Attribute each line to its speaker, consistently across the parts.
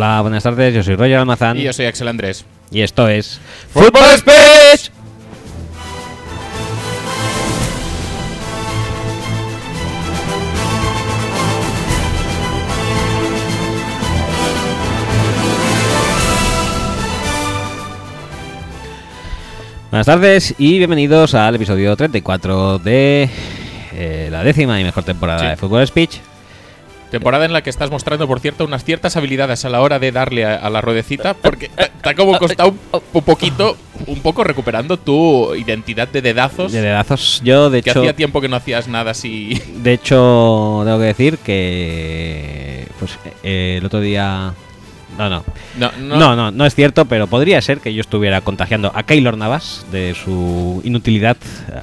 Speaker 1: Hola, buenas tardes, yo soy Roger Almazán
Speaker 2: Y yo soy Axel Andrés.
Speaker 1: y esto es Fútbol Speech. Buenas tardes y bienvenidos al episodio 34 de eh, la décima y mejor temporada
Speaker 2: Sí.
Speaker 1: de Fútbol Speech.
Speaker 2: Temporada en la que estás mostrando, por cierto, unas ciertas habilidades a la hora de darle a, a la ruedecita, porque ha como costado un, un poquito, un poco recuperando tu identidad de dedazos.
Speaker 1: De dedazos, yo de
Speaker 2: que
Speaker 1: hecho...
Speaker 2: hacía tiempo que no hacías nada así.
Speaker 1: De hecho, tengo que decir que pues eh, el otro día no, no,
Speaker 2: No, no,
Speaker 1: no, no, no es cierto, pero podría ser que yo estuviera contagiando a Keylor Navas de su inutilidad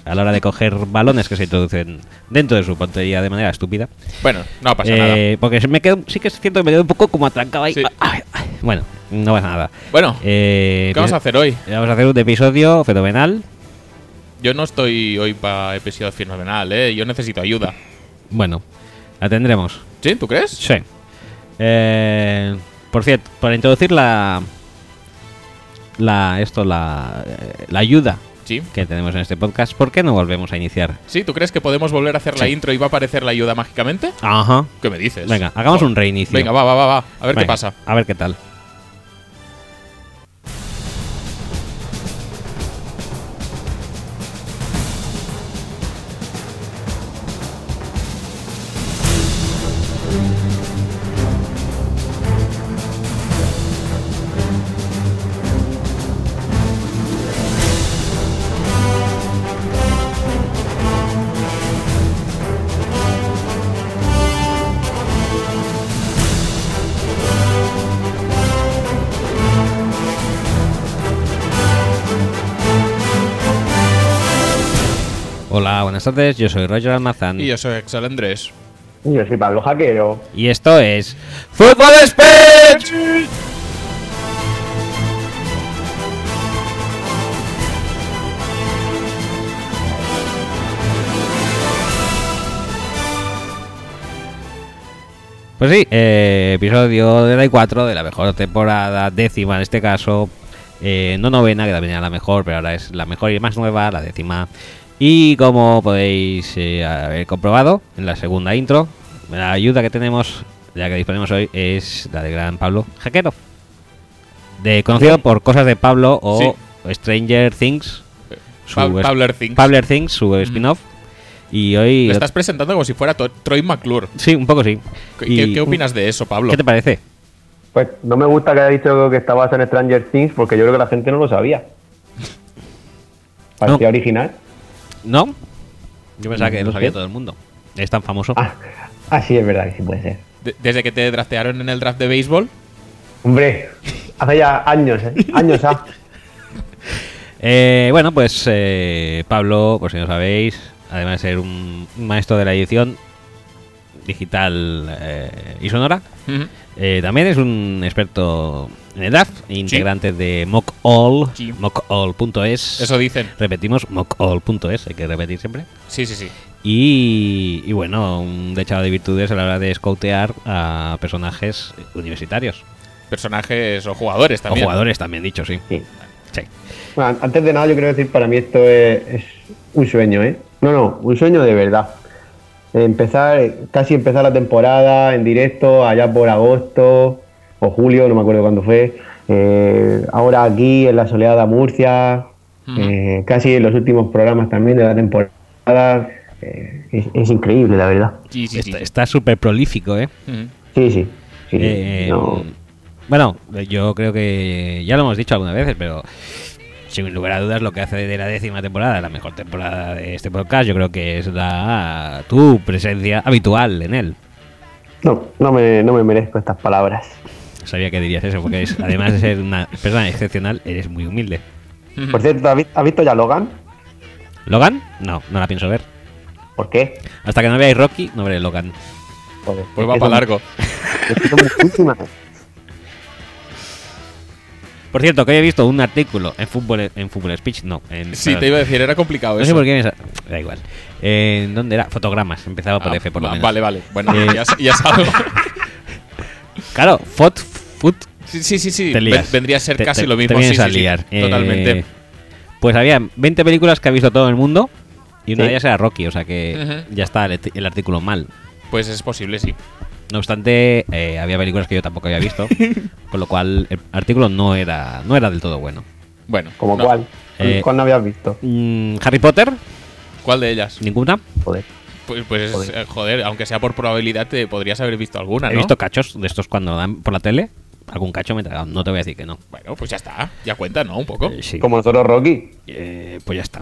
Speaker 1: a la hora de coger balones que se introducen dentro de su portería de manera estúpida.
Speaker 2: Bueno, no pasa
Speaker 1: Eh,
Speaker 2: nada.
Speaker 1: Porque me quedo, sí que es cierto que me quedo un poco como atrancado ahí.
Speaker 2: Sí.
Speaker 1: Ay, ay. Bueno, no pasa nada.
Speaker 2: Bueno,
Speaker 1: Eh,
Speaker 2: ¿qué vamos a hacer hoy?
Speaker 1: Vamos a hacer un episodio fenomenal.
Speaker 2: Yo no estoy hoy para episodio fenomenal, ¿eh? Yo necesito ayuda.
Speaker 1: Bueno, la tendremos.
Speaker 2: ¿Sí? ¿Tú crees?
Speaker 1: Sí. Eh, por cierto, para introducir la. La. Esto, la. eh, La ayuda
Speaker 2: Sí.
Speaker 1: que tenemos en este podcast, ¿por qué no volvemos a iniciar?
Speaker 2: ¿Sí? ¿Tú crees que podemos volver a hacer la intro y va a aparecer la ayuda mágicamente?
Speaker 1: Ajá.
Speaker 2: ¿Qué me dices?
Speaker 1: Venga, hagamos un reinicio.
Speaker 2: Venga, va, va, va, va. A ver qué pasa.
Speaker 1: A ver qué tal. Tardes. Yo soy Roger Almazán.
Speaker 2: Y yo soy Axel Andrés.
Speaker 3: Yo soy Pablo Jaquero.
Speaker 1: Y esto es Fútbol Speech. Pues sí, eh, episodio de la 4 de la mejor temporada, décima en este caso, eh, no novena, que también era la mejor, pero ahora es la mejor y más nueva, la décima. Y como podéis eh, haber comprobado en la segunda intro, la ayuda que tenemos, la que disponemos hoy, es la de gran Pablo Jaquero. De, conocido por cosas de Pablo o Stranger Things, su
Speaker 2: Pa-
Speaker 1: es-
Speaker 2: Pabler Things.
Speaker 1: Pabler Things, su spin-off. Y hoy.
Speaker 2: Lo estás presentando como si fuera Troy McClure.
Speaker 1: Sí, un poco sí.
Speaker 2: ¿Qué,
Speaker 1: Y-
Speaker 2: qué- qué opinas de eso, Pablo?
Speaker 1: ¿Qué te parece?
Speaker 3: Pues no me gusta que haya dicho que estabas en Stranger Things porque yo creo que la gente no lo sabía. Parecía original.
Speaker 1: ¿No? Yo pensaba que
Speaker 3: No
Speaker 1: lo sabía todo el mundo. Es tan famoso.
Speaker 3: Ah, ah, sí, es verdad que sí puede ser.
Speaker 2: De- desde que te draftearon en el draft de béisbol.
Speaker 3: Hombre, hace ya años, ¿eh? Años, ¿ah?
Speaker 1: Eh, bueno, pues eh, Pablo, por si no sabéis, además de ser un maestro de la edición digital eh, y sonora,
Speaker 2: Ujú.
Speaker 1: Eh, también es un experto en el draft, integrante de mockall,
Speaker 2: Sí.
Speaker 1: mockall.es.
Speaker 2: Eso dicen.
Speaker 1: Repetimos, mockall.es, hay que repetir siempre.
Speaker 2: Sí, sí, sí.
Speaker 1: Y, y bueno, un dechado de virtudes a la hora de scoutear a personajes universitarios.
Speaker 2: Personajes o jugadores también.
Speaker 1: O jugadores también dicho, sí.
Speaker 3: Sí.
Speaker 1: Sí.
Speaker 3: Bueno, antes de nada, yo quiero decir, para mí esto es, es un sueño, ¿eh? No, no, un sueño de verdad. Empezar, casi empezar la temporada en directo, allá por agosto o julio, no me acuerdo cuándo fue. Eh, ahora aquí en la soleada Murcia, eh, casi en los últimos programas también de la temporada. Eh, es, es increíble, la verdad.
Speaker 2: Sí, sí, sí.
Speaker 1: Está- súper prolífico, ¿eh?
Speaker 3: Sí, sí. sí,
Speaker 1: Eh,
Speaker 3: no.
Speaker 1: Bueno, yo creo que ya lo hemos dicho algunas veces, pero sin lugar a dudas lo que hace de la décima temporada la mejor temporada de este podcast, yo creo que es la tu presencia habitual en él.
Speaker 3: No, no me, no me merezco estas palabras.
Speaker 1: Sabía que dirías eso, porque es- además de ser una persona excepcional, eres muy humilde.
Speaker 3: Por cierto, ¿has vi- has visto ya Logan?
Speaker 1: ¿Logan? No, no la pienso ver.
Speaker 3: ¿Por qué?
Speaker 1: Hasta que no veáis Rocky, no veré Logan.
Speaker 3: Joder,
Speaker 2: Pues
Speaker 3: es
Speaker 2: va para largo.
Speaker 3: es que.
Speaker 1: Por cierto, que he visto un artículo en Fútbol, en Fútbol Speech, no. En,
Speaker 2: Sí, te iba a decir, era complicado
Speaker 1: No
Speaker 2: eso.
Speaker 1: sé por qué me sa- Da igual. ¿En dónde era? Fotogramas. Empezaba por
Speaker 2: Ah,
Speaker 1: F, por lo menos.
Speaker 2: Vale, vale. Bueno,
Speaker 1: Eh,
Speaker 2: ya, ya es algo.
Speaker 1: Claro, Fot Foot,
Speaker 2: Sí, sí, sí. vendría a ser
Speaker 1: Te-
Speaker 2: casi
Speaker 1: te-
Speaker 2: lo mismo.
Speaker 1: Te vienes
Speaker 2: sí,
Speaker 1: a
Speaker 2: sí, sí.
Speaker 1: liar. Eh,
Speaker 2: Totalmente.
Speaker 1: Pues había 20 películas que ha visto todo el mundo y una de ellas era Rocky, o sea que ya está el, el artículo mal.
Speaker 2: Pues es posible, sí.
Speaker 1: No obstante, eh, había películas que yo tampoco había visto, con lo cual el artículo no era, no era del todo bueno.
Speaker 2: Bueno.
Speaker 3: ¿Como
Speaker 2: no.
Speaker 3: cuál?
Speaker 1: Eh,
Speaker 3: ¿Cuál no habías visto?
Speaker 1: Mm, Harry Potter,
Speaker 2: ¿Cuál de ellas?
Speaker 1: ninguna.
Speaker 3: Joder.
Speaker 2: Pues, pues
Speaker 3: Joder.
Speaker 2: eh, joder, aunque sea por probabilidad, te podrías haber visto alguna, ¿no?
Speaker 1: He visto cachos de estos cuando lo dan por la tele. Algún cacho me he tragado, no te voy a decir que no.
Speaker 2: Bueno, pues ya está. Ya cuenta, ¿no? Un poco.
Speaker 1: Eh, sí.
Speaker 3: Como nosotros, Rocky.
Speaker 1: Eh, pues ya está.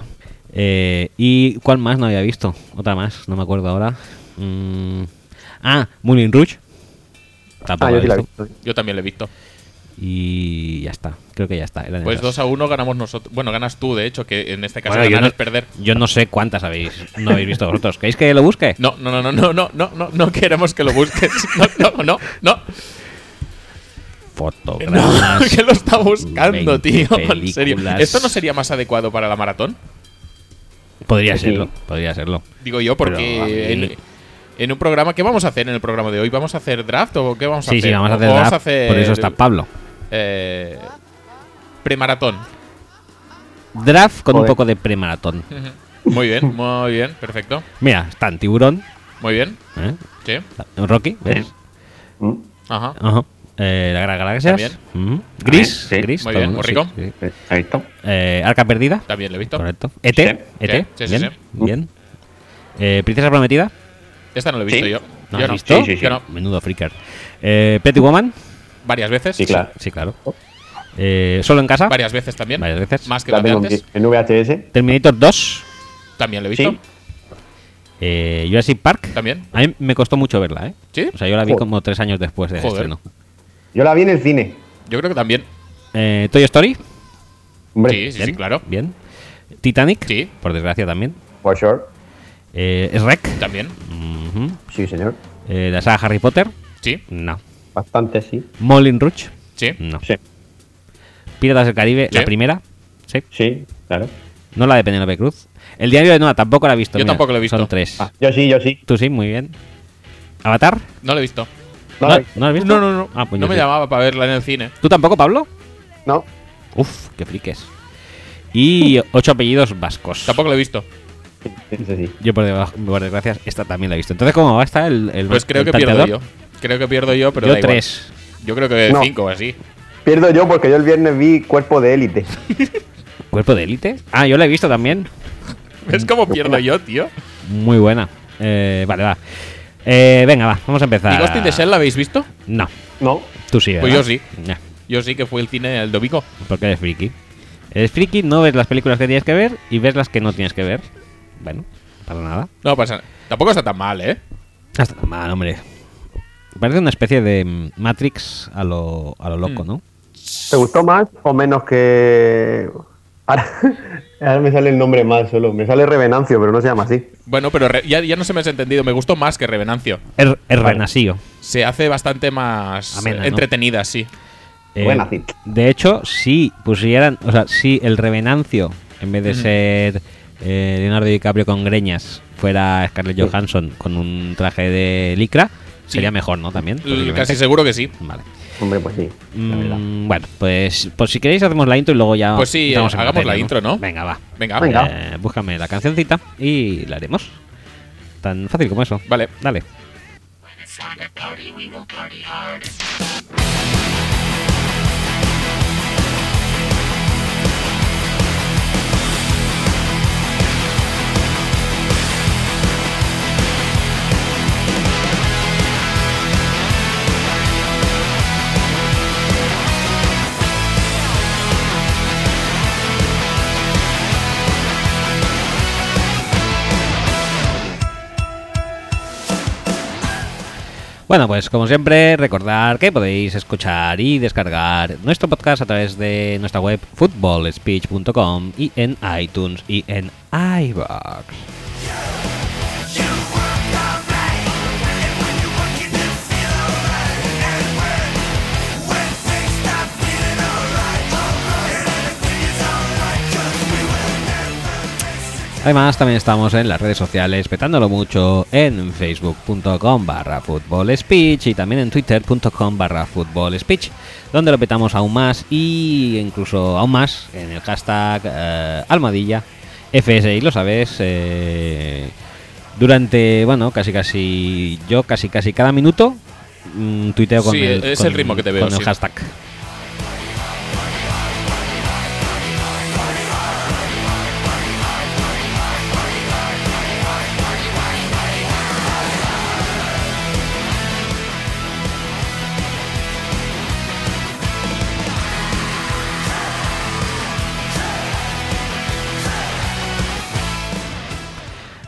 Speaker 1: Eh, ¿Y cuál más no había visto? Otra más, no me acuerdo ahora. Mm, ah, Moulin Rouge. Tampoco
Speaker 3: Ah, yo sí la he
Speaker 1: visto.
Speaker 3: visto.
Speaker 2: Yo también lo he visto.
Speaker 1: Y ya está, creo que ya está.
Speaker 2: Pues
Speaker 1: esas.
Speaker 2: 2 a 1 ganamos nosotros. Bueno, ganas tú, de hecho, que en este caso
Speaker 1: Bueno,
Speaker 2: ganar
Speaker 1: no,
Speaker 2: es perder.
Speaker 1: yo no sé cuántas habéis, no habéis visto vosotros. ¿Queréis que lo busque?
Speaker 2: No, no, no, no, no, no, no, no, no queremos que lo busques. No, no, no, no. No,
Speaker 1: Fotogramas.
Speaker 2: que lo está buscando,
Speaker 1: 20
Speaker 2: tío. En serio.
Speaker 1: películas.
Speaker 2: ¿Esto no sería más adecuado para la maratón?
Speaker 1: Podría
Speaker 3: Sí.
Speaker 1: serlo, podría serlo.
Speaker 2: Digo yo,
Speaker 1: Pero
Speaker 2: porque
Speaker 1: mí-
Speaker 2: en, un programa. ¿Qué vamos a hacer en el programa de hoy? ¿Vamos a hacer draft o qué vamos a
Speaker 1: Sí,
Speaker 2: hacer?
Speaker 1: sí, vamos a hacer draft, Por eso está Pablo.
Speaker 2: eh, premaratón.
Speaker 1: Draft con un poco de premaratón.
Speaker 2: Muy bien, muy bien, perfecto.
Speaker 1: Mira, está en Tiburón.
Speaker 2: Muy bien,
Speaker 1: ¿eh?
Speaker 2: sí.
Speaker 1: Rocky, ¿ves?
Speaker 3: ¿Mm?
Speaker 2: Ajá.
Speaker 1: Ajá. Eh, la Gran Galaxias.
Speaker 2: También.
Speaker 1: Ujú. Gris.
Speaker 3: Sí.
Speaker 1: Gris.
Speaker 2: Muy bien, muy rico.
Speaker 1: sí, sí.
Speaker 3: Eh.
Speaker 1: Eh, Arca Perdida.
Speaker 2: También lo he visto.
Speaker 1: Correcto. ET.
Speaker 3: Sí.
Speaker 1: ET.
Speaker 2: Sí, sí,
Speaker 1: bien.
Speaker 2: sí.
Speaker 1: bien. Eh, Princesa Prometida.
Speaker 2: Esta no lo he visto
Speaker 3: Sí.
Speaker 2: yo.
Speaker 1: ¿No
Speaker 2: yo
Speaker 1: has
Speaker 2: no.
Speaker 1: visto?
Speaker 3: Sí, sí, sí.
Speaker 2: Yo no.
Speaker 1: Menudo freaker. Eh, Pretty Woman.
Speaker 2: Varias veces.
Speaker 3: Sí, claro.
Speaker 1: Sí, claro. Eh, Solo en casa.
Speaker 2: Varias veces también.
Speaker 1: Varias veces.
Speaker 2: Más que
Speaker 3: La tengo
Speaker 2: antes.
Speaker 3: en VHS.
Speaker 1: Terminator 2.
Speaker 2: También lo he visto.
Speaker 3: Sí.
Speaker 1: Eh, Jurassic Park.
Speaker 2: También.
Speaker 1: A mí me costó mucho verla, ¿eh?
Speaker 2: ¿Sí?
Speaker 1: O sea, yo la vi
Speaker 3: Joder.
Speaker 1: como tres años después del
Speaker 2: Joder.
Speaker 1: estreno.
Speaker 3: Yo la vi en el cine.
Speaker 2: Yo creo que también.
Speaker 1: Eh, Toy Story.
Speaker 3: Hombre,
Speaker 2: Sí, sí, sí, claro.
Speaker 1: Bien. Titanic.
Speaker 2: Sí.
Speaker 1: Por desgracia también.
Speaker 3: for sure.
Speaker 1: Eh, Shrek.
Speaker 2: También.
Speaker 3: Sí, señor.
Speaker 1: Eh, la saga Harry Potter.
Speaker 2: Sí.
Speaker 1: No.
Speaker 3: Bastante, sí.
Speaker 1: Moulin Rouge.
Speaker 2: Sí.
Speaker 1: No.
Speaker 3: Sí,
Speaker 1: Piratas del Caribe,
Speaker 2: Sí.
Speaker 1: la primera. Sí.
Speaker 3: sí, claro.
Speaker 1: No la de Penélope Cruz. El diario de Noah tampoco la he visto.
Speaker 2: Yo tampoco lo he visto.
Speaker 1: Son tres.
Speaker 3: Ah, yo sí, yo sí.
Speaker 1: Tú sí, muy bien. Avatar.
Speaker 2: No lo he visto.
Speaker 3: No,
Speaker 1: ¿No,
Speaker 3: la-
Speaker 1: ¿no la has visto?
Speaker 2: No, no, no.
Speaker 1: Ah, pues
Speaker 2: no me
Speaker 1: sí.
Speaker 2: llamaba para verla en el cine.
Speaker 1: ¿Tú tampoco, Pablo?
Speaker 3: no.
Speaker 1: Uf, qué friques. Y ocho apellidos vascos.
Speaker 2: Tampoco lo he visto.
Speaker 3: Sí.
Speaker 1: Yo, por, debajo, por desgracia, esta también la he visto. Entonces, ¿cómo va a estar el, el
Speaker 2: Pues creo
Speaker 1: el
Speaker 2: que pierdo yo. Creo que pierdo yo, pero
Speaker 1: yo
Speaker 2: da igual.
Speaker 1: tres.
Speaker 2: Yo creo que
Speaker 3: No.
Speaker 2: cinco o así.
Speaker 3: Pierdo yo porque yo el viernes vi Cuerpo de Élite.
Speaker 1: ¿Cuerpo de élite? Ah, yo la he visto también.
Speaker 2: ¿Ves cómo pierdo yo, tío?
Speaker 1: Muy buena. Eh, vale, va. Eh, venga, va, vamos a empezar.
Speaker 2: ¿Y Ghost in the Shell la habéis visto?
Speaker 1: No,
Speaker 3: No.
Speaker 1: tú sí.
Speaker 2: Pues
Speaker 1: ¿verdad?
Speaker 2: yo sí. Yo sí que fue el cine el domingo.
Speaker 1: porque eres friki. Eres friki, no ves las películas que tienes que ver y ves las que no tienes que ver. Bueno, para nada.
Speaker 2: No pasa nada. Tampoco está tan mal, ¿eh?
Speaker 1: Hasta mal, hombre. Parece una especie de mm, Matrix a lo, a lo loco,
Speaker 2: Mm.
Speaker 1: ¿no?
Speaker 3: ¿Te gustó más o menos que.? Ahora, ahora me sale el nombre mal solo. Me sale Revenancio, pero no se llama así.
Speaker 2: Bueno, pero re- ya, ya no se me has entendido. Me gustó más que Revenancio.
Speaker 1: Er, er.
Speaker 2: Se hace bastante más
Speaker 1: Amena, ¿no?
Speaker 2: entretenida, sí.
Speaker 1: Eh,
Speaker 3: Buena cita.
Speaker 1: de hecho, si pusieran, o sea, si el Revenancio, en vez de ser eh, Leonardo DiCaprio con greñas, fuera Scarlett. Johansson con un traje de licra, sería mejor, ¿no? También. Posiblemente.
Speaker 2: Casi seguro que sí.
Speaker 1: Vale.
Speaker 3: Hombre, pues sí. La verdad.
Speaker 1: Mm, bueno, pues, pues si queréis hacemos la intro y luego ya.
Speaker 2: Pues sí, eh, hagamos
Speaker 1: materia,
Speaker 2: la intro, ¿no?
Speaker 1: Venga, va.
Speaker 2: Venga,
Speaker 3: Venga.
Speaker 1: Eh, búscame la cancioncita y la haremos. Tan fácil como eso.
Speaker 2: Vale.
Speaker 1: Dale. Bueno, pues como siempre, recordar que podéis escuchar y descargar nuestro podcast a través de nuestra web footballspeech.com y en iTunes y en iVoox. Además, también estamos en las redes sociales, petándolo mucho en facebook.com barra speech y también en twitter.com barra speech, donde lo petamos aún más y incluso aún más en el hashtag eh, almohadilla FSI, lo sabes, eh, durante, bueno, casi casi, yo casi casi cada minuto mm, tuiteo con
Speaker 2: Sí,
Speaker 1: el,
Speaker 2: es
Speaker 1: con-
Speaker 2: el ritmo que te veo,
Speaker 1: con el hashtag.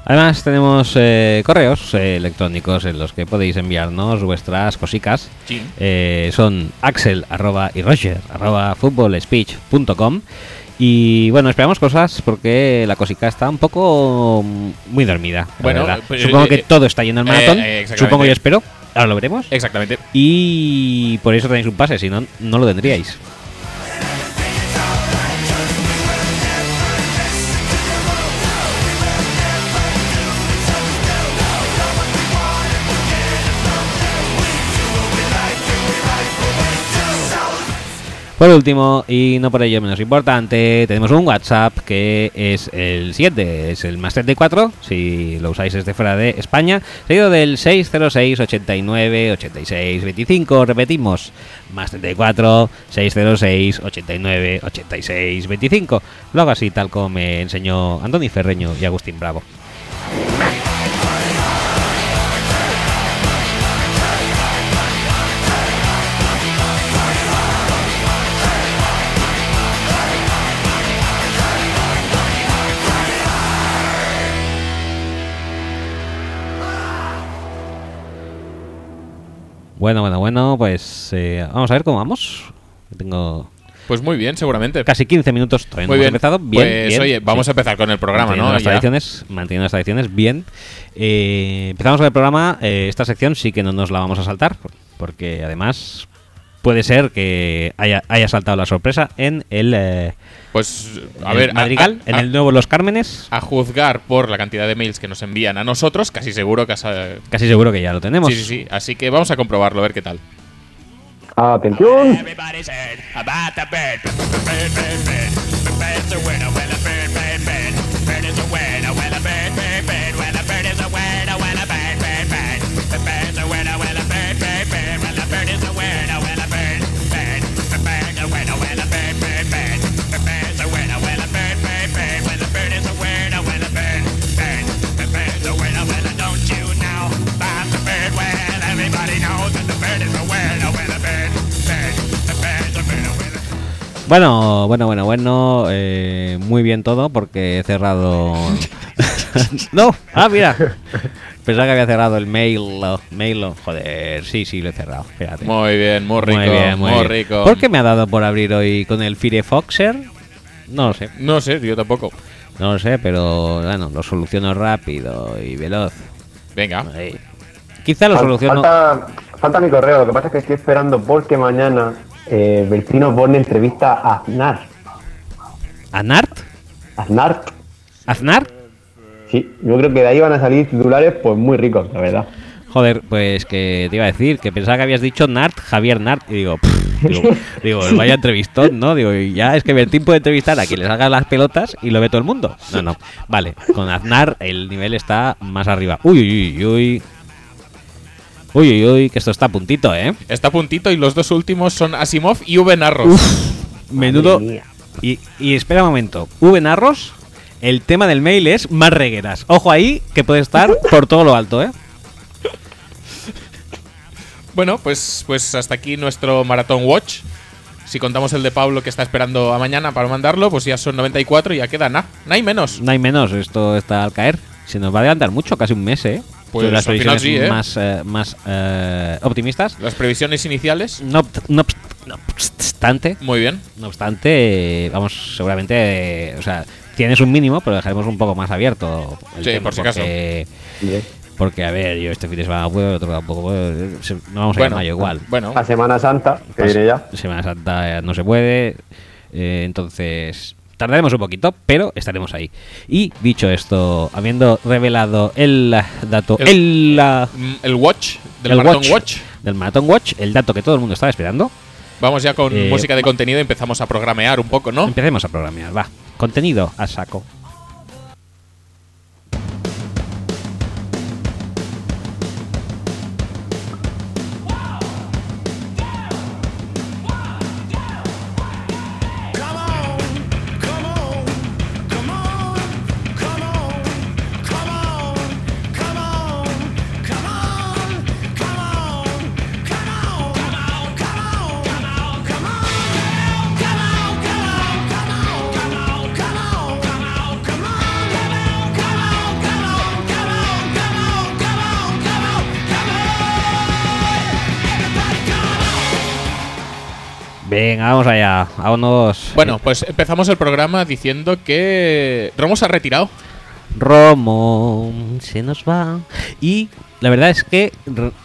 Speaker 1: Además tenemos eh, correos eh, electrónicos en los que podéis enviarnos vuestras cosicas.
Speaker 2: Sí.
Speaker 1: Eh, son axel arroba, y roger arroba footballspeech.com y bueno, esperamos cosas porque la cosica está un poco mm, muy dormida.
Speaker 2: Bueno, pues,
Speaker 1: supongo que
Speaker 2: eh,
Speaker 1: todo está yendo al
Speaker 2: eh,
Speaker 1: maratón. supongo y espero. Ahora lo veremos.
Speaker 2: Exactamente.
Speaker 1: Y por eso tenéis un pase, si no, no lo tendríais. Por último, y no por ello menos importante, tenemos un WhatsApp que es el 7, es el más 34, si lo usáis desde fuera de España, seguido del 606 89 86 25, repetimos, más 34 606 89 86 25. Lo hago así tal como me enseñó Antoni Ferreño y Agustín Bravo. Bueno, bueno, bueno, pues eh, vamos a ver cómo vamos. Tengo
Speaker 2: Pues muy bien, seguramente.
Speaker 1: casi 15 minutos, todavía no hemos
Speaker 2: bien.
Speaker 1: empezado. Bien,
Speaker 2: pues
Speaker 1: bien,
Speaker 2: oye, vamos
Speaker 1: sí.
Speaker 2: a empezar con el programa,
Speaker 1: manteniendo
Speaker 2: ¿no?
Speaker 1: Las
Speaker 2: Ya.
Speaker 1: tradiciones, manteniendo las tradiciones, bien. Eh, empezamos con el programa. eh, esta sección sí que no nos la vamos a saltar, por- porque además puede ser que haya, haya saltado la sorpresa en el, eh,
Speaker 2: Pues, a
Speaker 1: el
Speaker 2: ver,
Speaker 1: Madrigal,
Speaker 2: a-
Speaker 1: en
Speaker 2: a-
Speaker 1: el nuevo Los Cármenes.
Speaker 2: a juzgar por la cantidad de mails que nos envían a nosotros, casi seguro que... has-
Speaker 1: Casi seguro que ya lo tenemos.
Speaker 2: Sí, sí, sí. Así que vamos a comprobarlo, a ver qué tal.
Speaker 3: Atención.
Speaker 1: Bueno, bueno, bueno, bueno. eh, muy bien todo porque he cerrado. no, ah, mira. Pensaba que había cerrado el mail. mail, joder, sí, sí, lo he cerrado. Espérate.
Speaker 2: Muy bien, muy rico.
Speaker 1: Muy bien, muy, bien.
Speaker 2: rico.
Speaker 1: ¿Por qué me ha dado por abrir hoy con el Firefoxer? No lo sé,
Speaker 2: No sé, yo tampoco.
Speaker 1: no lo sé, pero bueno, lo soluciono rápido y veloz.
Speaker 2: Venga.
Speaker 1: Ahí. Quizá lo
Speaker 3: Fal-
Speaker 1: soluciono.
Speaker 3: Falta, falta mi correo. Lo que pasa es que estoy esperando porque mañana eh, Belcino pone entrevista a Aznar.
Speaker 1: ¿Anart?
Speaker 3: Aznar.
Speaker 1: ¿Aznar?
Speaker 3: Sí, yo creo que de ahí van a salir titulares pues muy ricos, la verdad.
Speaker 1: Joder, pues que te iba a decir que pensaba que habías dicho Nart, Javier Nart, y digo, pff, digo, digo, vaya entrevistón, ¿no? Digo, ya es que Bertín puede entrevistar a quien les haga las pelotas y lo ve todo el mundo. No, no. Vale, con Aznar el nivel está más arriba. Uy, uy, uy, uy. Uy, uy, uy, que esto está a puntito, ¿eh?
Speaker 2: Está a puntito y los dos últimos son Asimov y V Narros.
Speaker 1: Menudo. Y, y espera un momento. V Narros, el tema del mail es más regueras. Ojo ahí, que puede estar por todo lo alto, ¿eh?
Speaker 2: Bueno, pues, pues hasta aquí nuestro Maratón Watch. Si contamos el de Pablo que está esperando a mañana para mandarlo, pues ya son 94 y ya queda nada. Nada hay menos.
Speaker 1: No hay menos, esto está al caer. Se nos va a adelantar mucho, casi un mes, ¿eh?
Speaker 2: Pues
Speaker 1: las
Speaker 2: final
Speaker 1: previsiones
Speaker 2: sí, ¿eh?
Speaker 1: más, eh, más eh, optimistas.
Speaker 2: Las previsiones iniciales.
Speaker 1: No, no, no obstante,
Speaker 2: Muy bien.
Speaker 1: no obstante, vamos, seguramente, eh, o sea, tienes un mínimo, pero dejaremos un poco más abierto. el
Speaker 2: Sí,
Speaker 1: tema,
Speaker 2: por si acaso.
Speaker 1: porque- a ver, yo este fin de semana puedo, el otro tampoco puedo. No vamos a ir
Speaker 2: Bueno,
Speaker 1: en mayo igual.
Speaker 2: Bueno,
Speaker 3: La Semana Santa, que diré ya.
Speaker 1: Semana Santa eh, no se puede. eh, entonces, Tardaremos un poquito, pero estaremos ahí. Y dicho esto, habiendo revelado el dato,
Speaker 2: El-
Speaker 1: el, la-
Speaker 2: El Watch, del
Speaker 1: el
Speaker 2: Marathon Watch.
Speaker 1: del Marathon Watch, el dato que todo el mundo estaba esperando,
Speaker 2: Vamos ya con
Speaker 1: Eh,
Speaker 2: música de contenido y empezamos a programear un poco, ¿no?
Speaker 1: empecemos a programar. Va, contenido a saco. Vamos allá. Vámonos.
Speaker 2: Bueno, pues empezamos el programa diciendo que Romo se ha retirado.
Speaker 1: Romo se nos va. Y la verdad es que,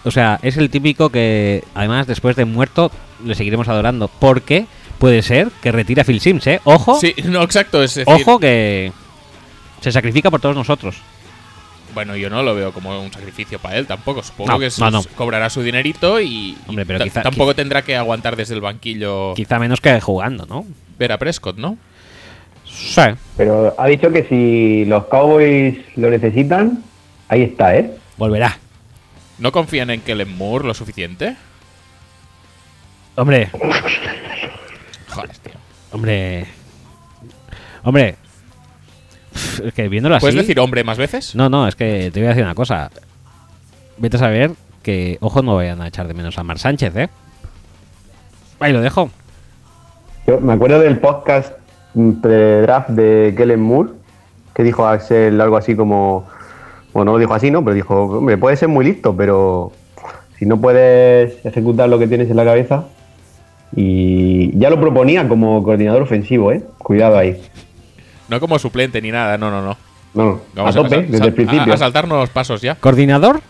Speaker 1: o sea, es el típico que, además, después de muerto, le seguiremos adorando. Porque puede ser que retira a Phil Sims, ¿eh? Ojo,
Speaker 2: Sí, no, exacto. Es decir,
Speaker 1: ojo que se sacrifica por todos nosotros.
Speaker 2: Bueno, yo no lo veo como un sacrificio para él tampoco. Supongo
Speaker 1: No,
Speaker 2: que
Speaker 1: no,
Speaker 2: sus-
Speaker 1: no.
Speaker 2: cobrará su dinerito y,
Speaker 1: Hombre, pero quizá-
Speaker 2: tampoco tendrá que aguantar desde el banquillo
Speaker 1: Quizá menos que jugando, ¿no?
Speaker 2: ver a Prescott, ¿no?
Speaker 1: Sí.
Speaker 3: Pero ha dicho que si los Cowboys lo necesitan, ahí está, ¿eh?
Speaker 1: Volverá.
Speaker 2: ¿No confían en Kellen Moore lo suficiente?
Speaker 1: Hombre,
Speaker 2: Joder, tío.
Speaker 1: hombre. Hombre. Es que viéndolo así.
Speaker 2: ¿Puedes decir hombre más veces?
Speaker 1: No, no, es que te voy a decir una cosa. Vete a saber que, ojo, no vayan a echar de menos a Mar Sánchez, ¿eh? Ahí lo dejo.
Speaker 3: Yo me acuerdo del podcast mm, pre-draft de Kellen Moore, que dijo Axel algo así como. Bueno, no lo dijo así, ¿no? Pero dijo, hombre, puedes ser muy listo, pero si no puedes ejecutar lo que tienes en la cabeza. Y ya lo proponía como coordinador ofensivo, ¿eh? Cuidado ahí.
Speaker 2: No como suplente ni nada, no, no, no.
Speaker 3: No, no,
Speaker 2: Vamos
Speaker 3: a tope,
Speaker 2: sal-
Speaker 3: desde el principio.
Speaker 2: A, a saltarnos pasos ya.
Speaker 1: Coordinador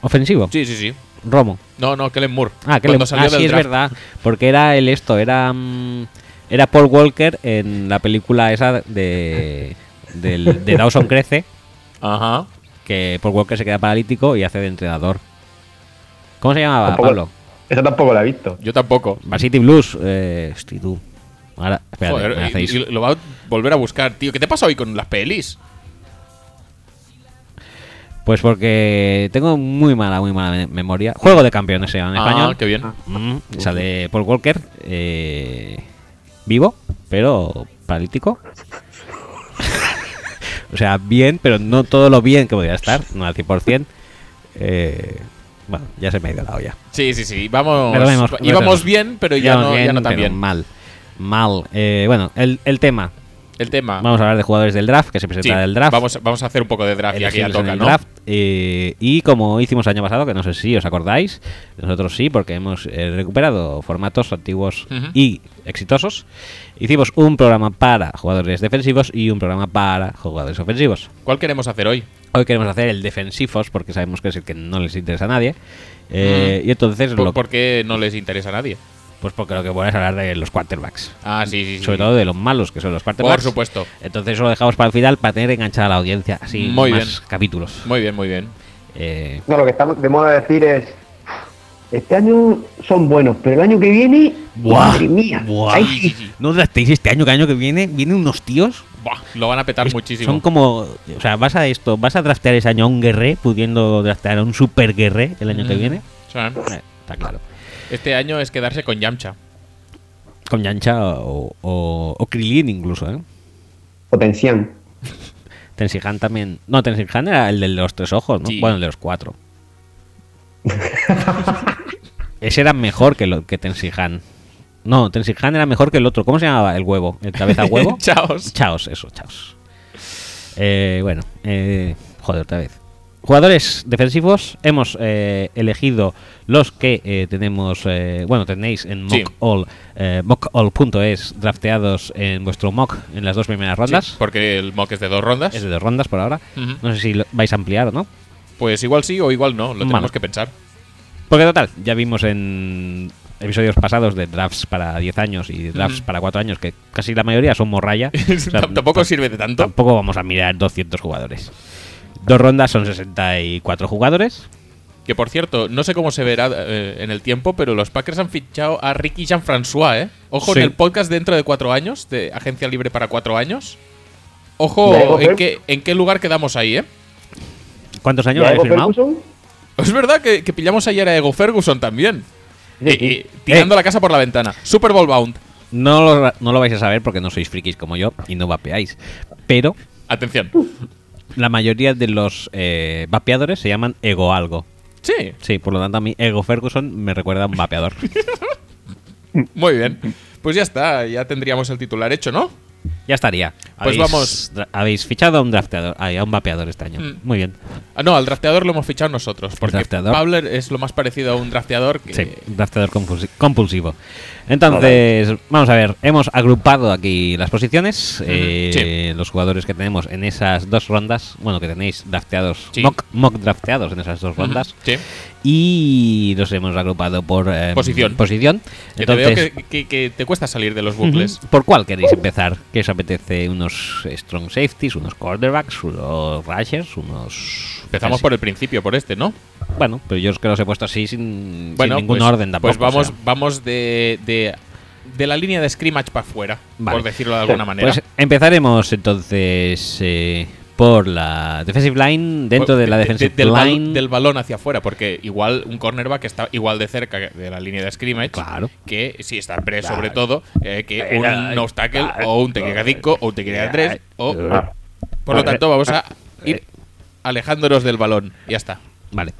Speaker 1: ofensivo.
Speaker 2: Sí, sí, sí.
Speaker 1: Romo.
Speaker 2: No, no, Kellen Moore.
Speaker 1: Ah, le-
Speaker 2: salió
Speaker 1: ah, sí, es verdad. Porque era el esto, era. mm, era Paul Walker en la película esa de. del- de Dawson Crece.
Speaker 2: Ajá.
Speaker 1: Que Paul Walker se queda paralítico y hace de entrenador. ¿Cómo se llamaba,
Speaker 3: Tampoco-
Speaker 1: Pablo?
Speaker 3: Esa tampoco la he visto.
Speaker 2: Yo tampoco.
Speaker 1: Varsity Blues. Eh, tú. Ahora, espérate,
Speaker 2: Joder,
Speaker 1: me
Speaker 2: y-
Speaker 1: hacéis.
Speaker 2: y lo va a volver a buscar, tío. ¿Qué te pasa hoy con las pelis?
Speaker 1: Pues porque tengo muy mala, muy mala me- memoria. Juego de campeones se llama en
Speaker 2: Ah,
Speaker 1: español.
Speaker 2: qué bien.
Speaker 1: Mm, sale Paul Walker, eh, vivo, pero paralítico. o sea, bien, pero no todo lo bien que podría estar, no al 100%. Eh, bueno, ya se me ha ido la olla.
Speaker 2: Sí, sí, sí. Vamos.
Speaker 1: Retomemos,
Speaker 2: íbamos
Speaker 1: retomemos.
Speaker 2: bien, pero ya
Speaker 1: Íbamos
Speaker 2: no, ya no tan
Speaker 1: pero
Speaker 2: bien.
Speaker 1: Mal, mal. Eh, bueno, el, el tema.
Speaker 2: El tema.
Speaker 1: Vamos a hablar de jugadores del draft, que se presenta
Speaker 2: Sí,
Speaker 1: el draft.
Speaker 2: Vamos, vamos a hacer un poco de draft ya que ya toca,
Speaker 1: el
Speaker 2: ¿no?
Speaker 1: draft. eh, y como hicimos el año pasado, que no sé si os acordáis, nosotros sí, porque hemos eh, recuperado formatos antiguos y exitosos. Hicimos un programa para jugadores defensivos y un programa para jugadores ofensivos.
Speaker 2: ¿Cuál queremos hacer hoy?
Speaker 1: Hoy queremos hacer el defensivos, porque sabemos que es el que no les interesa a nadie. Eh,
Speaker 2: Mm.
Speaker 1: Y entonces,
Speaker 2: ¿Por,
Speaker 1: lo-
Speaker 2: por qué no les interesa a nadie?
Speaker 1: Pues porque lo que bueno es hablar de los quarterbacks.
Speaker 2: Ah, sí, sí, sí.
Speaker 1: Sobre todo de los malos que son los quarterbacks.
Speaker 2: Por supuesto.
Speaker 1: Entonces eso lo dejamos para el final para tener enganchada a la audiencia. Así
Speaker 2: Muy
Speaker 1: más
Speaker 2: bien.
Speaker 1: capítulos.
Speaker 2: Muy bien, muy bien.
Speaker 1: Eh,
Speaker 3: No, lo que estamos de moda decir es. Este año son buenos, pero el año que viene.
Speaker 1: Buah,
Speaker 3: madre mía.
Speaker 1: buah.
Speaker 2: Sí, sí.
Speaker 1: No draftéis este año, que año que viene vienen unos tíos.
Speaker 2: Buah, lo van a petar
Speaker 1: es-
Speaker 2: muchísimo.
Speaker 1: Son como. O sea, vas a esto, vas a draftear ese año a un guerré, pudiendo draftear a un super guerré el año que viene.
Speaker 2: Sí.
Speaker 1: Eh, está claro.
Speaker 2: Este año es quedarse con Yamcha.
Speaker 1: Con Yancha o, o, o Krilin incluso, ¿eh?
Speaker 3: Potencian.
Speaker 1: Tensihan también. No, Tensihan era el de los tres ojos, ¿no?
Speaker 2: Sí.
Speaker 1: Bueno, el de los cuatro. Ese era mejor que, lo, que Tensihan. No, Tensihan era mejor que el otro. ¿Cómo se llamaba? El huevo. ¿El cabeza huevo?
Speaker 2: Chaos.
Speaker 1: Chaos, eso, chaos. Eh, bueno, eh, joder, otra vez. Jugadores defensivos, hemos eh, elegido los que eh, tenemos, eh, bueno, tenéis en
Speaker 2: Sí.
Speaker 1: mockall, eh, mockall.es drafteados en vuestro mock en las dos primeras rondas.
Speaker 2: Sí, porque el mock es de dos rondas.
Speaker 1: Es de dos rondas por ahora. No sé si lo vais a ampliar o no.
Speaker 2: Pues igual sí o igual no, lo tenemos que pensar.
Speaker 1: Porque total, ya vimos en episodios pasados de drafts para 10 años y drafts para 4 años que casi la mayoría son morralla. O sea,
Speaker 2: Tampoco
Speaker 1: ta-
Speaker 2: sirve de tanto.
Speaker 1: Tampoco vamos a mirar 200 jugadores. Dos rondas son 64 jugadores.
Speaker 2: Que por cierto, no sé cómo se verá eh, en el tiempo, pero los Packers han fichado a Ricky Jean-François, ¿eh? Ojo
Speaker 1: Sí.
Speaker 2: en el podcast dentro de cuatro años, de Agencia Libre para cuatro años.
Speaker 3: ¿Ya
Speaker 2: Ojo en qué, en qué lugar quedamos ahí, ¿eh?
Speaker 1: ¿Cuántos años.
Speaker 3: Ferguson?
Speaker 2: Es verdad que, que pillamos ayer a Ego Ferguson también.
Speaker 3: Sí, sí.
Speaker 2: eh, tirando la casa por la ventana. Super Bowl Bound.
Speaker 1: No lo, no lo vais a saber porque no sois frikis como yo y no vapeáis. Pero
Speaker 2: Atención.
Speaker 1: La mayoría de los eh, vapeadores se llaman ego algo.
Speaker 2: Sí,
Speaker 1: Sí, por lo tanto a mí Ego Ferguson me recuerda a un vapeador.
Speaker 2: muy bien. Pues ya está, ya tendríamos el titular hecho, ¿no?
Speaker 1: Ya estaría.
Speaker 2: Pues
Speaker 1: Habéis-
Speaker 2: vamos.
Speaker 1: Habéis fichado a un drafteador, a un vapeador este año.
Speaker 2: Mm.
Speaker 1: Muy bien.
Speaker 2: Ah, no, al drafteador lo hemos fichado nosotros. Porque? Pablo es lo más parecido a un drafteador que.
Speaker 1: Sí, un drafteador compulsi- compulsivo. Entonces, vamos a ver, hemos agrupado aquí las posiciones, eh, los jugadores que tenemos en esas dos rondas, bueno, que tenéis drafteados,
Speaker 2: Sí.
Speaker 1: mock, mock drafteados en esas dos rondas,
Speaker 2: Sí.
Speaker 1: y los hemos agrupado por eh,
Speaker 2: Posición.
Speaker 1: posición.
Speaker 2: Que te veo
Speaker 1: Entonces,
Speaker 2: que, que- que te cuesta salir de los bucles.
Speaker 1: ¿Por cuál queréis empezar? ¿Qué os apetece? ¿Unos strong safeties, unos quarterbacks, unos rushers, unos...
Speaker 2: Empezamos por el principio, por este, ¿no?
Speaker 1: Bueno, pero yo es que los he puesto así sin, sin
Speaker 2: Bueno,
Speaker 1: ningún
Speaker 2: pues,
Speaker 1: orden tampoco.
Speaker 2: Pues vamos,
Speaker 1: o sea.
Speaker 2: vamos de, de, de la línea de scrimmage para afuera,
Speaker 1: Vale.
Speaker 2: por decirlo de alguna manera.
Speaker 1: Pues empezaremos entonces eh, por la defensive line, dentro de la defensive
Speaker 2: del, bal-
Speaker 1: line.
Speaker 2: del balón hacia afuera, porque igual un cornerback está igual de cerca de la línea de scrimmage
Speaker 1: Claro.
Speaker 2: que si está pre
Speaker 1: Claro.
Speaker 2: sobre todo eh, que un nose tackle o un tackle 5 o un tackle 3 o
Speaker 1: Claro.
Speaker 2: por lo tanto vamos a ir alejándonos del balón ya está
Speaker 1: Vale.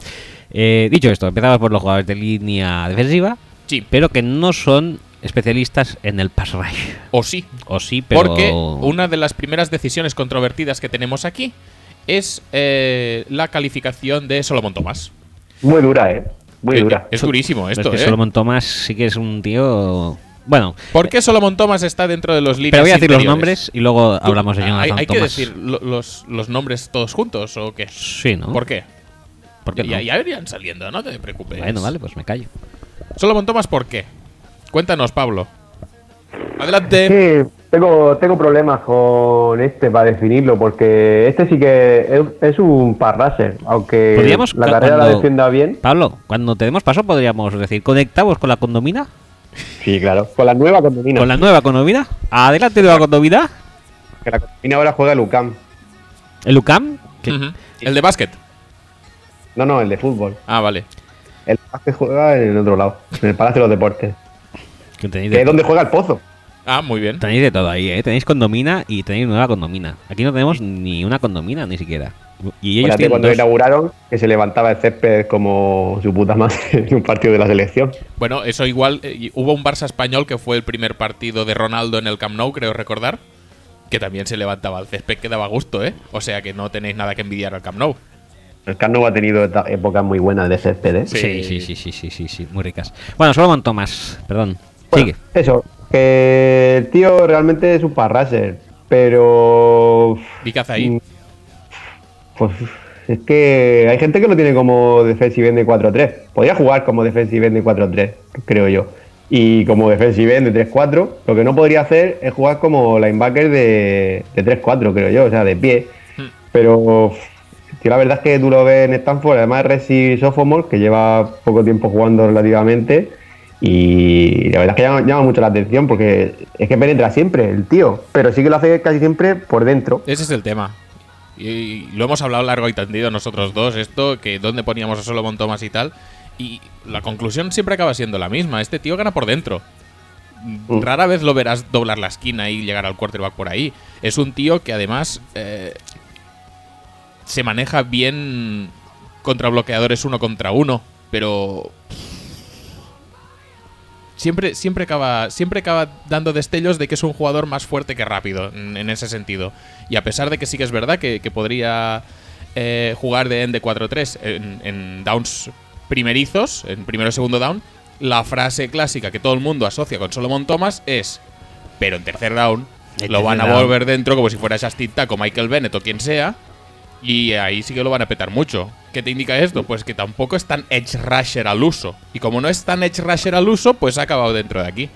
Speaker 1: Eh, dicho esto, empezamos por los jugadores de línea defensiva,
Speaker 2: sí
Speaker 1: pero que no son especialistas en el pass rush.
Speaker 2: o sí
Speaker 1: O sí, pero...
Speaker 2: Porque una de las primeras decisiones controvertidas que tenemos aquí es eh, la calificación de Solomon Thomas.
Speaker 3: Muy dura, ¿eh? Muy
Speaker 2: Eh,
Speaker 3: dura.
Speaker 2: Es durísimo
Speaker 1: Es
Speaker 2: esto,
Speaker 1: que
Speaker 2: ¿eh?
Speaker 1: Solomon Thomas sí que es un tío... Bueno,
Speaker 2: ¿Por qué Solomon Thomas está dentro de los líneas
Speaker 1: pero voy a decir los nombres y luego
Speaker 2: Tú-
Speaker 1: hablamos de
Speaker 2: hay,
Speaker 1: Jonathan
Speaker 2: hay que
Speaker 1: Thomas.
Speaker 2: decir lo- los, los nombres todos juntos o qué?
Speaker 1: Sí, ¿no?
Speaker 2: ¿Por qué?
Speaker 1: ¿Por qué
Speaker 2: ya,
Speaker 1: no?
Speaker 2: ya irían saliendo, no te preocupes.
Speaker 1: Bueno, vale, pues me callo.
Speaker 2: Solomon Thomas, ¿por qué? Cuéntanos, Pablo. Adelante.
Speaker 3: Sí, tengo, tengo problemas con este para definirlo, porque este sí que es, es un parraser, aunque
Speaker 1: Podríamos
Speaker 3: la
Speaker 1: ca-
Speaker 3: carrera la defienda bien.
Speaker 1: Pablo, cuando te demos paso podríamos decir, ¿conectamos con la condomina?
Speaker 3: Sí, claro. Con la nueva condomina.
Speaker 1: ¿Con la nueva condomina? Adelante, nueva condomina.
Speaker 3: Que la condomina ahora juega Lucam.
Speaker 1: ¿El UCAM? que-
Speaker 2: Ujú. El de básquet.
Speaker 3: No, no, el de fútbol.
Speaker 2: Ah, vale.
Speaker 3: El que juega en el otro lado, en el Palacio de los Deportes.
Speaker 1: Que tenéis,
Speaker 3: Que
Speaker 1: de,
Speaker 3: es donde juega el pozo.
Speaker 2: Ah, muy bien.
Speaker 1: tenéis de todo ahí, ¿eh? Tenéis condomina y tenéis nueva condomina. Aquí no tenemos ni una condomina, ni siquiera. Y ellos tienen
Speaker 3: cuando
Speaker 1: dos.
Speaker 3: inauguraron que se levantaba el césped como su puta madre en un partido de la selección.
Speaker 2: Bueno, eso igual. eh, hubo un Barça español que fue el primer partido de Ronaldo en el Camp Nou, creo recordar. Que también se levantaba el césped que daba gusto, ¿eh? O sea que no tenéis nada que envidiar al Camp Nou.
Speaker 3: El Carno ha tenido épocas muy buenas de césped, ¿eh?
Speaker 1: Sí, sí, sí, sí, sí, sí, sí, muy ricas. Bueno, Solomon Thomas, perdón.
Speaker 3: Bueno,
Speaker 1: Sigue.
Speaker 3: Eso, que el tío realmente es un parraser, pero.
Speaker 2: ¿Y qué hace ahí?
Speaker 3: Mm, Pues es que hay gente que lo tiene como defensive end de 4-3. Podría jugar como defensive end de 4-3, creo yo. Y como defensive end de 3-4, lo que no podría hacer es jugar como linebacker de, de 3-4, creo yo, o sea, de pie.
Speaker 2: Hmm.
Speaker 3: Pero tío, la verdad es que tú lo ves en Stanford, además es Resi Sophomore, que lleva poco tiempo jugando relativamente. Y la verdad es que llama, llama mucho la atención porque es que penetra siempre el tío, pero sí que lo hace casi siempre por dentro.
Speaker 2: Ese es el tema. Y, y lo hemos hablado largo y tendido nosotros dos, esto, que dónde poníamos a Solomon Thomas y tal. Y la conclusión siempre acaba siendo la misma. Este tío gana por dentro.
Speaker 3: Mm.
Speaker 2: Rara vez lo verás doblar la esquina y llegar al quarterback por ahí. Es un tío que además eh, se maneja bien contra bloqueadores uno contra uno, pero siempre, siempre, acaba, siempre acaba dando destellos de que es un jugador más fuerte que rápido en, en ese sentido. Y a pesar de que sí que es verdad que, que podría eh, jugar de end de 4-3 en, en downs primerizos, en primero o segundo down, la frase clásica que todo el mundo asocia con Solomon Thomas es, pero en tercer down lo van a
Speaker 1: down.
Speaker 2: volver dentro como si fuera Justin Taco, Michael Bennett o quien sea. Y ahí sí que lo van a petar mucho. ¿Qué te indica esto? Pues que tampoco es tan Edge Rusher al uso. Y como no es tan Edge Rusher al uso, pues ha acabado dentro de aquí.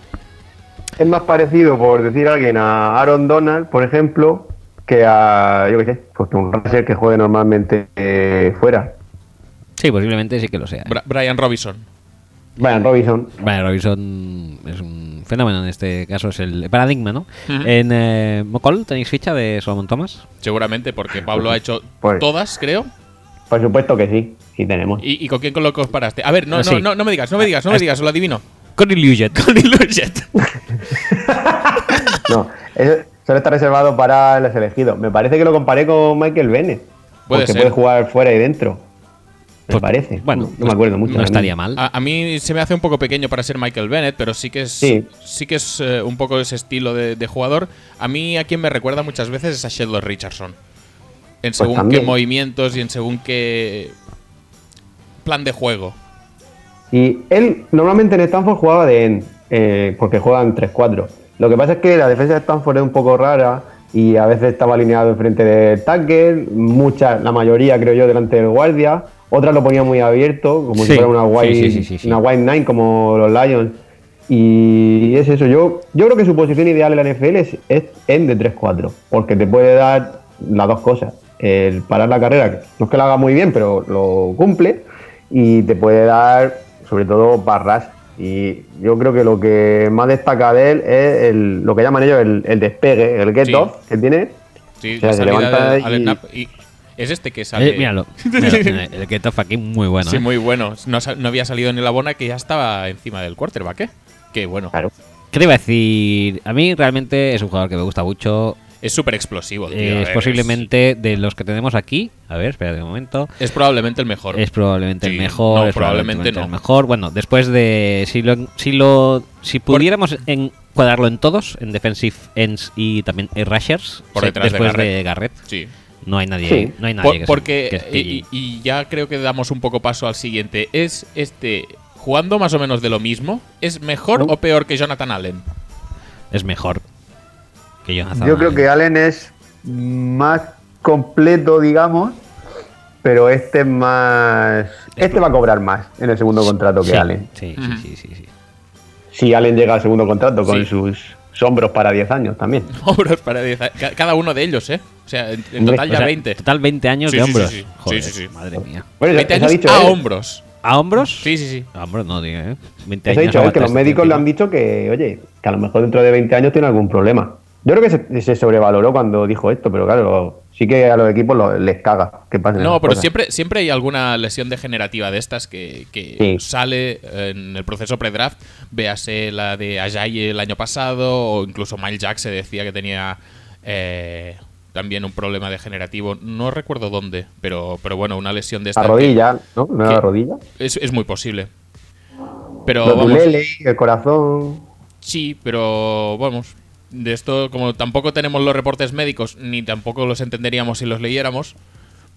Speaker 3: Es más parecido, por decir a alguien, a Aaron Donald, por ejemplo, que a, yo qué sé, pues un Rusher que juegue normalmente eh, fuera.
Speaker 1: Sí, posiblemente sí que lo sea. ¿eh?
Speaker 2: Brian Robinson.
Speaker 3: Brian Robinson.
Speaker 1: Brian Robinson es un fenómeno en este caso, es el paradigma, ¿no? En eh, Mocol, ¿tenéis ficha de Solomon Thomas?
Speaker 2: Seguramente, porque Pablo ha hecho
Speaker 3: Pues-
Speaker 2: todas, creo.
Speaker 3: Por supuesto que sí, sí tenemos.
Speaker 2: ¿Y, y con quién con lo comparaste? A ver, no,
Speaker 1: Ah,
Speaker 2: no,
Speaker 1: sí.
Speaker 2: no, no me digas, no me digas, no me digas, lo adivino.
Speaker 1: Con Illusion.
Speaker 2: Con Illujet.
Speaker 3: No, eso solo está reservado para los elegidos. Me parece que lo comparé con Michael Bennett.
Speaker 2: Puede
Speaker 3: porque
Speaker 2: ser.
Speaker 3: puede jugar fuera y dentro. Me
Speaker 1: Pues,
Speaker 3: parece.
Speaker 1: Bueno,
Speaker 3: no, no me acuerdo mucho.
Speaker 1: No estaría mal.
Speaker 2: A, a mí se me hace un poco pequeño para ser Michael Bennett, pero sí que es,
Speaker 3: Sí.
Speaker 2: sí que es eh, un poco ese estilo de, de jugador. A mí a quien me recuerda muchas veces es a Sheldon Richardson. En según qué movimientos y en según qué plan de juego.
Speaker 3: Y él normalmente en Stanford jugaba de end, eh, porque juegan 3-4. Lo que pasa es que la defensa de Stanford es un poco rara y a veces estaba alineado enfrente del tackle, muchas, la mayoría creo yo delante del guardia, otras lo ponía muy abierto, como
Speaker 1: Sí,
Speaker 3: si fuera una
Speaker 1: sí, sí, sí.
Speaker 3: una wide nine como los Lions. Y es eso, yo, yo creo que su posición ideal en la NFL es, es end de 3-4, porque te puede dar las dos cosas. El parar la carrera, que no es que lo haga muy bien, pero lo cumple, y te puede dar sobre todo barras. Y yo creo que lo que más destaca de él es el- lo que llaman ellos el, el despegue, el get
Speaker 2: Sí.
Speaker 3: off que tiene.
Speaker 2: Sí,
Speaker 3: O sea,
Speaker 2: la
Speaker 3: se levanta
Speaker 2: de- al
Speaker 3: y-
Speaker 2: snap y es este que sale.
Speaker 1: Eh, míralo. el get off aquí muy bueno.
Speaker 2: sí,
Speaker 1: ¿eh?
Speaker 2: muy bueno. No, no había salido ni la bona que ya estaba encima del quarterback, ¿eh? Que bueno.
Speaker 3: Claro.
Speaker 1: ¿Qué te iba a decir? A mí realmente es un jugador que me gusta mucho.
Speaker 2: Es súper explosivo, tío.
Speaker 1: es posiblemente de los que tenemos aquí. A ver, espera un momento.
Speaker 2: Es probablemente el mejor.
Speaker 1: Es probablemente
Speaker 2: Sí,
Speaker 1: el mejor.
Speaker 2: no,
Speaker 1: es
Speaker 2: probablemente no.
Speaker 1: el mejor. Bueno, después de. Si lo, si lo si pudiéramos encuadrarlo en todos, en defensive ends y también en rushers,
Speaker 2: Por
Speaker 1: se-
Speaker 2: detrás de
Speaker 1: después
Speaker 2: Garrett.
Speaker 1: de Garrett,
Speaker 2: Sí.
Speaker 1: No hay nadie.
Speaker 3: Sí.
Speaker 1: No hay nadie
Speaker 2: Por-
Speaker 1: que se-
Speaker 2: porque,
Speaker 1: que esté-
Speaker 2: y, y ya creo que damos un poco paso al siguiente. ¿Es este, jugando más o menos de lo mismo, es mejor
Speaker 3: No.
Speaker 2: o peor que Jonathan Allen?
Speaker 1: es mejor que Jonathan.
Speaker 3: Yo creo que Allen es más completo, digamos, pero este es más. Este va a cobrar más en el segundo contrato que
Speaker 1: sí,
Speaker 3: Allen.
Speaker 1: Sí, sí, sí, sí, sí.
Speaker 3: Si Allen llega al segundo contrato con
Speaker 2: Sí.
Speaker 3: sus hombros para 10 años también.
Speaker 2: Hombros para 10 a- ca- Cada uno de ellos, ¿eh? O sea, en, en total
Speaker 1: O
Speaker 2: ya
Speaker 1: sea,
Speaker 2: 20.
Speaker 1: Total 20 años
Speaker 2: Sí,
Speaker 1: de
Speaker 2: sí, sí,
Speaker 1: hombros.
Speaker 2: sí.
Speaker 1: Joder,
Speaker 2: Sí, sí, sí.
Speaker 1: madre mía.
Speaker 3: Bueno,
Speaker 2: 20
Speaker 3: eso ha
Speaker 2: años
Speaker 3: dicho
Speaker 2: a
Speaker 3: él.
Speaker 2: hombros.
Speaker 1: ¿A hombros?
Speaker 2: Sí, sí, sí.
Speaker 1: A hombros no, diga, ¿eh? 20
Speaker 3: Eso ha
Speaker 1: años
Speaker 3: dicho él, que los médicos le
Speaker 1: tío.
Speaker 3: han dicho que, oye, que a lo mejor dentro de 20 años tiene algún problema. Yo creo que se, se sobrevaloró cuando dijo esto, pero claro, sí que a los equipos lo- les caga que pasen
Speaker 2: No, pero
Speaker 3: cosas.
Speaker 2: siempre, siempre hay alguna lesión degenerativa de estas que, que
Speaker 3: Sí.
Speaker 2: sale en el proceso pre-draft. Véase la de Ajayi el año pasado, o incluso Miles Jack se decía que tenía eh, también un problema degenerativo. No recuerdo dónde, pero, pero bueno, una lesión de esta.
Speaker 3: La
Speaker 2: que
Speaker 3: rodilla, ¿no? ¿No era
Speaker 2: que-
Speaker 3: la rodilla?
Speaker 2: Es, es muy posible. Pero
Speaker 3: Los
Speaker 2: vamos,
Speaker 3: el corazón.
Speaker 2: sí, pero vamos. De esto, como tampoco tenemos los reportes médicos, ni tampoco los entenderíamos si los leyéramos,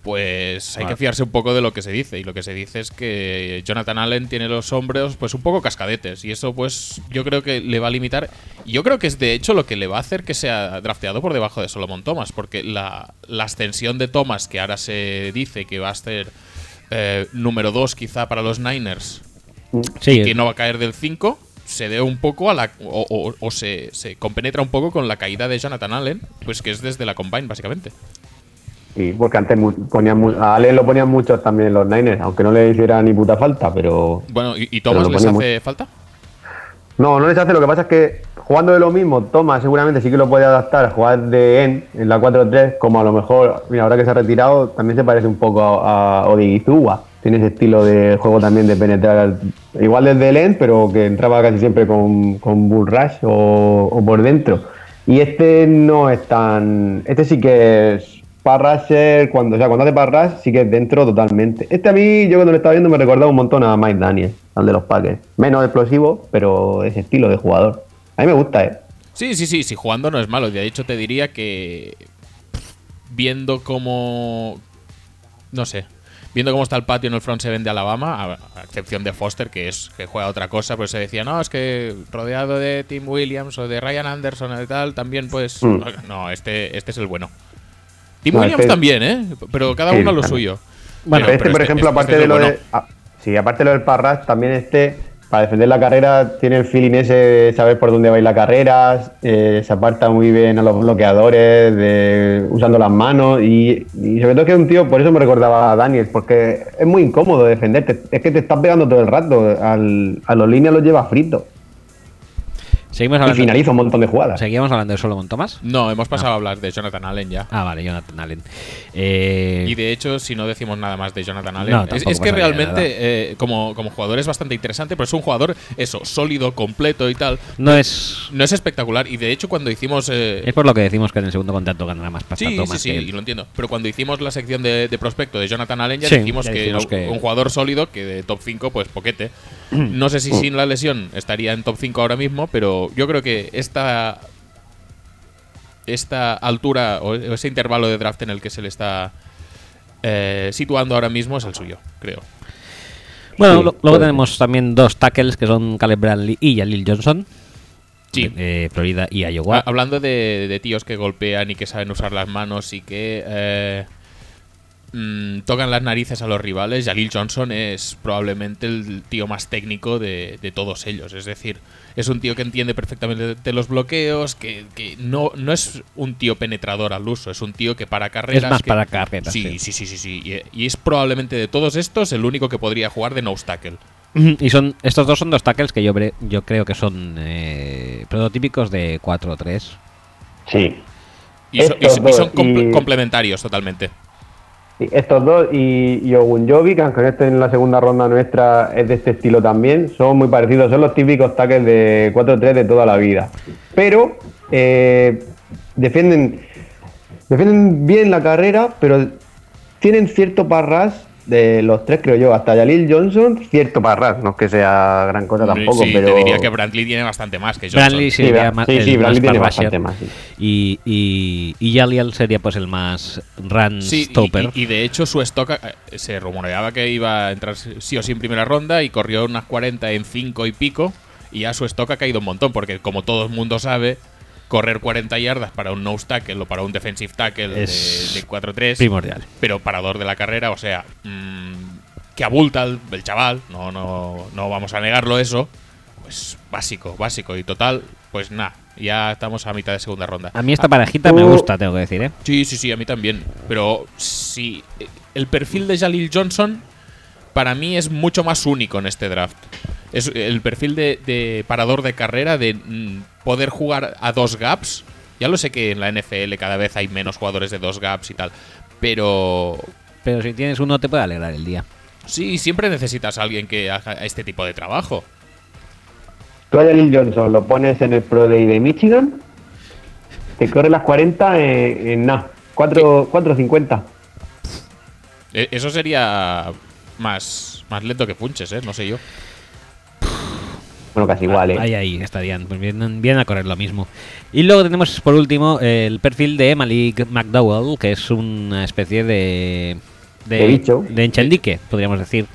Speaker 2: pues hay que fiarse un poco de lo que se dice. Y lo que se dice es que Jonathan Allen tiene los hombros pues un poco cascadetes. Y eso pues yo creo que le va a limitar. Y Yo creo que es de hecho lo que le va a hacer que sea drafteado por debajo de Solomon Thomas. Porque la, la ascensión de Thomas, que ahora se dice que va a ser eh, número 2 quizá para los Niners,
Speaker 1: Sí,
Speaker 2: que no va a caer del 5, se debe un poco a la. o, o- o se, se compenetra un poco con la caída de Jonathan Allen, pues que es desde la Combine, básicamente.
Speaker 3: Sí, porque antes ponían a Allen lo ponían muchos también los Niners, aunque no le hiciera ni puta falta, pero.
Speaker 2: Bueno, ¿y, y Thomas les hace falta?
Speaker 3: No, no les hace. Lo que pasa es que jugando de lo mismo, Thomas seguramente sí que lo puede adaptar a jugar de en en la 4-3, como a lo mejor, mira, ahora que se ha retirado, también se parece un poco a, a Odigizua. Tiene ese estilo de juego también de penetrar, al- igual desde el end, pero que entraba casi siempre con, con bull rush o, por dentro. Y este no es tan. Este sí que es pass rusher, cuando, sea, cuando hace pass rush, sí que es dentro totalmente. Este a mí, yo cuando lo estaba viendo, me recordaba un montón a Mike Daniel, al de los Packers. Menos explosivo, pero ese estilo de jugador. A mí me gusta, ¿eh?
Speaker 2: Sí, sí, sí, sí, jugando no es malo. De hecho, te diría que. Viendo cómo. No sé. Viendo cómo está el patio en el front seven de Alabama, a, excepción de Foster, que es que juega otra cosa, pues se decía, no, es que rodeado de Tim Williams o de Ryan Anderson o de tal, también pues.
Speaker 3: Mm.
Speaker 2: No, este, este es el bueno. Tim
Speaker 3: No,
Speaker 2: Williams
Speaker 3: este-
Speaker 2: también, ¿eh? Pero cada
Speaker 3: Sí,
Speaker 2: uno a lo suyo.
Speaker 1: Bueno,
Speaker 3: Pero este, por ejemplo,
Speaker 2: este-
Speaker 3: aparte
Speaker 2: este
Speaker 3: de lo de. Sí, aparte lo del Parras, también este, para defender la carrera, tiene el feeling ese de saber por dónde va a ir la carrera, eh, se aparta muy bien a los bloqueadores, de, usando las manos y, sobre todo que es un tío, por eso me recordaba a Daniel, porque es muy incómodo defenderte. Es que te estás pegando todo el rato, al, a los líneas los lleva fritos
Speaker 1: Seguimos
Speaker 3: y
Speaker 1: hablando,
Speaker 3: finaliza un montón de jugadas.
Speaker 1: seguíamos hablando de Solomon Thomas.
Speaker 2: No, hemos pasado a hablar de Jonathan Allen ya.
Speaker 1: Ah, vale, Jonathan Allen. Eh,
Speaker 2: Y de hecho, si no decimos nada más de Jonathan Allen,
Speaker 1: No,
Speaker 2: es, que realmente eh, como, como jugador es bastante interesante, pero es un jugador, eso, sólido, completo y tal.
Speaker 1: no es.
Speaker 2: No es espectacular. Y de hecho, cuando hicimos. eh,
Speaker 1: Es por lo que decimos que en el segundo contacto ganará más pasta
Speaker 2: Sí, sí,
Speaker 1: Thomas
Speaker 2: sí,
Speaker 1: que
Speaker 2: y lo entiendo. Pero cuando hicimos la sección de, de prospecto de Jonathan Allen, ya
Speaker 1: Sí,
Speaker 2: dijimos,
Speaker 1: ya
Speaker 2: que,
Speaker 1: dijimos que-
Speaker 2: un jugador sólido que de top 5, pues poquete. No sé si sin la lesión estaría en top 5 ahora mismo, pero yo creo que esta esta altura o ese intervalo de draft en el que se le está eh, situando ahora mismo es el suyo, creo.
Speaker 1: Bueno,
Speaker 3: Sí,
Speaker 1: lo- luego tenemos también dos tackles que son Caleb Bradley y Jalil Johnson.
Speaker 2: Sí.
Speaker 1: de Florida y Iowa.
Speaker 2: Ha- Hablando de, de tíos que golpean y que saben usar las manos y que eh, mm, tocan las narices a los rivales, Jalil Johnson es probablemente el tío más técnico de, de todos ellos. Es decir, es un tío que entiende perfectamente de los bloqueos, que, que no, no es un tío penetrador al uso, es un tío que para carreras...
Speaker 1: Es más
Speaker 2: que-
Speaker 1: para carreras,
Speaker 2: Sí,
Speaker 1: sí.
Speaker 2: sí, sí, sí. sí. Y, y es probablemente de todos estos el único que podría jugar de nose tackle.
Speaker 1: Y son estos dos son dos tackles que yo, yo creo que son eh, prototípicos de 4-3.
Speaker 3: Sí.
Speaker 2: Y, so- y
Speaker 3: Estos
Speaker 2: so- y son complementarios totalmente.
Speaker 3: Estos dos y, y Ogunjovic, aunque este en la segunda ronda nuestra es de este estilo también, son muy parecidos, son los típicos tackles de 4-3 de toda la vida. Pero eh, defienden, defienden bien la carrera, pero tienen cierto parras de los tres, creo yo, hasta Jalil Johnson, cierto parras, no es que sea gran cosa tampoco,
Speaker 2: sí,
Speaker 3: pero...
Speaker 2: te diría que Brantley tiene bastante más que Johnson.
Speaker 1: Bradley
Speaker 3: Sí,
Speaker 1: más,
Speaker 3: sí, sí, Bradley
Speaker 1: más
Speaker 3: tiene bastante más, sí.
Speaker 1: Y, y, y Jalil sería pues el más run stopper.
Speaker 2: y, y de hecho su stock eh, se rumoreaba que iba a entrar sí o sí en primera ronda y corrió unas 40 en 5 y pico y ya su stock ha caído un montón porque como todo el mundo sabe, correr 40 yardas para un nose tackle o para un defensive tackle de,
Speaker 1: Es
Speaker 2: de 4-3,
Speaker 1: primordial.
Speaker 2: pero parador de la carrera, o sea, mm, que abulta el, el chaval, no, no, no vamos a negarlo eso, pues básico, básico y total, pues nada, ya estamos a mitad de segunda ronda.
Speaker 1: A mí esta parejita me
Speaker 3: tú-
Speaker 1: gusta, tengo que decir, ¿eh?
Speaker 2: Sí, sí, sí, a mí también. Pero sí, el perfil de Jalil Johnson para mí es mucho más único en este draft. Es el perfil de, de parador de carrera, de mm, poder jugar a dos gaps. Ya lo sé que en la NFL cada vez hay menos jugadores de dos gaps y tal. Pero
Speaker 1: Pero si tienes uno te puede alegrar el día.
Speaker 2: sí, siempre necesitas a alguien que haga este tipo de trabajo.
Speaker 3: Tú a Jalil Johnson lo pones en el Pro Day de Michigan, te corre las 40 en, en nada, 4 4.50.
Speaker 2: E- Eso sería más, más lento que punches, ¿eh? No sé yo.
Speaker 3: Bueno, casi igual, ¿eh?
Speaker 1: Ahí, ahí estarían. Pues vienen, vienen a correr lo mismo. Y luego tenemos por último el perfil de Malik McDowell, que es una especie de.
Speaker 3: De bicho.
Speaker 1: De enchendique, podríamos decir.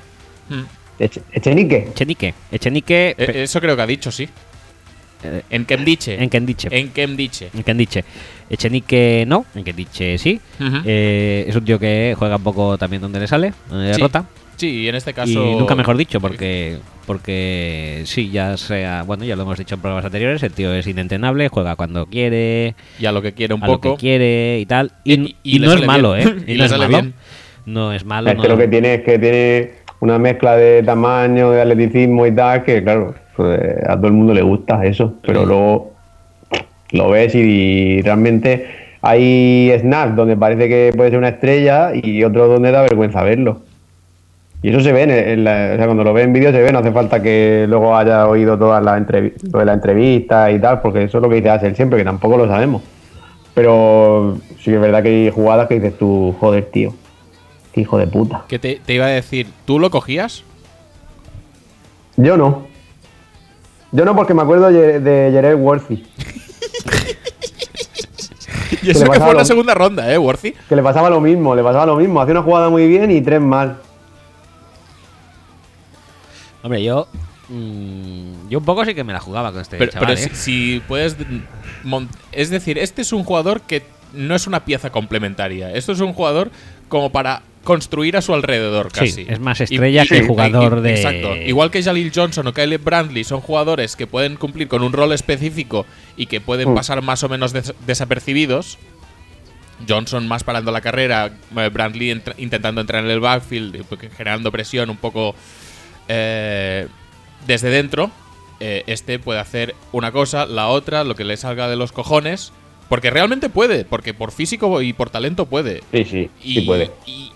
Speaker 2: Hmm.
Speaker 3: Eche- Echenique.
Speaker 1: Echenique. Echenique.
Speaker 2: E- Eso creo que ha dicho, sí.
Speaker 1: eh,
Speaker 2: En Kemdiche.
Speaker 1: en Kendiche.
Speaker 2: En Kemdiche.
Speaker 1: En Kendiche. Echenique no, en Kendiche sí.
Speaker 2: Ujú.
Speaker 1: Eh, es un tío que juega un poco también donde le sale, donde
Speaker 2: Sí.
Speaker 1: rota.
Speaker 2: Sí, y en este caso.
Speaker 1: Y nunca mejor dicho, porque porque sí, ya sea, bueno, ya lo hemos dicho en programas anteriores, el tío es inentrenable, juega cuando quiere,
Speaker 2: Y a lo que quiere un
Speaker 1: a lo
Speaker 2: poco.
Speaker 1: que quiere y tal. Y,
Speaker 2: Y- y
Speaker 1: y
Speaker 2: le
Speaker 1: no es malo,
Speaker 2: bien.
Speaker 1: ¿eh?
Speaker 2: Y
Speaker 1: Y
Speaker 2: le
Speaker 1: no es
Speaker 2: sale
Speaker 1: malo.
Speaker 2: bien.
Speaker 1: No es malo.
Speaker 3: Es
Speaker 1: no-
Speaker 3: que lo que tiene es que tiene una mezcla de tamaño, de atleticismo y tal, que claro, pues, a todo el mundo le gusta eso, pero
Speaker 1: Sí.
Speaker 3: luego lo ves y realmente hay snaps donde parece que puede ser una estrella y otros donde da vergüenza verlo. Y eso se ve, en, en la- o sea, cuando lo ve en vídeo se ve, no hace falta que luego haya oído todas las entrevi- lo de la entrevista y tal, porque eso es lo que dice Axel siempre, que tampoco lo sabemos. Pero sí que es verdad que hay jugadas que dices tú, joder, tío, qué hijo de puta.
Speaker 2: Que te, te iba a decir, ¿tú lo cogías?
Speaker 3: Yo no. Yo no porque me acuerdo de Jared Worthy,
Speaker 2: Y eso que fue en la segunda ronda, ¿eh, Worthy?
Speaker 3: que le pasaba lo mismo, le pasaba lo mismo, hacía una jugada muy bien y tres mal.
Speaker 1: Hombre, yo. mm, yo un poco sí que me la jugaba con este
Speaker 2: Pero,
Speaker 1: chaval.
Speaker 2: pero
Speaker 1: ¿eh?
Speaker 2: si, si puedes. Es decir, este es un jugador que no es una pieza complementaria. Esto es un jugador como para construir a su alrededor
Speaker 1: Sí,
Speaker 2: casi.
Speaker 1: es más estrella que jugador de-
Speaker 2: Exacto. Igual que Jalil Johnson o Caleb Brantley son jugadores que pueden cumplir con un rol específico y que pueden
Speaker 3: Mm.
Speaker 2: pasar más o menos des- desapercibidos. Johnson más parando la carrera, eh, Brantley entra- intentando entrar en el backfield, eh, porque generando presión un poco eh, desde dentro. Eh, este puede hacer una cosa, la otra, lo que le salga de los cojones. Porque realmente puede, porque por físico y por talento puede.
Speaker 3: Sí, sí,
Speaker 2: Y,
Speaker 3: sí puede.
Speaker 2: Y,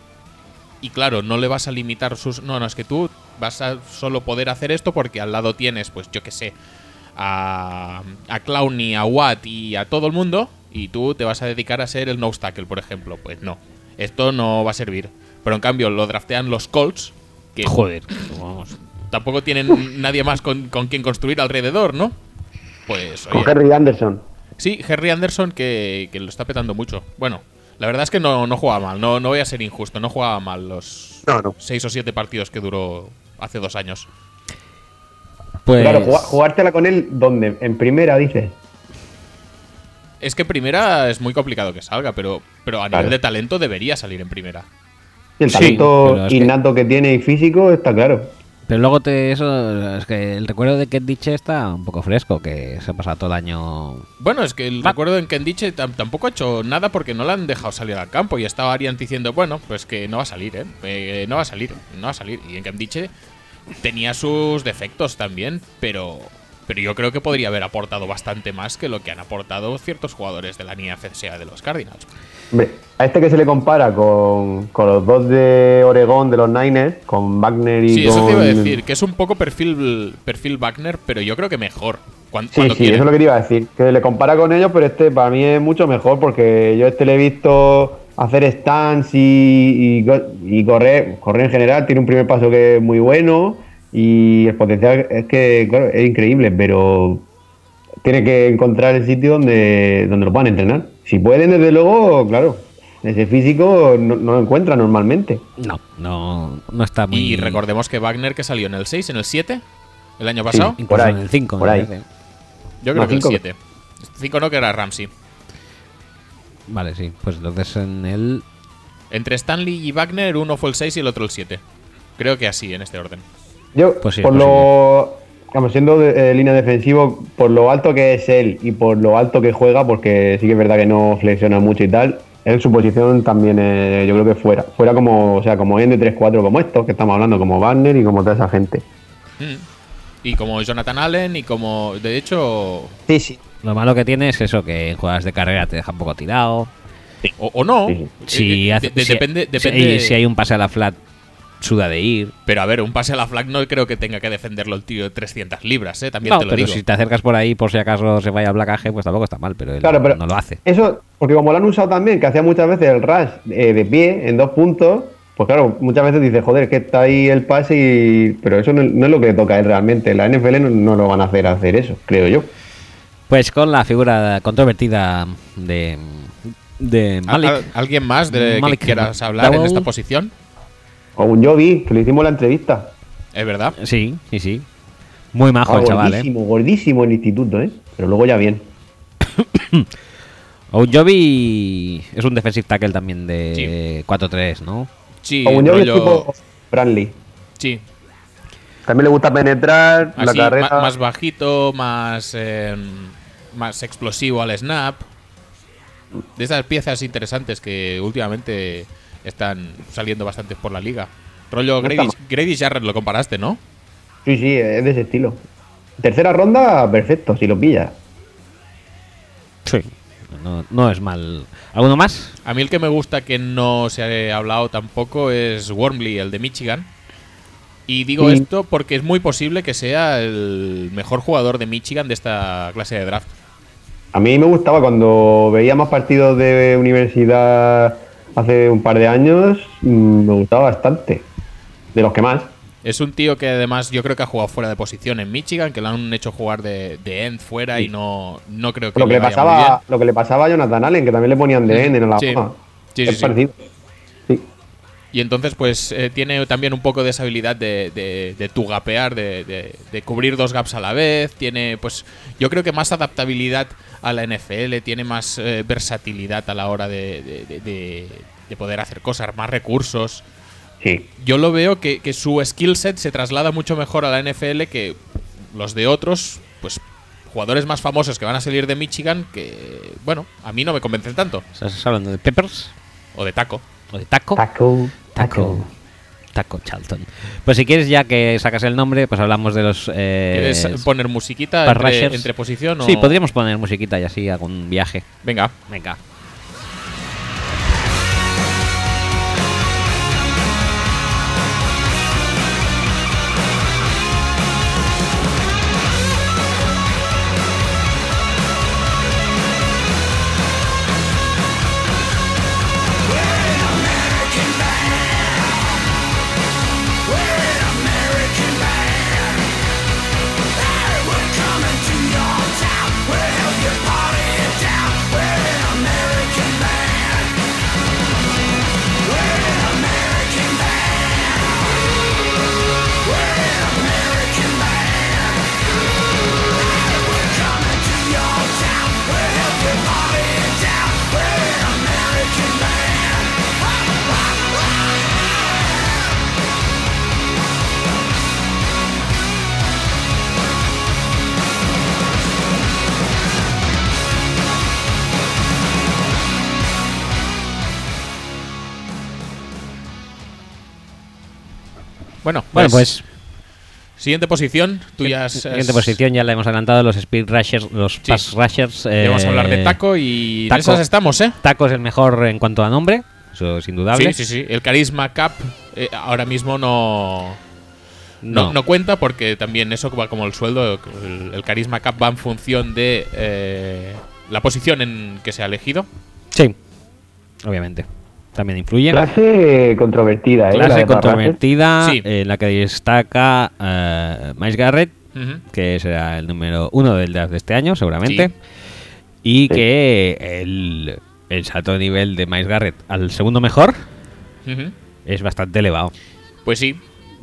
Speaker 2: y claro, no le vas a limitar sus. No, no, es que tú vas a solo poder hacer esto porque al lado tienes, pues yo qué sé, a, a Clowney, a Watt y a todo el mundo. Y tú te vas a dedicar a ser el no obstacle, por ejemplo. Pues no, esto no va a servir. Pero en cambio lo draftean los Colts, que
Speaker 1: Joder, vamos.
Speaker 2: tampoco tienen nadie más con, con quien construir alrededor, ¿no? Pues
Speaker 3: Con
Speaker 2: oye,
Speaker 3: Henry Anderson.
Speaker 2: Sí, Harry Anderson que, que lo está petando mucho. Bueno, la verdad es que no, no jugaba mal, no, no voy a ser injusto, no jugaba mal los
Speaker 3: No, no.
Speaker 2: seis o siete partidos que duró hace dos años.
Speaker 1: Pues,
Speaker 3: Claro, jugártela con él, ¿dónde? En primera, dices.
Speaker 2: Es que primera es muy complicado que salga, pero, pero a
Speaker 3: Claro.
Speaker 2: nivel de talento debería salir en primera.
Speaker 3: El
Speaker 1: Sí,
Speaker 3: talento
Speaker 1: pero es que-
Speaker 3: innato que... tiene y físico está claro.
Speaker 1: pero luego te eso es que el recuerdo de Ken Ditch está un poco fresco, que se ha pasado todo el año.
Speaker 2: Bueno, es que el recuerdo en Kendiche tam- tampoco ha hecho nada porque no le han dejado salir al campo y estaba Ariant diciendo, bueno, pues que no va a salir, ¿eh? Eh, no va a salir, no va a salir. Y en Kendiche tenía sus defectos también, pero, pero yo creo que podría haber aportado bastante más que lo que han aportado ciertos jugadores de la línea FCA de los Cardinals.
Speaker 3: Hombre, a este que se le compara con, con los dos de Oregón de los Niners, con Wagner y
Speaker 2: Sí,
Speaker 3: con...
Speaker 2: eso te iba a decir, que es un poco perfil, perfil Wagner, pero yo creo que mejor. Cuan-
Speaker 3: Sí,
Speaker 2: cuando
Speaker 3: sí,
Speaker 2: quiere.
Speaker 3: eso es lo que te iba a decir. Que le compara con ellos, pero este para mí es mucho mejor porque yo este le he visto hacer stands y, y correr, correr en general. Tiene un primer paso que es muy bueno y el potencial es que, claro, es increíble, pero tiene que encontrar el sitio donde, donde lo puedan entrenar. Si pueden, desde luego, claro, ese físico no, no lo encuentra normalmente.
Speaker 1: No, no, no está muy.
Speaker 2: Y recordemos que Wagner que salió en el 6, en el 7, el año pasado.
Speaker 3: Sí.
Speaker 1: incluso
Speaker 3: por ahí,
Speaker 1: en el 5.
Speaker 3: por ahí.
Speaker 2: Yo creo
Speaker 3: No,
Speaker 2: que el
Speaker 3: cinco.
Speaker 2: 7. 5 no, que era Ramsey.
Speaker 1: Vale, sí. Pues entonces en el.
Speaker 2: Entre Stanley y Wagner, uno fue el 6 y el otro el 7. Creo que así, en este orden.
Speaker 3: Yo,
Speaker 1: Pues sí,
Speaker 3: por
Speaker 1: es
Speaker 3: lo. Vamos, siendo de, eh, línea defensivo, por lo alto que es él y por lo alto que juega, porque sí que es verdad que no flexiona mucho y tal, en su posición también eh, yo creo que fuera. Fuera como, o sea, como N 3-4 como estos que estamos hablando, como Wagner y como toda esa gente.
Speaker 2: Mm. Y como Jonathan Allen y como... De hecho...
Speaker 3: Sí, sí.
Speaker 1: Lo malo que tiene es eso, que en jugadas de carrera te deja un poco tirado.
Speaker 2: O, o no.
Speaker 3: Sí, sí.
Speaker 1: Si,
Speaker 2: Eh,
Speaker 1: hace-
Speaker 2: de- de-
Speaker 1: si-
Speaker 2: depende... depende
Speaker 1: si hay un pase a la flat, suda de ir.
Speaker 2: Pero a ver, un pase a la flag no creo que tenga que defenderlo el tío de 300 libras, ¿eh? También
Speaker 1: No,
Speaker 2: te lo
Speaker 1: pero
Speaker 2: digo.
Speaker 1: si te acercas por ahí por si acaso se vaya a placaje, pues tampoco está mal, pero él
Speaker 3: Claro, pero
Speaker 1: no lo hace.
Speaker 3: Eso, porque como lo han usado también, que hacía muchas veces el rush eh, de pie en dos puntos, pues claro, muchas veces dices, joder, que está ahí el pase y. Pero eso no, no es lo que le toca a él realmente. La NFL no, no lo van a hacer hacer eso, creo yo.
Speaker 1: Pues con la figura controvertida de, de
Speaker 2: ¿Al-
Speaker 1: Malik.
Speaker 2: al- ¿Alguien más de
Speaker 1: Malik
Speaker 2: que quieras hablar en esta posición?
Speaker 3: O un Jovi, que le hicimos la entrevista.
Speaker 2: Es verdad.
Speaker 1: Sí, sí, sí. Muy majo
Speaker 3: Ah,
Speaker 1: el chaval, ¿eh?
Speaker 3: gordísimo, gordísimo el instituto, ¿eh? Pero luego ya bien.
Speaker 1: Ojovi es un defensive tackle también de 4-3, ¿no?
Speaker 2: Sí,
Speaker 3: O un Jovi es
Speaker 2: rollo-
Speaker 3: tipo Brantley.
Speaker 2: Sí,
Speaker 3: También le gusta penetrar, la
Speaker 2: Así, ma-
Speaker 3: carrera.
Speaker 2: más bajito, más, eh, más explosivo al snap. De esas piezas interesantes que últimamente están saliendo bastante por la liga. Rollo
Speaker 3: está
Speaker 2: Grady, Jarrett lo comparaste, ¿no?
Speaker 3: Sí, sí, es de ese estilo. Tercera ronda, perfecto, si lo pilla.
Speaker 1: Sí. No, no es mal. ¿Alguno más?
Speaker 2: A mí el que me gusta que no se ha hablado tampoco es Wormley, el de Michigan. Y digo
Speaker 3: Sí.
Speaker 2: esto porque es muy posible que sea el mejor jugador de Michigan de esta clase de draft.
Speaker 3: A mí me gustaba cuando veía más partidos de universidad hace un par de años, mm, me gustaba bastante. De los que más.
Speaker 2: Es un tío que además yo creo que ha jugado fuera de posición en Michigan, que lo han hecho jugar de, de end fuera y no, no creo que
Speaker 3: Lo que, le pasaba, lo que le pasaba a Jonathan Allen, que también le ponían de N en la
Speaker 2: Sí.
Speaker 3: es parecido.
Speaker 2: Y entonces, pues eh, tiene también un poco de esa habilidad de, de, de tugapear, de, de- de cubrir dos gaps a la vez. Tiene, pues, yo creo que más adaptabilidad a la NFL, tiene más eh, versatilidad a la hora de, de- de- de- de poder hacer cosas, más recursos.
Speaker 3: Sí.
Speaker 2: Yo lo veo que, que su skill set se traslada mucho mejor a la NFL que los de otros, pues, jugadores más famosos que van a salir de Michigan, que, bueno, a mí no me convencen tanto.
Speaker 1: ¿Estás hablando de Peppers?
Speaker 2: O de Taco.
Speaker 1: ¿O de Taco?
Speaker 3: Taco.
Speaker 1: Taco. Taco Charlton. Pues si quieres, ya que sacas el nombre, pues hablamos de los. eh,
Speaker 2: ¿Quieres poner musiquita entre, entre posición o...?
Speaker 1: Sí, podríamos poner musiquita y así hago un viaje.
Speaker 2: Venga.
Speaker 1: Venga.
Speaker 2: Bueno,
Speaker 1: Bueno, pues.
Speaker 2: Siguiente posición, tú ya has...
Speaker 1: Siguiente
Speaker 2: has-
Speaker 1: posición, ya la hemos adelantado, los Speed Rushers, los
Speaker 2: Sí.
Speaker 1: Pass Rushers.
Speaker 2: ya Vamos a hablar de
Speaker 1: eh,
Speaker 2: Taco y en
Speaker 1: Taco.
Speaker 2: esas estamos, ¿eh?
Speaker 1: Taco es el mejor en cuanto a nombre, eso es indudable.
Speaker 2: Sí, sí, sí. El Carisma Cup eh, ahora mismo no, no,
Speaker 1: No.
Speaker 2: no cuenta porque también eso va como el sueldo. El, el Carisma Cup va en función de eh, la posición en que se ha elegido.
Speaker 1: Sí, obviamente. También influye.
Speaker 3: Clase controvertida, ¿eh? la
Speaker 1: Clase controvertida
Speaker 2: Sí.
Speaker 1: en la que destaca eh, Miles Garrett, que será el número uno del draft de este año, seguramente.
Speaker 2: Sí.
Speaker 1: Y
Speaker 3: Sí.
Speaker 1: que el, el salto de nivel de Miles Garrett al segundo mejor es bastante elevado.
Speaker 2: Pues sí.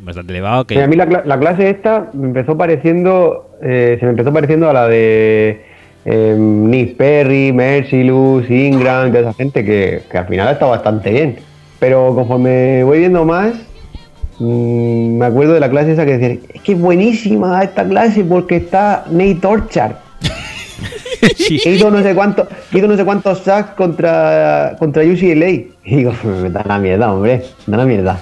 Speaker 1: Bastante elevado. Que
Speaker 3: a mí la, cla- la clase esta me empezó pareciendo, eh, se me empezó pareciendo a la de eh, Nick Perry, Mercilus, Ingram, toda esa gente que, que al final está bastante bien. Pero conforme voy viendo más, mm, me acuerdo de la clase esa que decían, es que es buenísima esta clase porque está Nate Orchard.
Speaker 1: Sí.
Speaker 3: Hizo no sé cuánto, hizo no sé cuántos sacks contra, contra UCLA. Y digo, me da la mierda, hombre, me da la mierda.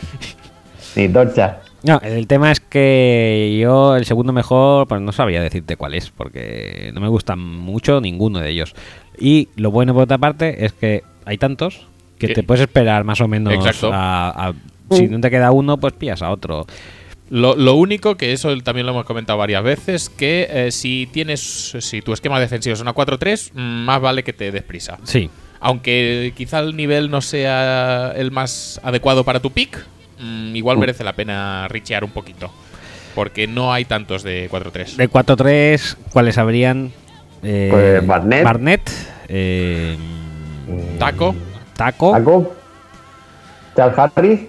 Speaker 3: Nate Orchard.
Speaker 1: No, el tema es que yo el segundo mejor, pues no sabría decirte cuál es, porque no me gustan mucho ninguno de ellos. Y lo bueno por otra parte es que hay tantos que te puedes esperar más o menos
Speaker 2: Exacto.
Speaker 1: a, a- si no te queda uno, pues pillas a otro.
Speaker 2: Lo, lo único que eso también lo hemos comentado varias veces, que eh, si tienes, si tu esquema defensivo es una 4-3, mm, más vale que te des prisa.
Speaker 1: Sí,
Speaker 2: Aunque quizá el nivel no sea el más adecuado para tu pick, mm, igual merece la pena richear un poquito. Porque no hay tantos de 4-3.
Speaker 1: de 4-3, ¿cuáles habrían? Eh,
Speaker 3: Pues Barnett.
Speaker 1: Barnett, eh,
Speaker 2: Taco,
Speaker 1: Taco,
Speaker 3: Taco, Charles Harris,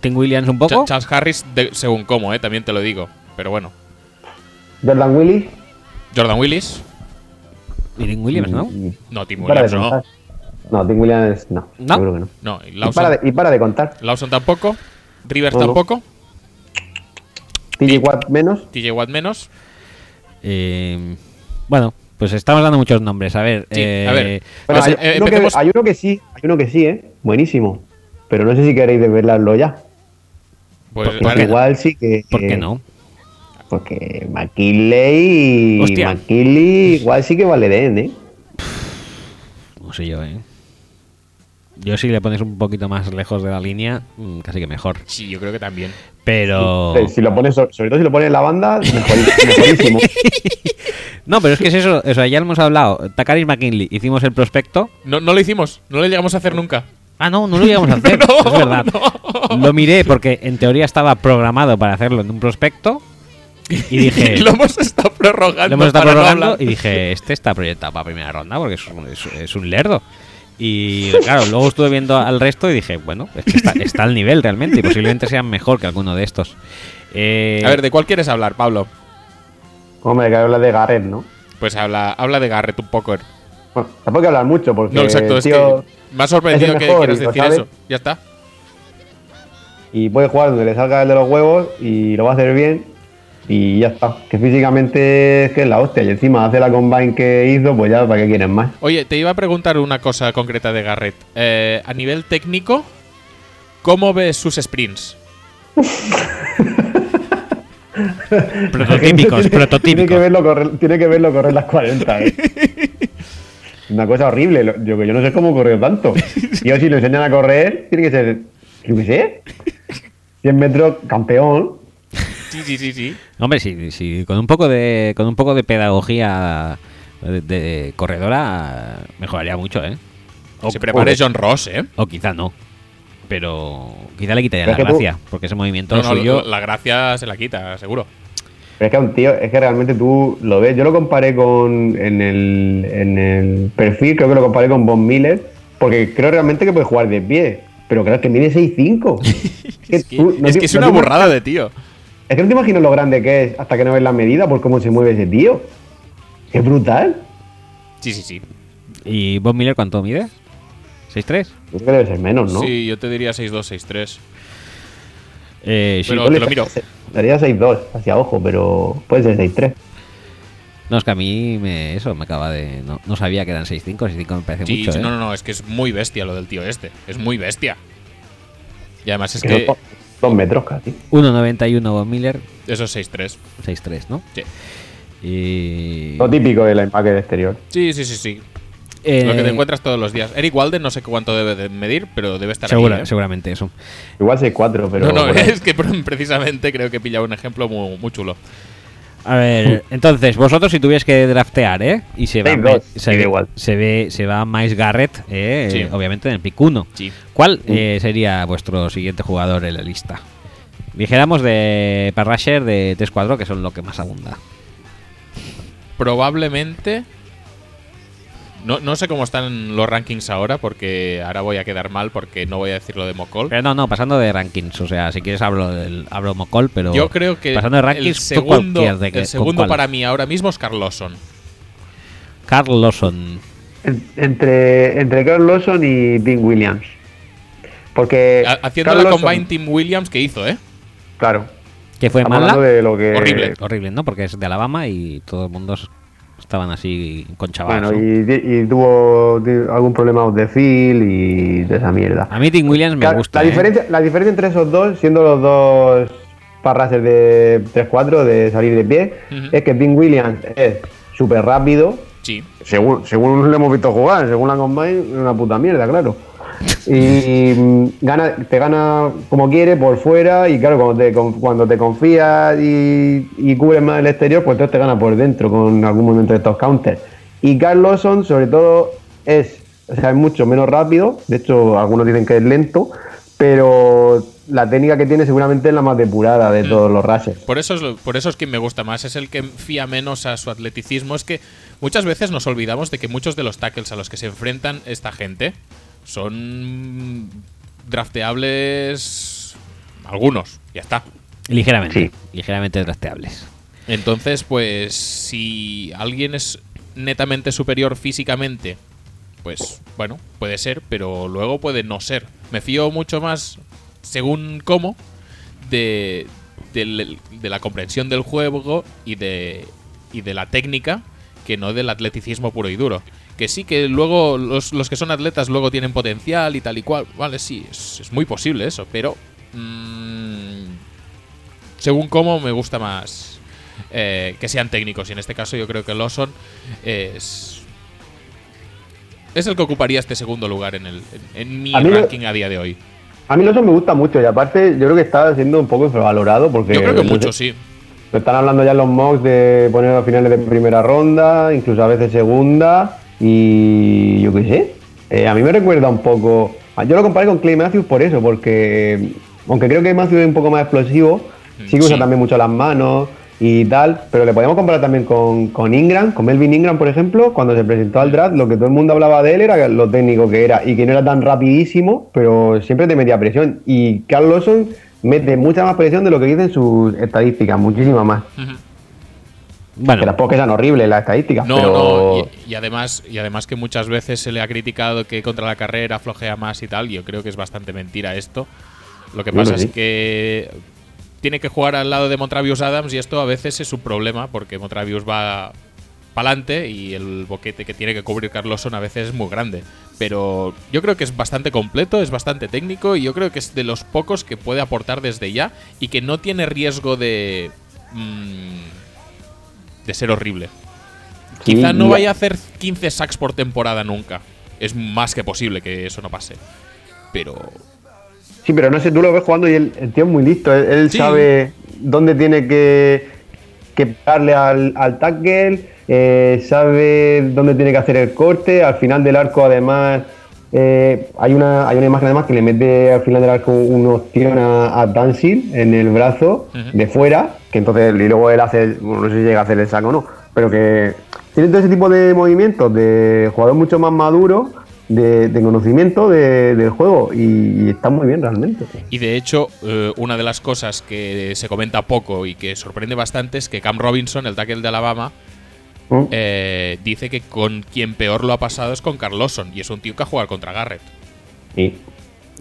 Speaker 1: Tim Williams un
Speaker 2: Ch-
Speaker 1: poco.
Speaker 2: Charles Harris, de- según cómo, eh, también te lo digo. Pero bueno,
Speaker 3: Jordan Willis.
Speaker 2: Jordan Willis,
Speaker 1: Y Tim Williams, ¿no?
Speaker 3: Y-
Speaker 2: no, Tim Williams no.
Speaker 3: No, Tim Williams no.
Speaker 1: ¿No?
Speaker 3: Seguro que no.
Speaker 2: No, y
Speaker 3: para, de, y para de contar.
Speaker 2: Lawson tampoco,
Speaker 3: No, no.
Speaker 2: tampoco,
Speaker 3: TJ Watt menos.
Speaker 2: TJ Watt menos.
Speaker 1: Eh, bueno, pues estamos dando muchos nombres. A ver,
Speaker 2: Sí,
Speaker 1: eh,
Speaker 2: a ver.
Speaker 3: Bueno,
Speaker 2: Pues,
Speaker 3: hay,
Speaker 2: eh,
Speaker 3: uno que,
Speaker 2: empecemos-
Speaker 3: hay uno que sí, hay uno que sí, ¿eh? Buenísimo. Pero no sé si queréis desvelarlo ya.
Speaker 2: Pues
Speaker 3: igual sí que.
Speaker 1: ¿Por qué no?
Speaker 3: Porque McKinley y
Speaker 1: Hostia.
Speaker 3: McKinley igual sí que vale de ¿eh?
Speaker 1: No sé yo, ¿eh? Yo si le pones un poquito más lejos de la línea, mm, casi que mejor.
Speaker 2: Sí, yo creo que también.
Speaker 1: Pero...
Speaker 3: Si lo pones, so- sobre todo si lo pones en la banda, mejor- mejorísimo.
Speaker 1: No, pero es que es eso. O sea, ya lo hemos hablado. Takaris McKinley, hicimos el prospecto.
Speaker 2: No, no lo hicimos, no lo llegamos a hacer nunca.
Speaker 1: Ah, no, no lo íbamos a hacer.
Speaker 2: No,
Speaker 1: es verdad. Lo miré porque en teoría estaba programado para hacerlo en un prospecto. Y dije...
Speaker 2: lo hemos estado prorrogando.
Speaker 1: Lo hemos estado
Speaker 2: no
Speaker 1: prorrogando y dije, este está proyectado para primera ronda porque es un, es- es un lerdo. Y claro, luego estuve viendo al resto y dije, bueno, es que está, está al nivel realmente y posiblemente sean mejor que alguno de estos. Eh,
Speaker 2: A ver, ¿de cuál quieres hablar, Pablo?
Speaker 3: Hombre, que habla de Gareth, ¿no?
Speaker 2: Pues habla, habla de Garrett un poco.
Speaker 3: Bueno, tampoco hay que hablar mucho porque.
Speaker 2: No, exacto, es
Speaker 3: tío,
Speaker 2: que me ha sorprendido
Speaker 3: es
Speaker 2: que
Speaker 3: mejor
Speaker 2: quieras decir eso. Ya está.
Speaker 3: Y puede jugar donde le salga el de los huevos y lo va a hacer bien. Y ya está. Que físicamente es que es la hostia. Y encima hace la combine que hizo, pues ya, ¿para qué quieren más?
Speaker 2: Oye, te iba a preguntar una cosa concreta de Garrett. Eh, a nivel técnico, ¿cómo ves sus sprints?
Speaker 1: prototípicos,
Speaker 3: Tiene que,
Speaker 1: prototípicos.
Speaker 3: verlo correr, tiene que verlo correr las 40, ¿eh? Una cosa horrible. Yo, yo no sé cómo corrió tanto. Yo, si lo enseñan a correr, tiene que ser, yo qué sé, 100 metros campeón.
Speaker 2: Sí, sí, sí, sí.
Speaker 1: Hombre, sí, sí, con un poco de, con un poco de pedagogía de, de corredora mejoraría mucho, ¿eh? O,
Speaker 2: Se prepare John Ross, ¿eh?
Speaker 1: o quizá no. Pero quizá le quitaría la
Speaker 3: es tú-
Speaker 1: gracia, porque ese movimiento
Speaker 2: No, no,
Speaker 1: suyo.
Speaker 2: la gracia se la quita, seguro.
Speaker 3: Pero es que a un tío, es que realmente tú lo ves. Yo lo comparé con. En el, en el perfil, creo que lo comparé con Von Miller. Porque creo realmente que puede jugar de pie. Pero claro, es que mide 6'5.
Speaker 2: Es que,
Speaker 3: tú no
Speaker 2: es,
Speaker 3: te-
Speaker 2: que es
Speaker 3: no
Speaker 2: una burrada de tío.
Speaker 3: Es que no te imaginas lo grande que es hasta que no ves la medida por cómo se mueve ese tío. Es brutal.
Speaker 2: Sí, sí, sí.
Speaker 1: ¿Y Bob Miller cuánto mide? ¿6'3?
Speaker 3: Yo creo que debe ser menos, ¿no?
Speaker 2: Sí, yo te diría 6-2, 6-3.
Speaker 1: Eh, sí.
Speaker 2: Pero- te lo miro.
Speaker 3: Daría 6'2 hacia ojo, pero puede ser 6'3.
Speaker 1: No, es que a mí me, eso me acaba de. No, no sabía que eran 6'5, 6'5 me parece
Speaker 2: Sí,
Speaker 1: mucho.
Speaker 2: sí,
Speaker 1: ¿eh?
Speaker 2: no, no, no, es que es muy bestia lo del tío este. Es muy bestia. Y además es
Speaker 3: Que dos metros casi.
Speaker 1: 1.91 Bob Miller,
Speaker 2: eso es 6-3.
Speaker 1: 6'3, ¿no?
Speaker 2: Sí.
Speaker 1: Y.
Speaker 3: Lo típico del empaque de exterior.
Speaker 2: Sí, sí, sí, sí.
Speaker 1: Eh,
Speaker 2: Lo que te encuentras todos los días. Eric Walden no sé cuánto debe de medir, pero debe estar
Speaker 1: segura-
Speaker 2: ahí. ¿eh?
Speaker 1: Seguramente eso.
Speaker 3: Igual 6'4, pero.
Speaker 2: no, no, es que precisamente creo que he pillado un ejemplo muy, muy chulo.
Speaker 1: A ver, entonces, vosotros si tuvierais que draftear, ¿eh? Y se va, se, ve,
Speaker 3: igual.
Speaker 1: se ve, se va Miles Garrett, eh,
Speaker 2: Sí.
Speaker 1: obviamente en el pick 1.
Speaker 2: Sí.
Speaker 1: ¿Cuál eh, sería vuestro siguiente jugador en la lista? Dijéramos de Parrasher de T4, que son lo que más abunda.
Speaker 2: Probablemente. No, no sé cómo están los rankings ahora, porque ahora voy a quedar mal porque no voy a decir lo de Mokol.
Speaker 1: Pero no, no, pasando de rankings. O sea, si quieres hablo del hablo Mocol, pero.
Speaker 2: Yo creo que
Speaker 1: Pasando de
Speaker 2: el
Speaker 1: rankings, tú
Speaker 2: segundo,
Speaker 1: cualquier de que-
Speaker 2: el
Speaker 1: ¿con
Speaker 2: segundo para mí ahora mismo es Carl Lawson.
Speaker 1: Carl Lawson.
Speaker 3: En- entre, entre Carl Lawson y Dean Williams. Porque.
Speaker 2: Ha- Haciendo
Speaker 3: Carl
Speaker 2: la
Speaker 3: Lawson-
Speaker 2: Combine Team Williams que hizo, ¿eh?
Speaker 3: Claro.
Speaker 1: Que fue mala.
Speaker 3: de lo que.
Speaker 2: Horrible.
Speaker 1: Horrible, ¿no? Porque es de Alabama y todo el mundo estaban así con chavales.
Speaker 3: Bueno,
Speaker 1: ¿no?
Speaker 3: y, y tuvo algún problema de feel y de esa mierda.
Speaker 1: A mí Tim Williams me
Speaker 3: Claro,
Speaker 1: gusta.
Speaker 3: la,
Speaker 1: ¿eh?
Speaker 3: diferencia, la diferencia entre esos dos, siendo los dos parrases de 3-4, de salir de pie, es que Dean Williams es súper rápido.
Speaker 2: Sí.
Speaker 3: Según, según lo hemos visto jugar, según la Combine, es una puta mierda, claro. Y mm, gana, te gana como quiere por fuera y claro, cuando te, cuando te confías y, y cubres más el exterior, pues entonces te gana por dentro con algún momento de estos counters. Y Carl Lawson, sobre todo, es, o sea, es mucho menos rápido, de hecho algunos dicen que es lento, pero la técnica que tiene seguramente es la más depurada de todos los rushers.
Speaker 2: Por eso, es, por eso es quien me gusta más, es el que fía menos a su atleticismo. Es que muchas veces nos olvidamos de que muchos de los tackles a los que se enfrentan esta gente son drafteables algunos, ya está.
Speaker 1: Ligeramente.
Speaker 3: Sí.
Speaker 1: Ligeramente trasteables.
Speaker 2: Entonces, pues si alguien es netamente superior físicamente, pues bueno, puede ser, pero luego puede no ser. Me fío mucho más, según cómo, de, del- de la comprensión del juego y de, y de la técnica, que no del atleticismo puro y duro. Que sí, que luego los, los que son atletas luego tienen potencial y tal y cual. Vale, sí, es, es muy posible eso, pero... mm, según cómo me gusta más eh, que sean técnicos. Y en este caso yo creo que Lawson es... Es el que ocuparía este segundo lugar en, el, en, en mi
Speaker 3: A mí lo-
Speaker 2: ranking a día de hoy.
Speaker 3: A mí Lawson me gusta mucho y aparte yo creo que está siendo un poco infravalorado porque...
Speaker 2: Yo creo que mucho, sí.
Speaker 3: Lo están hablando ya los mocks de poner a finales de primera ronda, incluso a veces segunda, y yo qué sé. Eh, a mí me recuerda un poco. Yo lo comparé con Clay Matthews por eso, porque aunque creo que Matthews es un poco más explosivo, sí que usa
Speaker 2: Sí.
Speaker 3: también mucho las manos y tal, pero le podíamos comparar también con, con Ingram, con Melvin Ingram, por ejemplo, cuando se presentó al draft, lo que todo el mundo hablaba de él era lo técnico que era y que no era tan rapidísimo, pero siempre te metía presión. Y Carl Lawson mete mucha más presión de lo que dicen sus estadísticas, muchísima más.
Speaker 1: Bueno,
Speaker 3: Que tampoco que sean horribles las estadísticas,
Speaker 2: No,
Speaker 3: pero
Speaker 2: no, y, y además, y además que muchas veces se le ha criticado que contra la carrera flojea más y tal. Yo creo que es bastante mentira esto. Lo que
Speaker 3: Bueno,
Speaker 2: pasa
Speaker 3: sí.
Speaker 2: es que tiene que jugar al lado de Montravius Adams y esto a veces es un problema porque Montravius va para adelante y el boquete que tiene que cubrir Carlosson a veces es muy grande. Pero yo creo que es bastante completo, es bastante técnico y yo creo que es de los pocos que puede aportar desde ya y que no tiene riesgo de. mm, de ser horrible.
Speaker 3: Sí,
Speaker 2: Quizá no vaya a hacer 15 sacks por temporada nunca. Es más que posible que eso no pase. Pero.
Speaker 3: Sí, pero no sé, tú lo ves jugando y el, el tío es muy listo. Él, él
Speaker 2: Sí.
Speaker 3: sabe dónde tiene que, que pegarle al, al tackle, eh, sabe dónde tiene que hacer el corte. Al final del arco, además, eh, hay, una, hay una imagen además que le mete al final del arco una opción a, a en el brazo de fuera, que entonces y luego él hace, bueno, no sé si llega a hacer el saco o no, pero que tiene todo ese tipo de movimientos de jugador mucho más maduro. De, de conocimiento de- del juego y, y está muy bien realmente.
Speaker 2: Y de hecho, eh, una de las cosas que se comenta poco y que sorprende bastante es que Cam Robinson, el tackle de Alabama, Eh, dice que con quien peor lo ha pasado es con Carl Lawson. Y es un tío que ha jugado contra Garrett.
Speaker 3: Y
Speaker 1: yo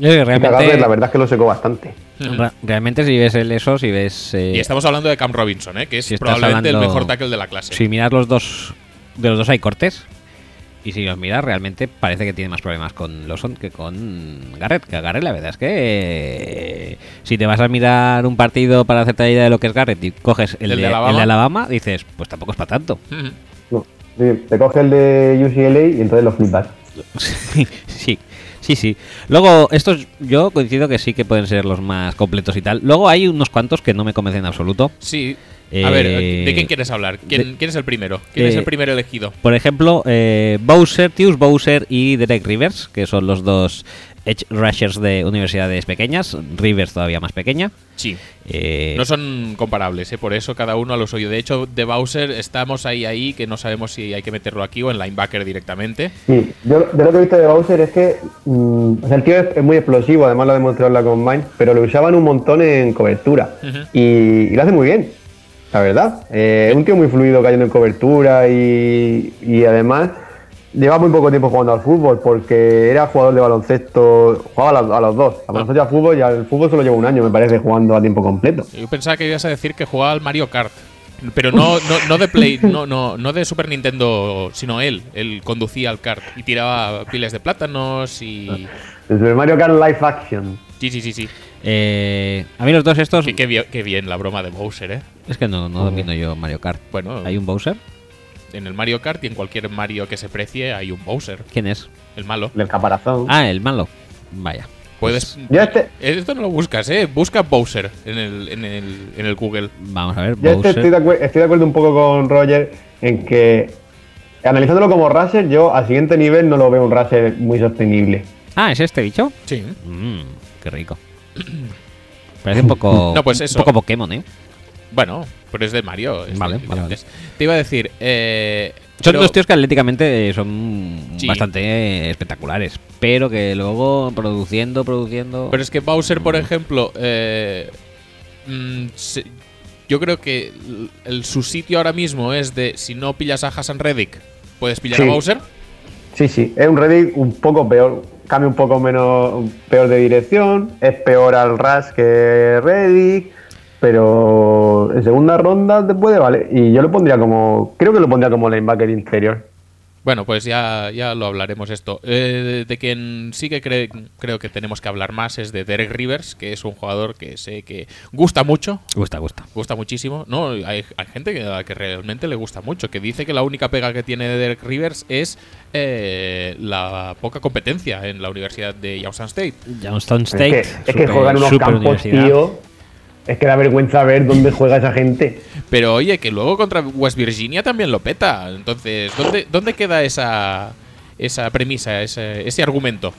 Speaker 1: creo que
Speaker 3: y Cagarre,
Speaker 1: realmente,
Speaker 3: la verdad es que lo secó bastante.
Speaker 1: realmente si ves el eso, si ves... eh,
Speaker 2: Y estamos hablando de Cam Robinson, ¿eh? que es
Speaker 1: si
Speaker 2: probablemente el mejor tackle de la clase.
Speaker 1: Si miras los dos, de los dos hay cortes. Y si los miras, realmente parece que tiene más problemas con Lawson que con Garrett. Que a Garrett, la verdad es que si te vas a mirar un partido para hacerte la idea de lo que es Garrett y coges el,
Speaker 2: ¿El
Speaker 1: de,
Speaker 2: de
Speaker 1: el
Speaker 2: Alabama?
Speaker 1: de Alabama, dices, pues tampoco es para tanto.
Speaker 2: Ujú.
Speaker 3: No, sí, te coge el de UCLA y entonces lo flipas.
Speaker 1: sí, sí, sí, sí. Luego, estos yo coincido que sí que pueden ser los más completos y tal. Luego hay unos cuantos que no me convencen en absoluto.
Speaker 2: Sí.
Speaker 1: Eh,
Speaker 2: a ver, ¿de quién quieres hablar? ¿Quién,
Speaker 1: de-
Speaker 2: quién es el primero? ¿Quién es
Speaker 1: eh,
Speaker 2: el primero elegido?
Speaker 1: Por ejemplo, eh, Bowser, Tius Bowser y Derek Rivers, que son los dos edge rushers de universidades pequeñas. Rivers todavía más pequeña.
Speaker 2: Sí.
Speaker 1: Eh,
Speaker 2: No son comparables, ¿eh? por eso cada uno a lo suyo. De hecho, de Bowser estamos ahí ahí que no sabemos si hay que meterlo aquí o en linebacker directamente.
Speaker 3: Sí, yo, yo lo que he visto de Bowser es que mm, o sea, el tío es, es muy explosivo, además lo ha demostrado en la Combine, pero lo usaban un montón en cobertura y lo hace muy bien, la verdad. Eh, un tío muy fluido cayendo en cobertura y, y además lleva muy poco tiempo jugando al fútbol porque era jugador de baloncesto, jugaba a los, a los dos, a baloncesto y al fútbol y al fútbol solo lleva un año, me parece, jugando a tiempo completo.
Speaker 2: Yo pensaba que ibas a decir que jugaba al Mario Kart. Pero no, no, no de Play, no, no, no de Super Nintendo, sino él. Él conducía el kart y tiraba piles de plátanos y.
Speaker 3: El Super Mario Kart Live Action.
Speaker 2: Sí, sí, sí, sí.
Speaker 1: Eh, a mí los dos estos...
Speaker 2: Qué, qué bien, qué bien la broma de Bowser, ¿eh?
Speaker 1: Es que no, no domino yo Mario Kart.
Speaker 2: Bueno,
Speaker 1: ¿Hay un Bowser?
Speaker 2: en el Mario Kart y en cualquier Mario que se precie hay un Bowser,
Speaker 1: ¿Quién es?
Speaker 2: el malo.
Speaker 3: del caparazón.
Speaker 1: Ah, el malo. Vaya.
Speaker 2: Puedes.
Speaker 3: Yo este-
Speaker 2: Esto no lo buscas, ¿eh? Busca Bowser en el, en el, en el Google.
Speaker 1: Vamos a ver,
Speaker 3: Yo este estoy, de
Speaker 1: Bowser.
Speaker 3: acuer- estoy de acuerdo un poco con Roger en que, analizándolo como Raser, yo al siguiente nivel no lo veo un Raser muy sostenible.
Speaker 1: Ah, ¿es este bicho?
Speaker 2: Sí.
Speaker 1: Mmm, qué rico. Parece un poco...
Speaker 2: No, pues eso.
Speaker 1: Un poco Pokémon, ¿eh?
Speaker 2: Bueno, pero es de Mario. es
Speaker 1: Vale,
Speaker 2: de-
Speaker 1: vale, vale.
Speaker 2: Te iba a decir. Eh,
Speaker 1: Son
Speaker 2: pero-
Speaker 1: dos tíos que atléticamente son
Speaker 2: Sí.
Speaker 1: bastante espectaculares, pero que luego produciendo, produciendo...
Speaker 2: Pero es que Bowser, por ejemplo, eh, mm, se- yo creo que el, el- su sitio ahora mismo es de si no pillas a Hassan Reddick, puedes pillar
Speaker 3: Sí.
Speaker 2: a Bowser.
Speaker 3: Sí, sí, es un Reddick un poco peor, cambia un poco menos, peor de dirección, es peor al Rush que Reddick, pero en segunda ronda te puede valer. Y yo lo pondría como, creo que lo pondría como linebacker interior.
Speaker 2: Bueno, pues ya, ya lo hablaremos esto. Eh, de quien sí que cre- creo que tenemos que hablar más es de Derek Rivers, que es un jugador que sé que gusta mucho,
Speaker 1: Gusta, gusta.
Speaker 2: gusta muchísimo. No, hay, hay gente que, a la que realmente le gusta mucho, que dice que la única pega que tiene Derek Rivers es eh, la poca competencia en la Universidad de Youngstown State.
Speaker 3: Es
Speaker 1: State.
Speaker 3: que, es que juegan unos
Speaker 1: super
Speaker 3: campos,
Speaker 1: universidad.
Speaker 3: tío. Es que da vergüenza ver dónde juega esa gente.
Speaker 2: Pero oye, que luego contra West Virginia también lo peta. Entonces, ¿dónde, dónde queda esa, esa premisa, ese, ese argumento?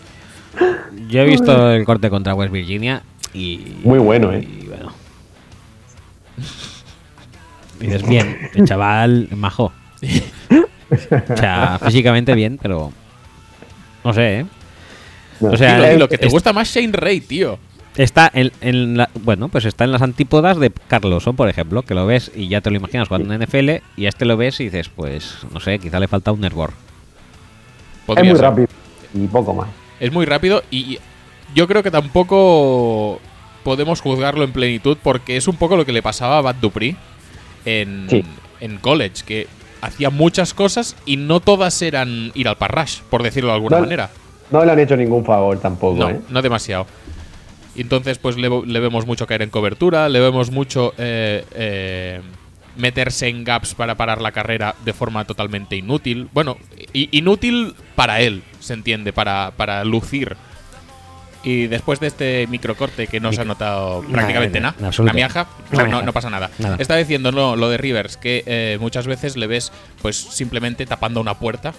Speaker 1: Yo he visto el corte contra West Virginia y.
Speaker 3: Muy bueno, ¿eh?
Speaker 1: y bueno. Y dices, bien, el chaval majo. O sea, físicamente bien, pero. No sé, ¿eh? O sea,
Speaker 2: lo que te
Speaker 1: es-
Speaker 2: gusta más Shane Ray, tío.
Speaker 1: Está en, en la- bueno, pues está en las antípodas de Carlosson, por ejemplo, que lo ves y ya te lo imaginas jugando en NFL y a este lo ves y dices, pues, no sé, quizá le falta un nervor.
Speaker 3: Es muy
Speaker 2: ser.
Speaker 3: rápido y poco más.
Speaker 2: Es muy rápido y yo creo que tampoco podemos juzgarlo en plenitud porque es un poco lo que le pasaba a Bad Dupree en,
Speaker 3: Sí.
Speaker 2: en college, que hacía muchas cosas y no todas eran ir al parrash, por decirlo de alguna
Speaker 3: No,
Speaker 2: manera.
Speaker 3: No le han hecho ningún favor tampoco,
Speaker 2: No,
Speaker 3: ¿eh?
Speaker 2: no demasiado. Entonces, pues le, le vemos mucho caer en cobertura, le vemos mucho eh, eh, meterse en gaps para parar la carrera de forma totalmente inútil. Bueno, inútil para él, se entiende, para, para lucir. Y después de este microcorte que no se ha notado prácticamente
Speaker 1: nada, en absoluto.
Speaker 2: una miaja, no, pasa nada.
Speaker 1: Nada.
Speaker 2: Está diciendo no, lo de Rivers, que eh, muchas veces le ves pues simplemente tapando una puerta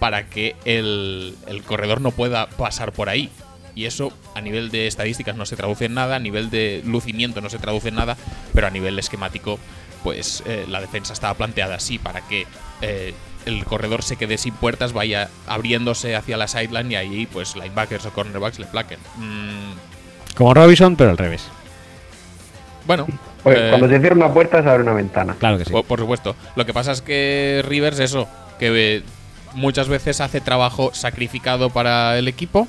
Speaker 2: para que el, el corredor no pueda pasar por ahí. Y eso a nivel de estadísticas no se traduce en nada, a nivel de lucimiento no se traduce en nada, pero a nivel esquemático, pues eh, la defensa estaba planteada así para que eh, el corredor se quede sin puertas, vaya abriéndose hacia la sideline y ahí pues linebackers o cornerbacks le plaquen. Mm,
Speaker 1: Como Robinson, pero al revés.
Speaker 2: bueno, eh,
Speaker 3: cuando se cierra una puerta se abre una ventana.
Speaker 1: Claro que sí.
Speaker 2: Por, por supuesto. Lo que pasa es que Rivers, eso, que eh, muchas veces hace trabajo sacrificado para el equipo,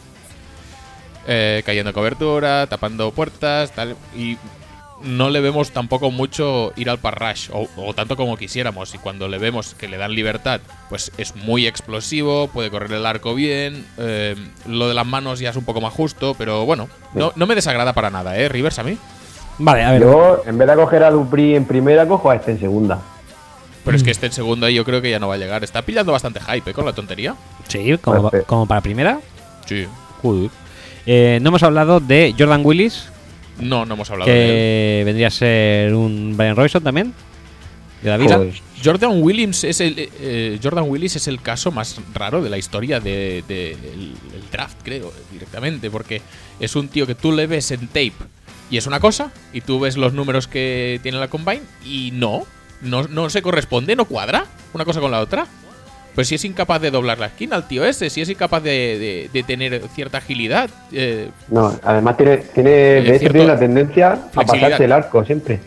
Speaker 2: eh, cayendo en cobertura, tapando puertas, tal, y no le vemos tampoco mucho ir al parrash, o, o tanto como quisiéramos. Y cuando le vemos que le dan libertad, pues es muy explosivo, puede correr el arco bien. eh, lo de las manos ya es un poco más justo, pero bueno, no, no me desagrada para nada, ¿eh? Rivers a mí.
Speaker 1: Vale, a ver.
Speaker 3: Yo, en vez de coger a Dupri en primera, cojo a este en segunda.
Speaker 2: Pero es que este en segunda yo creo que ya no va a llegar. Está pillando bastante hype ¿eh? con la tontería.
Speaker 1: Sí, como,
Speaker 3: Perfecto.
Speaker 1: como para primera.
Speaker 2: Sí.
Speaker 1: Joder. Eh, no hemos hablado de Jordan Willis,
Speaker 2: No, no hemos hablado de él.
Speaker 1: que vendría a ser un Brian Robinson también. De la vida.
Speaker 3: Joder.
Speaker 2: Jordan Williams es el eh, Jordan Willis es el caso más raro de la historia de, de- el draft, creo, directamente, porque es un tío que tú le ves en tape y es una cosa, y tú ves los números que tiene la combine y no, no, no se corresponde, no cuadra una cosa con la otra. Pues si es incapaz de doblar la esquina el tío ese, si es incapaz de, de- de tener cierta agilidad, eh,
Speaker 3: No, además tiene, tiene de hecho
Speaker 2: cierto-
Speaker 3: tiene la tendencia a pasarse el arco siempre.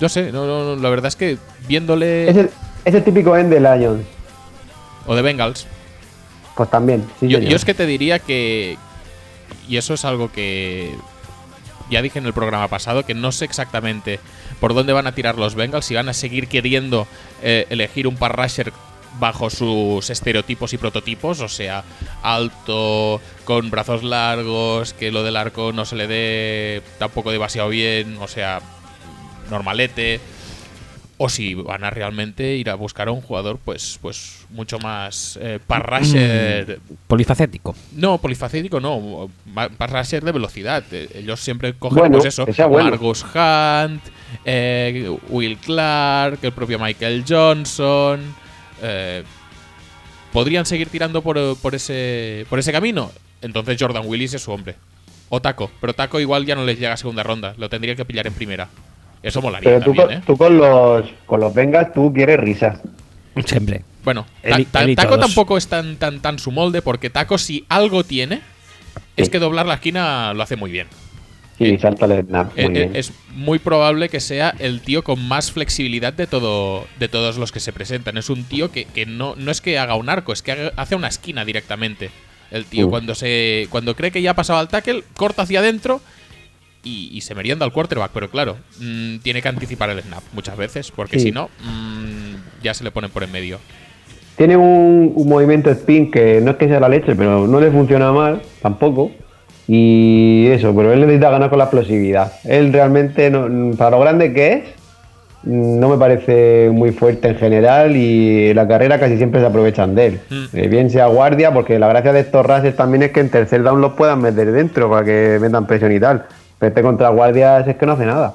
Speaker 2: no sé, no, no, no, la verdad es que viéndole...
Speaker 3: Es el, es el típico end de Lions.
Speaker 2: O de Bengals,
Speaker 3: Pues también. sí,
Speaker 2: yo, yo es que te diría que. Y eso es algo que. Ya dije en el programa pasado que no sé exactamente por dónde van a tirar los Bengals. Si van a seguir queriendo eh, elegir un par rusher bajo sus estereotipos y prototipos. O sea, alto, con brazos largos, que lo del arco no se le dé tampoco demasiado bien. O sea, normalete. O si van a realmente ir a buscar a un jugador, pues, pues mucho más eh, par rusher
Speaker 1: Polifacético.
Speaker 2: no, polifacético no. Ser de velocidad. Eh, Ellos siempre cogen
Speaker 3: Bueno,
Speaker 2: pues eso.
Speaker 3: bueno.
Speaker 2: Margus Hunt, eh, Will Clark, el propio Michael Johnson. Eh, ¿Podrían seguir tirando por, por ese, por ese camino? Entonces Jordan Willis es su hombre. O Taco. Pero Taco igual ya no les llega a segunda ronda. Lo tendría que pillar en primera. Eso molaría
Speaker 3: Pero tú,
Speaker 2: también,
Speaker 3: con,
Speaker 2: ¿eh?
Speaker 3: tú con los con los Bengals tú quieres risas.
Speaker 1: Siempre.
Speaker 2: Bueno, Ta- Ta- Taco
Speaker 1: todos.
Speaker 2: tampoco es tan, tan, tan su molde, porque Taco, si algo tiene, es que doblar la esquina lo hace muy bien.
Speaker 3: Sí,
Speaker 2: Eh,
Speaker 3: salta el snap. Muy bien.
Speaker 2: Es muy probable que sea el tío con más flexibilidad de todo de todos los que se presentan. Es un tío que, que no, no es que haga un arco, es que haga- hace una esquina directamente. El tío
Speaker 3: Mm.
Speaker 2: cuando se cuando cree que ya ha pasado al tackle, corta hacia adentro y, y se merienda al quarterback. Pero claro, mm, tiene que anticipar el snap muchas veces, porque
Speaker 3: Sí.
Speaker 2: si no, mm, ya se le ponen por en medio.
Speaker 3: Tiene un, un movimiento spin que no es que sea la leche, pero no le funciona mal tampoco. Y eso, pero él necesita ganar con la explosividad. Él realmente, no- para lo grande que es, no me parece muy fuerte en general y la carrera casi siempre se aprovechan de él.
Speaker 2: Mm.
Speaker 3: Eh, bien sea guardia, porque la gracia de estos rases también es que en tercer down los puedan meter dentro para que metan presión y tal. Pero este contra guardias es que no hace nada.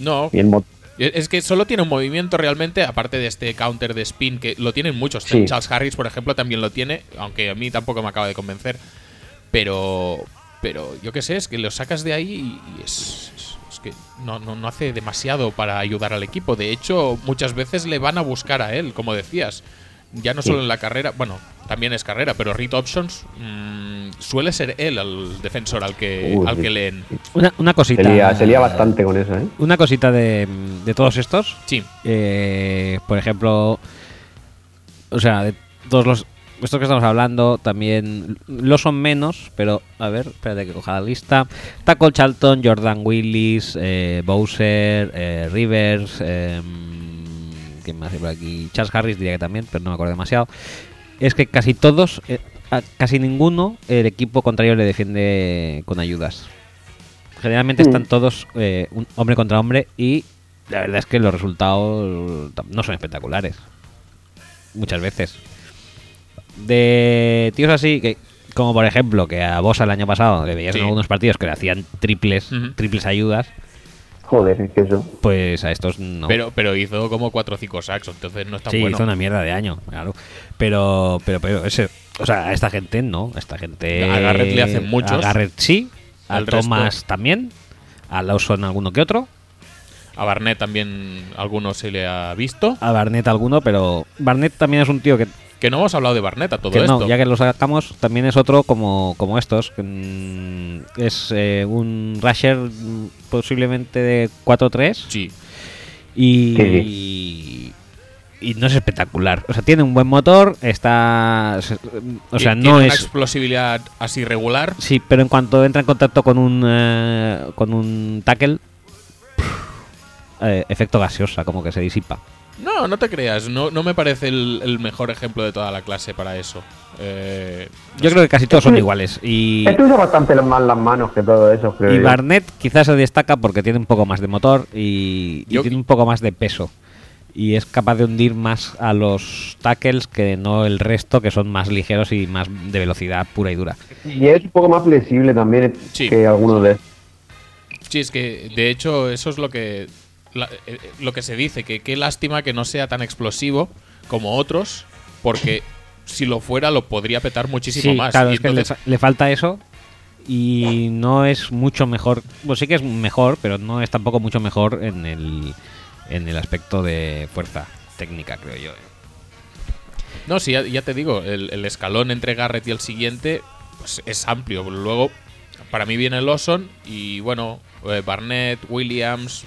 Speaker 2: No,
Speaker 3: Y el mo-
Speaker 2: Es que solo tiene un movimiento realmente, aparte de este counter de spin, que lo tienen muchos.
Speaker 3: Sí.
Speaker 2: Charles Harris, por ejemplo, también lo tiene, aunque a mí tampoco me acaba de convencer. Pero, pero yo qué sé, es que lo sacas de ahí y es, es- es que no, no, no hace demasiado para ayudar al equipo. De hecho, muchas veces le van a buscar a él, como decías. Ya no solo en la carrera, bueno, también es carrera, pero Read Options mm, suele ser él el defensor al que,
Speaker 3: Uy,
Speaker 2: al
Speaker 3: sí.
Speaker 2: que leen.
Speaker 1: Una, una
Speaker 3: Se
Speaker 1: cosita.
Speaker 3: lía, se lía bastante con eso, ¿eh?
Speaker 1: Una cosita de, de todos estos.
Speaker 2: Sí,
Speaker 1: Eh, por ejemplo, o sea, de todos los estos que estamos hablando también lo son menos, pero a ver, espérate que coja la lista. Taco Charlton, Jordan Willis, eh, Bowser, eh, Rivers, eh, ¿quién más hay por aquí? Charles Harris diría que también, pero no me acuerdo demasiado. Es que casi todos, eh, a casi ninguno, el equipo contrario le defiende con ayudas. Generalmente
Speaker 3: Mm.
Speaker 1: están todos un hombre contra hombre y la verdad es que los resultados no son espectaculares. Muchas veces. De tíos así, que como por ejemplo que a Bosa el año pasado le veías en algunos partidos que le hacían triples, triples ayudas,
Speaker 3: Joder, es que eso.
Speaker 1: pues a estos no.
Speaker 2: pero, pero hizo como 4 o 5 sacks, entonces no es tan
Speaker 1: sí,
Speaker 2: bueno.
Speaker 1: hizo una mierda de año, claro. Pero, pero, pero ese, o sea, a esta gente no, a esta gente.
Speaker 2: A Garrett le hacen muchos.
Speaker 1: A Garrett sí, a
Speaker 2: Al resto-
Speaker 1: Thomas también, a Lawson alguno que otro,
Speaker 2: A Barnett también alguno se le ha visto.
Speaker 1: a Barnett alguno, pero Barnett también es un tío que
Speaker 2: Que no hemos hablado de Barnett a todo
Speaker 1: que
Speaker 2: esto.
Speaker 1: no, ya que lo sacamos, también es otro como, como estos. que, mm, es eh, un rusher mm, posiblemente de 4-3
Speaker 2: Sí,
Speaker 1: y,
Speaker 3: Sí,
Speaker 1: y no es espectacular. O sea, tiene un buen motor, está... O sea,
Speaker 2: Tiene
Speaker 1: no
Speaker 2: una
Speaker 1: es...
Speaker 2: explosividad así regular.
Speaker 1: Sí, pero en cuanto entra en contacto con un, eh, con un tackle, eh, efecto gaseosa, como que se disipa.
Speaker 2: No, no te creas. No, no me parece el, el mejor ejemplo de toda la clase para eso. Eh,
Speaker 1: Yo creo que casi todos son iguales. Y,
Speaker 3: Este usa bastante más las manos que todo eso, creo
Speaker 1: y
Speaker 3: yo.
Speaker 1: Barnett quizás se destaca porque tiene un poco más de motor y, tiene un poco más de peso. Y es capaz de hundir más a los tackles que no el resto, que son más ligeros y más de velocidad pura y dura.
Speaker 3: Y es un poco más flexible también
Speaker 2: Sí.
Speaker 3: que algunos de.
Speaker 2: Sí, es que de hecho eso es lo que la- eh, eh, lo que se dice, que qué lástima que no sea tan explosivo como otros, porque si lo fuera lo podría petar muchísimo
Speaker 1: Sí,
Speaker 2: más.
Speaker 1: claro,
Speaker 2: Y
Speaker 1: es que le,
Speaker 2: entonces-
Speaker 1: fa- le falta eso y no es mucho mejor. Pues sí que es mejor, pero no es tampoco mucho mejor en el, en el aspecto de fuerza técnica, creo yo.
Speaker 2: No, sí, ya, ya te digo, el, el escalón entre Garrett y el siguiente pues, es amplio. Luego, para mí viene Lawson y bueno, eh, Barnett, Williams.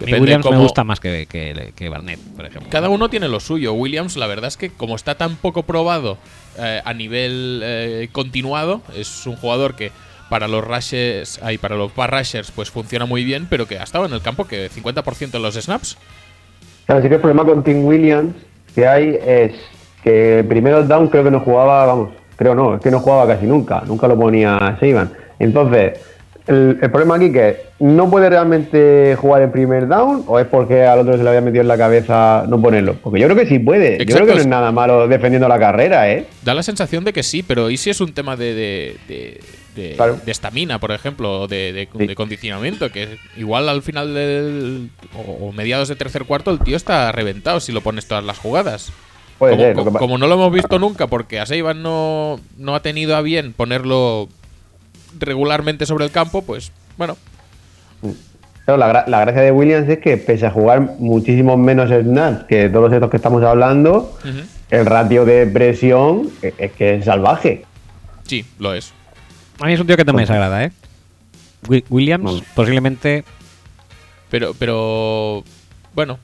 Speaker 1: A mí Williams me gusta más que, que, que Barnett, por ejemplo.
Speaker 2: Cada uno tiene lo suyo. Williams, la verdad es que como está tan poco probado eh, a nivel eh, continuado, es un jugador que para los rushes, ay, para los pass rushers, pues funciona muy bien, pero que ha estado en el campo que 50% de los snaps.
Speaker 3: Claro, sí que el problema con Tim Williams que hay es que primero down creo que no jugaba, vamos, creo no, es que no jugaba casi nunca, nunca lo ponía Seiban. Entonces, el, el problema aquí que no puede realmente jugar en primer down o es porque al otro se le había metido en la cabeza no ponerlo. Porque yo creo que sí puede, yo creo que no
Speaker 2: es-
Speaker 3: nada malo defendiendo la carrera, ¿eh?
Speaker 2: Da la sensación de que sí, pero ¿y si es un tema de de, de, de-
Speaker 3: Claro.
Speaker 2: estamina, por ejemplo, o de, de-
Speaker 3: Sí.
Speaker 2: de condicionamiento? Que igual al final del. o, o mediados de tercer cuarto el tío está reventado si lo pones todas las jugadas.
Speaker 3: Puede
Speaker 2: como,
Speaker 3: ser.
Speaker 2: co- como no lo hemos visto nunca, porque a Seiban no, no ha tenido a bien ponerlo regularmente sobre el campo, pues bueno,
Speaker 3: Claro, la, gra- la gracia de Williams es que pese a jugar muchísimos menos snaps que todos estos que estamos hablando, el ratio de presión es, es que es salvaje.
Speaker 2: sí, lo es.
Speaker 1: A mí es un tío que no me desagrada, ¿eh? Wi- Williams, posiblemente
Speaker 2: Pero, pero bueno,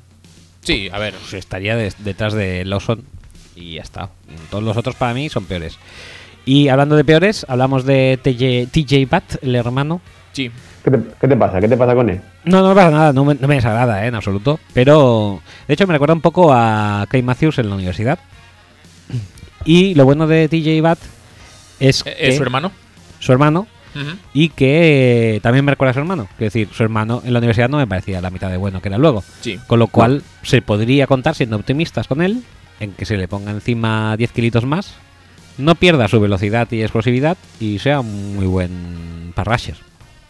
Speaker 2: sí, a ver,
Speaker 1: pues, estaría detrás de Lawson y ya está. Todos los otros para mí son peores. Y hablando de peores, hablamos de TJ, TJ Bat, el hermano.
Speaker 2: sí.
Speaker 3: ¿Qué te, qué te pasa? ¿Qué te pasa con él?
Speaker 1: No, no me pasa nada, no me, no me desagrada ¿eh? en absoluto. Pero de hecho me recuerda un poco a Clay Matthews en la universidad. Y lo bueno de TJ Bat es
Speaker 2: Eh,
Speaker 1: que
Speaker 2: ¿Es su hermano?
Speaker 1: su hermano y que eh, también me recuerda a su hermano. Es decir, su hermano en la universidad no me parecía la mitad de bueno que era luego.
Speaker 2: Sí.
Speaker 1: Con lo cual se podría contar, siendo optimistas con él, en que se le ponga encima 10 kilitos más, no pierda su velocidad y explosividad y sea un muy buen parrasher.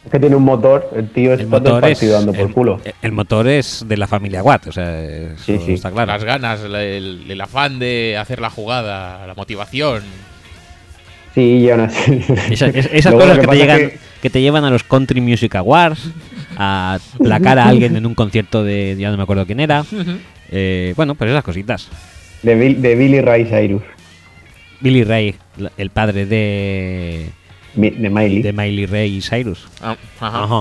Speaker 3: Es que tiene un motor, el tío todo el
Speaker 1: motor, es,
Speaker 3: partido dando por
Speaker 1: el,
Speaker 3: culo.
Speaker 1: el motor es de la familia Watt, o sea, eso
Speaker 3: Sí, sí.
Speaker 1: está claro.
Speaker 2: Las ganas, el, el afán de hacer la jugada, la motivación.
Speaker 3: Sí, y aún así.
Speaker 1: Esa- es- esas
Speaker 3: Luego
Speaker 1: cosas que, te
Speaker 3: es
Speaker 1: llegan,
Speaker 3: que-
Speaker 1: que te llevan a los Country Music Awards, a placar a alguien en un concierto de ya no me acuerdo quién era. Eh, bueno, pues esas cositas.
Speaker 3: de, Bill- de Billy Ray Cyrus.
Speaker 1: Billy Ray, el padre de,
Speaker 3: Mi- De Miley.
Speaker 1: de Miley Ray y Cyrus.
Speaker 2: Ah, ajá.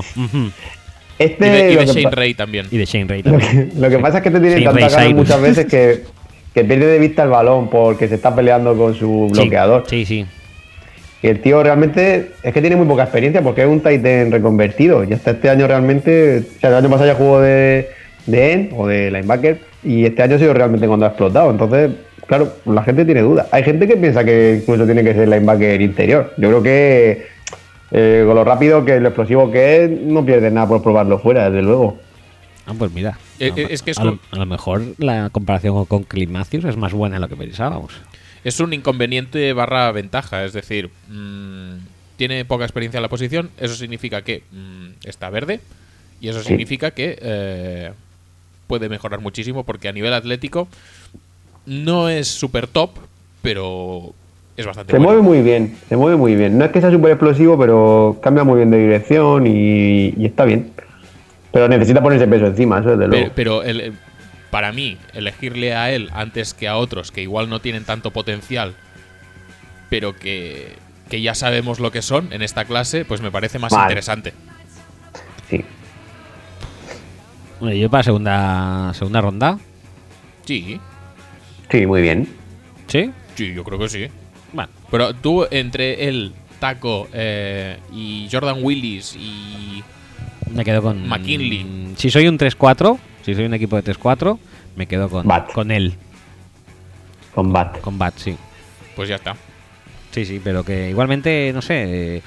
Speaker 3: Este,
Speaker 2: Y de, y Shane Ray también.
Speaker 1: Y de Shane Ray
Speaker 3: Lo
Speaker 1: también.
Speaker 3: que, lo que pasa es que te tiene tanta ganas muchas veces que, que pierde de vista el balón porque se está peleando con su
Speaker 1: Sí,
Speaker 3: bloqueador.
Speaker 1: Sí, sí.
Speaker 3: Y el tío realmente es que tiene muy poca experiencia porque es un Titan reconvertido. Y hasta este año realmente, o sea, el año pasado ya jugó de, de end o de linebacker y este año ha sido realmente cuando ha explotado. Entonces, claro, la gente tiene dudas. Hay gente que piensa que incluso tiene que ser linebacker interior. Yo creo que eh, con lo rápido que lo explosivo que es, no pierde nada por probarlo fuera, desde luego.
Speaker 1: Ah, pues mira.
Speaker 2: Eh,
Speaker 1: a,
Speaker 2: eh, es que es
Speaker 1: a lo, a lo mejor la comparación con, Matthews es más buena de lo que pensábamos.
Speaker 2: Es un inconveniente barra ventaja, es decir, mm, tiene poca experiencia en la posición, eso significa que mm, está verde y eso
Speaker 3: Sí.
Speaker 2: significa que eh, puede mejorar muchísimo porque a nivel atlético no es super top, pero es bastante
Speaker 3: Se
Speaker 2: bueno.
Speaker 3: mueve muy bien, se mueve muy bien. No es que sea súper explosivo, pero cambia muy bien de dirección y, y está bien. Pero necesita ponerse peso encima, eso desde
Speaker 2: Pero,
Speaker 3: luego.
Speaker 2: pero el- el- para mí, elegirle a él antes que a otros que igual no tienen tanto potencial, pero que, que ya sabemos lo que son en esta clase, pues me parece más
Speaker 3: Vale.
Speaker 2: interesante.
Speaker 3: Sí.
Speaker 1: Bueno, yo para segunda segunda ronda.
Speaker 2: Sí,
Speaker 3: Sí, muy bien.
Speaker 1: ¿Sí?
Speaker 2: sí, yo creo que sí.
Speaker 1: Bueno,
Speaker 2: Pero tú, entre él, Taco eh, y Jordan Willis y.
Speaker 1: me quedo con.
Speaker 2: McKinley.
Speaker 1: Si soy un 3-4, si soy un equipo de 3-4, me quedo con,
Speaker 3: Bat.
Speaker 1: con él.
Speaker 3: Con Bat.
Speaker 1: Con Bat, sí.
Speaker 2: Pues ya está.
Speaker 1: Sí, sí, pero que igualmente, no sé. eh,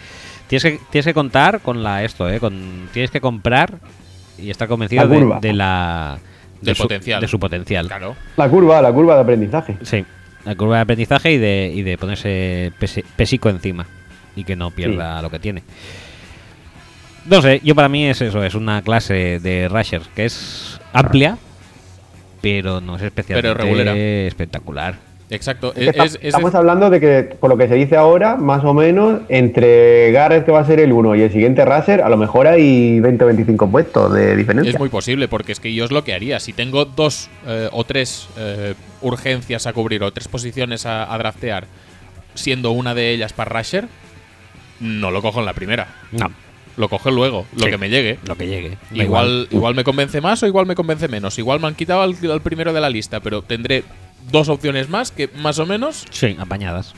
Speaker 1: tienes, que, tienes que contar con la esto, ¿eh? Con, tienes que comprar y estar convencido
Speaker 3: La
Speaker 1: de, de la. De su-
Speaker 2: potencial.
Speaker 1: De su potencial.
Speaker 2: Claro.
Speaker 3: La curva, la curva de aprendizaje.
Speaker 1: Sí, la curva de aprendizaje y de, y de ponerse pesi- pesico encima y que no pierda lo que tiene. No sé, yo para mí es eso, es una clase de rushers que es amplia, pero no es especialmente
Speaker 2: regulera.
Speaker 1: espectacular.
Speaker 2: Exacto.
Speaker 3: Es que
Speaker 2: Es,
Speaker 3: está-
Speaker 2: es- es-
Speaker 3: estamos hablando de que, por lo que se dice ahora, más o menos, entre Garrett, que va a ser el 1, y el siguiente Racer, a lo mejor hay 20 o 25 puestos de diferencia.
Speaker 2: Es muy posible, porque es que yo es lo que haría. Si tengo dos eh, o tres eh, urgencias a cubrir o tres posiciones a, a draftear, siendo una de ellas para Rusher, no lo cojo en la primera.
Speaker 1: No,
Speaker 2: Lo cojo luego, lo
Speaker 1: Sí.
Speaker 2: que me llegue.
Speaker 1: lo que llegue.
Speaker 2: Igual, igual me convence más o igual me convence menos. Igual me han quitado al, al primero de la lista, pero tendré dos opciones más que más o menos.
Speaker 1: Sí, apañadas.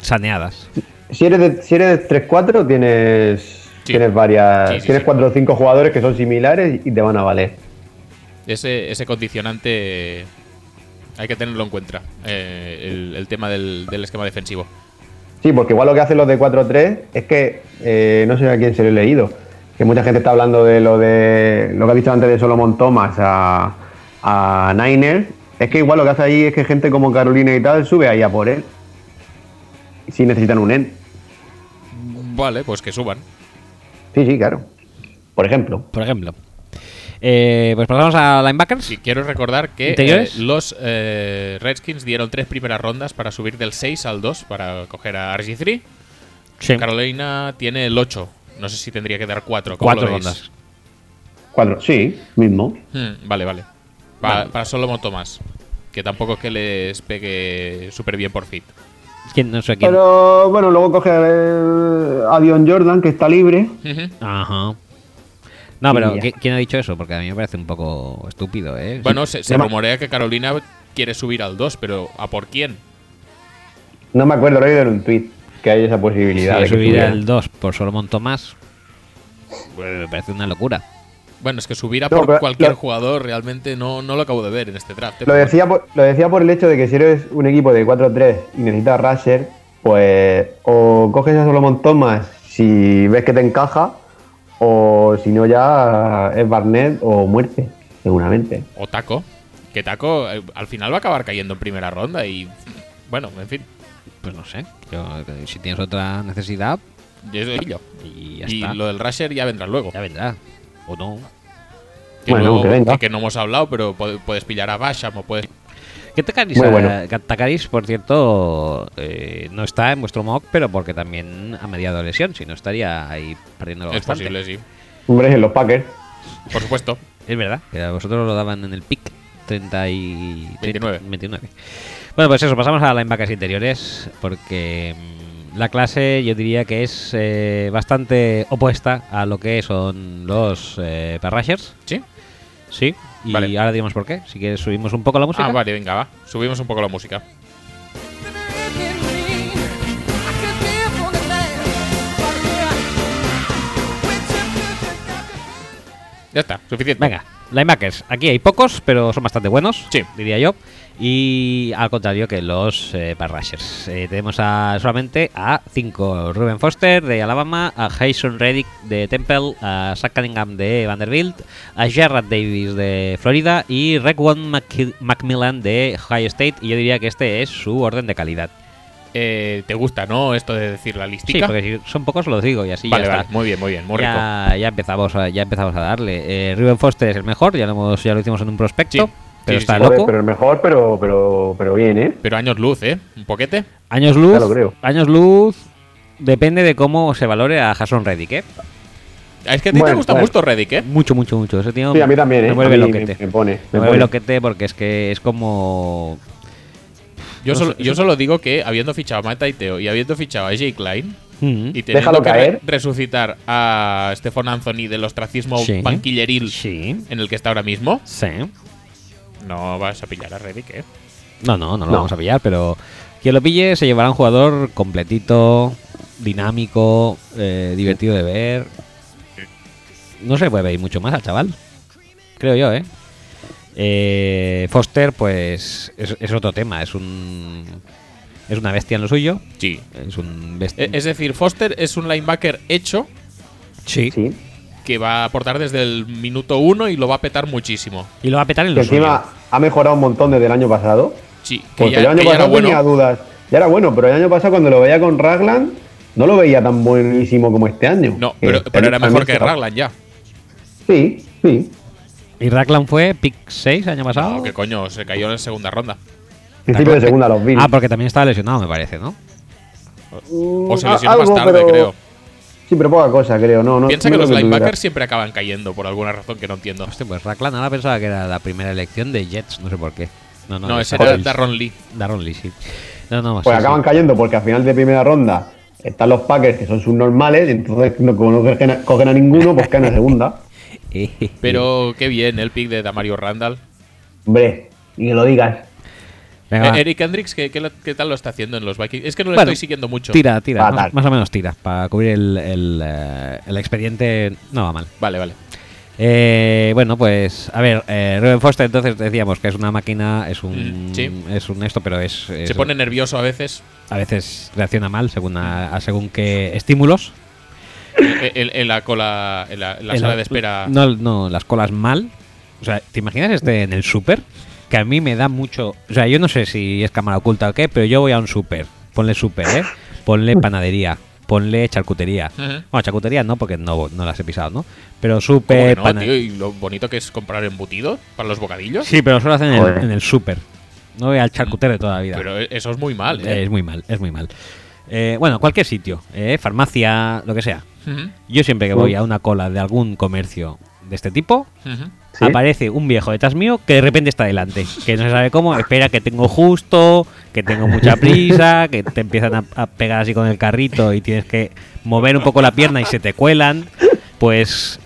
Speaker 1: Saneadas.
Speaker 3: Si eres de, si eres de 3-4, tienes,
Speaker 2: Sí.
Speaker 3: tienes varias.
Speaker 2: Sí, sí,
Speaker 3: tienes
Speaker 2: sí.
Speaker 3: 4 o 5 jugadores que son similares y te van a valer.
Speaker 2: Ese, ese condicionante hay que tenerlo en cuenta. eh, el, el tema del, del esquema defensivo.
Speaker 3: Sí, porque igual lo que hacen los de 4-3 es que, eh, no sé a quién se lo he leído, que mucha gente está hablando de lo de lo que ha dicho antes de Solomon Thomas a, a Niners. Es que igual lo que hace ahí es que gente como Carolina y tal sube ahí a por él. Si necesitan un end.
Speaker 2: Vale, pues que suban.
Speaker 3: Sí, sí, claro. Por ejemplo.
Speaker 1: Por ejemplo. Eh, pues pasamos a linebackers.
Speaker 2: Y quiero recordar que eh, los eh, Redskins dieron tres primeras rondas para subir del 6 al 2 para coger a RG3.
Speaker 1: Sí.
Speaker 2: Carolina tiene el 8. No sé si tendría que dar 4.
Speaker 1: Cuatro rondas.
Speaker 3: Cuatro, sí, mismo.
Speaker 2: Hmm, vale, vale. Pa- Para Solomon Thomas. Que tampoco es que les pegue súper bien por fit.
Speaker 1: ¿Quién? No sé quién.
Speaker 3: Pero bueno, luego coge a Dion Jordan, que está libre.
Speaker 1: Ajá. No, pero
Speaker 3: Y ya.
Speaker 1: ¿qui- ¿quién ha dicho eso? Porque a mí me parece un poco estúpido, ¿eh?
Speaker 2: Bueno, se, rumorea que Carolina quiere subir al 2, pero ¿a por quién?
Speaker 3: No me acuerdo, lo he oído en un tweet que hay esa posibilidad.
Speaker 1: Si
Speaker 3: de
Speaker 1: subir al 2 por Solomon Tomás, pues me parece una locura.
Speaker 2: Bueno, es que subir a
Speaker 3: No,
Speaker 2: por cualquier
Speaker 3: lo-
Speaker 2: jugador realmente no, no lo acabo de ver en este draft. ¿eh?
Speaker 3: Lo decía, por, lo decía por el hecho de que si eres un equipo de 4-3 y necesitas rusher, pues o coges a Solomon Thomas si ves que te encaja, o si no ya es Barnett o muerte, seguramente.
Speaker 2: O Taco. Que Taco eh, al final va a acabar cayendo en primera ronda y. Bueno, en fin.
Speaker 1: Pues no sé. Yo, si tienes otra necesidad,
Speaker 2: y eso es yo.
Speaker 1: y ya
Speaker 2: Y
Speaker 1: está.
Speaker 2: lo del Rusher ya vendrá luego.
Speaker 1: Ya vendrá. O no.
Speaker 2: Que,
Speaker 3: Bueno,
Speaker 2: luego-
Speaker 3: que venga.
Speaker 2: que- que no hemos hablado, pero pu- puedes pillar a Basham o puedes.
Speaker 1: Que Takaris,
Speaker 3: bueno.
Speaker 1: eh, Takaris, por cierto, eh, no está en vuestro mock, pero porque también ha mediado lesión, si no estaría ahí perdiendo
Speaker 2: Es posible, sí.
Speaker 3: Hombre, en los Packers.
Speaker 2: Por supuesto.
Speaker 1: Es verdad, que a vosotros lo daban en el pick 30 y
Speaker 2: 29.
Speaker 1: 29. Bueno, pues eso, pasamos a linebackers interiores, porque mm, la clase yo diría que es eh, bastante opuesta a lo que son los eh, pass rushers.
Speaker 2: ¿Sí?
Speaker 1: Sí, y
Speaker 2: Vale.
Speaker 1: ahora diremos por qué. Si quieres subimos un poco la música.
Speaker 2: Ah, vale, venga, va. Subimos un poco la música. Ya está, suficiente.
Speaker 1: Venga, linebackers. Aquí hay pocos, pero son bastante buenos,
Speaker 2: Sí.
Speaker 1: diría yo. Y al contrario que los eh, pass rushers. Eh, tenemos a, solamente a cinco. Ruben Foster de Alabama, a Jason Reddick de Temple, a Zach Cunningham de Vanderbilt, a Gerard Davis de Florida y Requan Macmillan de Ohio State. Y yo diría que este es su orden de calidad.
Speaker 2: Eh, ¿Te gusta, no? Esto de decir la
Speaker 1: Sí,
Speaker 2: listica.
Speaker 1: porque si son pocos lo digo y así
Speaker 2: vale,
Speaker 1: ya
Speaker 2: vale.
Speaker 1: está.
Speaker 2: Muy bien, muy bien. Muy rico.
Speaker 1: ya, ya empezamos a, ya empezamos a darle. Eh, Ruben Foster es el mejor, ya lo, hemos, ya lo hicimos en un prospecto,
Speaker 2: Sí,
Speaker 1: pero
Speaker 2: sí,
Speaker 1: está
Speaker 2: sí.
Speaker 3: Joder,
Speaker 1: loco.
Speaker 3: pero el mejor, pero, pero, pero bien, ¿eh?
Speaker 2: Pero años luz, ¿eh? Un poquete.
Speaker 1: Años luz,
Speaker 3: Ya lo creo.
Speaker 1: años luz, depende de cómo se valore a Jason Reddick, ¿eh?
Speaker 2: Es que a ti te gusta
Speaker 3: bueno.
Speaker 2: mucho Reddick, ¿eh?
Speaker 1: Mucho, mucho, mucho. Ese tío
Speaker 3: Sí, a mí también, ¿eh?
Speaker 1: me vuelve
Speaker 3: A mí
Speaker 1: loquete.
Speaker 3: Me, me pone.
Speaker 1: Me
Speaker 3: Me
Speaker 1: vuelve
Speaker 3: pone.
Speaker 1: loquete porque es que es como...
Speaker 2: Yo,
Speaker 1: No
Speaker 2: solo,
Speaker 1: sé,
Speaker 2: yo solo digo que habiendo fichado a Matt Taiteo y habiendo fichado a AJ Klein
Speaker 1: Mm,
Speaker 2: y teniendo
Speaker 3: Déjalo
Speaker 2: que
Speaker 3: caer.
Speaker 2: re- resucitar a Stefan Anthony del ostracismo
Speaker 1: Sí.
Speaker 2: banquilleril
Speaker 1: Sí,
Speaker 2: en el que está ahora mismo,
Speaker 1: sí.
Speaker 2: No vas a pillar a Reddick, ¿eh?
Speaker 1: No, no, no lo
Speaker 3: No.
Speaker 1: vamos a pillar, pero quien lo pille se llevará un jugador completito, dinámico, eh, divertido de ver. No se puede pedir mucho más al chaval, creo yo, ¿eh? Eh, Foster, pues, es, es otro tema, es un... Es una bestia en lo suyo.
Speaker 2: Sí.
Speaker 1: Es un bestia.
Speaker 2: E- Es decir, Foster es un linebacker hecho
Speaker 1: sí.
Speaker 3: Sí.
Speaker 2: Que va a aportar desde el minuto uno y lo va a petar muchísimo.
Speaker 1: Y lo va a petar en
Speaker 3: Que
Speaker 1: lo suyo.
Speaker 3: encima ha mejorado un montón desde el año pasado.
Speaker 2: Sí, que
Speaker 3: Porque
Speaker 2: ya,
Speaker 3: el año
Speaker 2: que ya era
Speaker 3: pasado tenía
Speaker 2: bueno.
Speaker 3: dudas. Ya era bueno, pero el año pasado cuando lo veía con Ragland, no lo veía tan buenísimo como este año.
Speaker 2: No, pero, pero
Speaker 3: año
Speaker 2: era mejor que
Speaker 3: también se-
Speaker 2: Raglan ya.
Speaker 3: Sí, sí.
Speaker 1: Y Raglan fue pick 6 año pasado.
Speaker 2: No, que coño, se cayó en la segunda ronda.
Speaker 3: Principio de segunda los Bills.
Speaker 1: Ah, porque también estaba lesionado, me parece, ¿no?
Speaker 2: O se
Speaker 3: Mm,
Speaker 2: lesionó
Speaker 3: algo,
Speaker 2: más tarde,
Speaker 3: pero-
Speaker 2: creo.
Speaker 3: Sí, pero poca cosa, creo. No, no,
Speaker 2: Piensa
Speaker 3: no
Speaker 2: que los linebackers siempre acaban cayendo por alguna razón que no entiendo.
Speaker 1: Hostia, pues Raglan ahora pensaba que era la primera elección de Jets, no sé por qué. No, no,
Speaker 2: No, ese era Darron Lee.
Speaker 1: Darron Lee, sí. No, no,
Speaker 3: Pues
Speaker 1: sí,
Speaker 3: acaban
Speaker 1: sí.
Speaker 3: cayendo porque al final de primera ronda están los Packers, que son sus normales, entonces no, como no cogen a, cogen a ninguno, pues caen a segunda.
Speaker 2: Pero qué bien el pick de Damario Randall.
Speaker 3: Hombre, y que lo digas.
Speaker 1: Venga.
Speaker 2: Eh, Eric Hendricks, ¿qué, qué, lo- qué tal lo está haciendo en los Vikings? Es que no lo
Speaker 1: Bueno,
Speaker 2: estoy siguiendo mucho.
Speaker 1: Tira, tira, más, más o menos tira. Para cubrir el, el, eh, el expediente, no va mal.
Speaker 2: Vale, vale.
Speaker 1: Eh, bueno, pues, a ver, eh, Ruben Foster, entonces decíamos que es una máquina, es un,
Speaker 2: Mm, sí.
Speaker 1: es un esto, pero es, es-
Speaker 2: Se pone nervioso a veces.
Speaker 1: a veces reacciona mal según a, a según qué estímulos.
Speaker 2: En, en- en la cola, en la, en la
Speaker 1: En
Speaker 2: sala
Speaker 1: la-
Speaker 2: de espera.
Speaker 1: No, no, las colas mal. O sea, ¿te imaginas este en el súper? Que a mí me da mucho. O sea, yo no sé si es cámara oculta o qué, pero yo voy a un súper. Ponle súper, ¿eh? Ponle panadería. Ponle charcutería. Bueno, charcutería no, porque no, no las he pisado, ¿no? Pero
Speaker 2: ¿Cómo
Speaker 1: súper.
Speaker 2: no, tío? Y lo bonito que es comprar embutido para los bocadillos.
Speaker 1: Sí, pero solo hacen en el,
Speaker 3: Joder.
Speaker 1: en el súper. No voy al charcutero de toda la vida.
Speaker 2: Pero eso es muy mal,
Speaker 1: Eh, es muy mal, es muy mal. Eh, bueno, cualquier sitio, eh, farmacia, lo que sea. Yo siempre que voy a una cola de algún comercio de este tipo, aparece un viejo detrás mío que de repente está delante, que no se sabe cómo, espera que tengo justo, que tengo mucha prisa, que te empiezan a, a pegar así con el carrito y tienes que mover un poco la pierna y se te cuelan, pues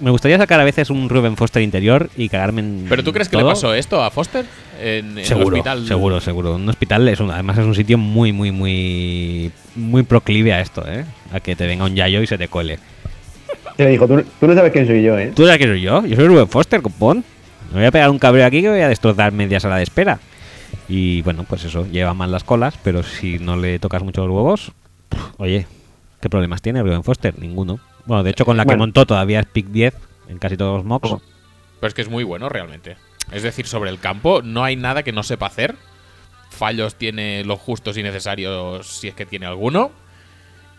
Speaker 1: me gustaría sacar a veces un Ruben Foster interior y cagarme en
Speaker 2: ¿Pero tú crees que le pasó esto a Foster? En, en el
Speaker 1: Seguro,
Speaker 2: hospital.
Speaker 1: seguro, seguro. Un hospital es un, además es un sitio muy, muy, muy, muy proclive a esto, ¿eh? A que te venga un yayo y se te cuele.
Speaker 3: Se le dijo, tú, tú no sabes quién soy yo, ¿eh?
Speaker 1: ¿Tú sabes que soy yo? Yo soy Ruben Foster, copón. Me voy a pegar un cabreo aquí que voy a destrozar media sala de espera. Y bueno, pues eso, lleva mal las colas, pero si no le tocas mucho los huevos, pff, oye, ¿qué problemas tiene Ruben Foster? Ninguno. Bueno, de hecho, con la que montó todavía es pick 10 en casi todos los mocks.
Speaker 2: Pero es que es muy bueno realmente. Es decir, sobre el campo no hay nada que no sepa hacer. Fallos tiene los justos y necesarios si es que tiene alguno.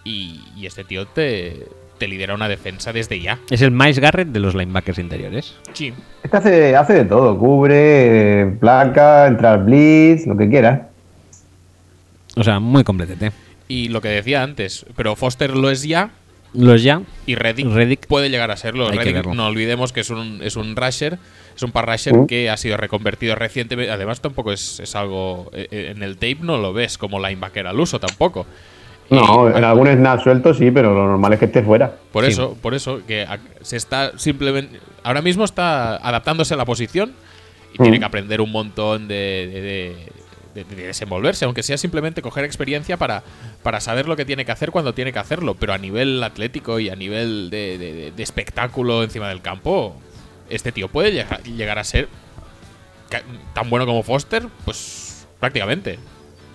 Speaker 2: Y, y este tío te, te lidera una defensa desde ya.
Speaker 1: Es el Miles Garrett de los linebackers interiores.
Speaker 2: Sí.
Speaker 3: Este hace, hace de todo, cubre, placa, entrar blitz, lo que quiera.
Speaker 1: O sea, muy completete.
Speaker 2: Y lo que decía antes, pero Foster lo es ya
Speaker 1: Los ya.
Speaker 2: y Reddick,
Speaker 1: Reddick.
Speaker 2: puede llegar a serlo. Reddick, no olvidemos que es un, es un rusher, es un pass rusher
Speaker 3: Mm.
Speaker 2: que ha sido reconvertido recientemente. Además, tampoco es, es algo. eh, eh, En el tape no lo ves como linebacker al uso tampoco.
Speaker 3: No, en algún snap suelto sí, pero lo normal es que esté fuera.
Speaker 2: Por
Speaker 1: Sí.
Speaker 2: eso, por eso, que se está simplemente. Ahora mismo está adaptándose a la posición y tiene
Speaker 3: Mm.
Speaker 2: que aprender un montón de, de- de- de- de desenvolverse, aunque sea simplemente coger experiencia para, para saber lo que tiene que hacer cuando tiene que hacerlo. Pero a nivel atlético y a nivel de, de- de- de espectáculo encima del campo, este tío puede llega- llegar a ser tan bueno como Foster, pues prácticamente.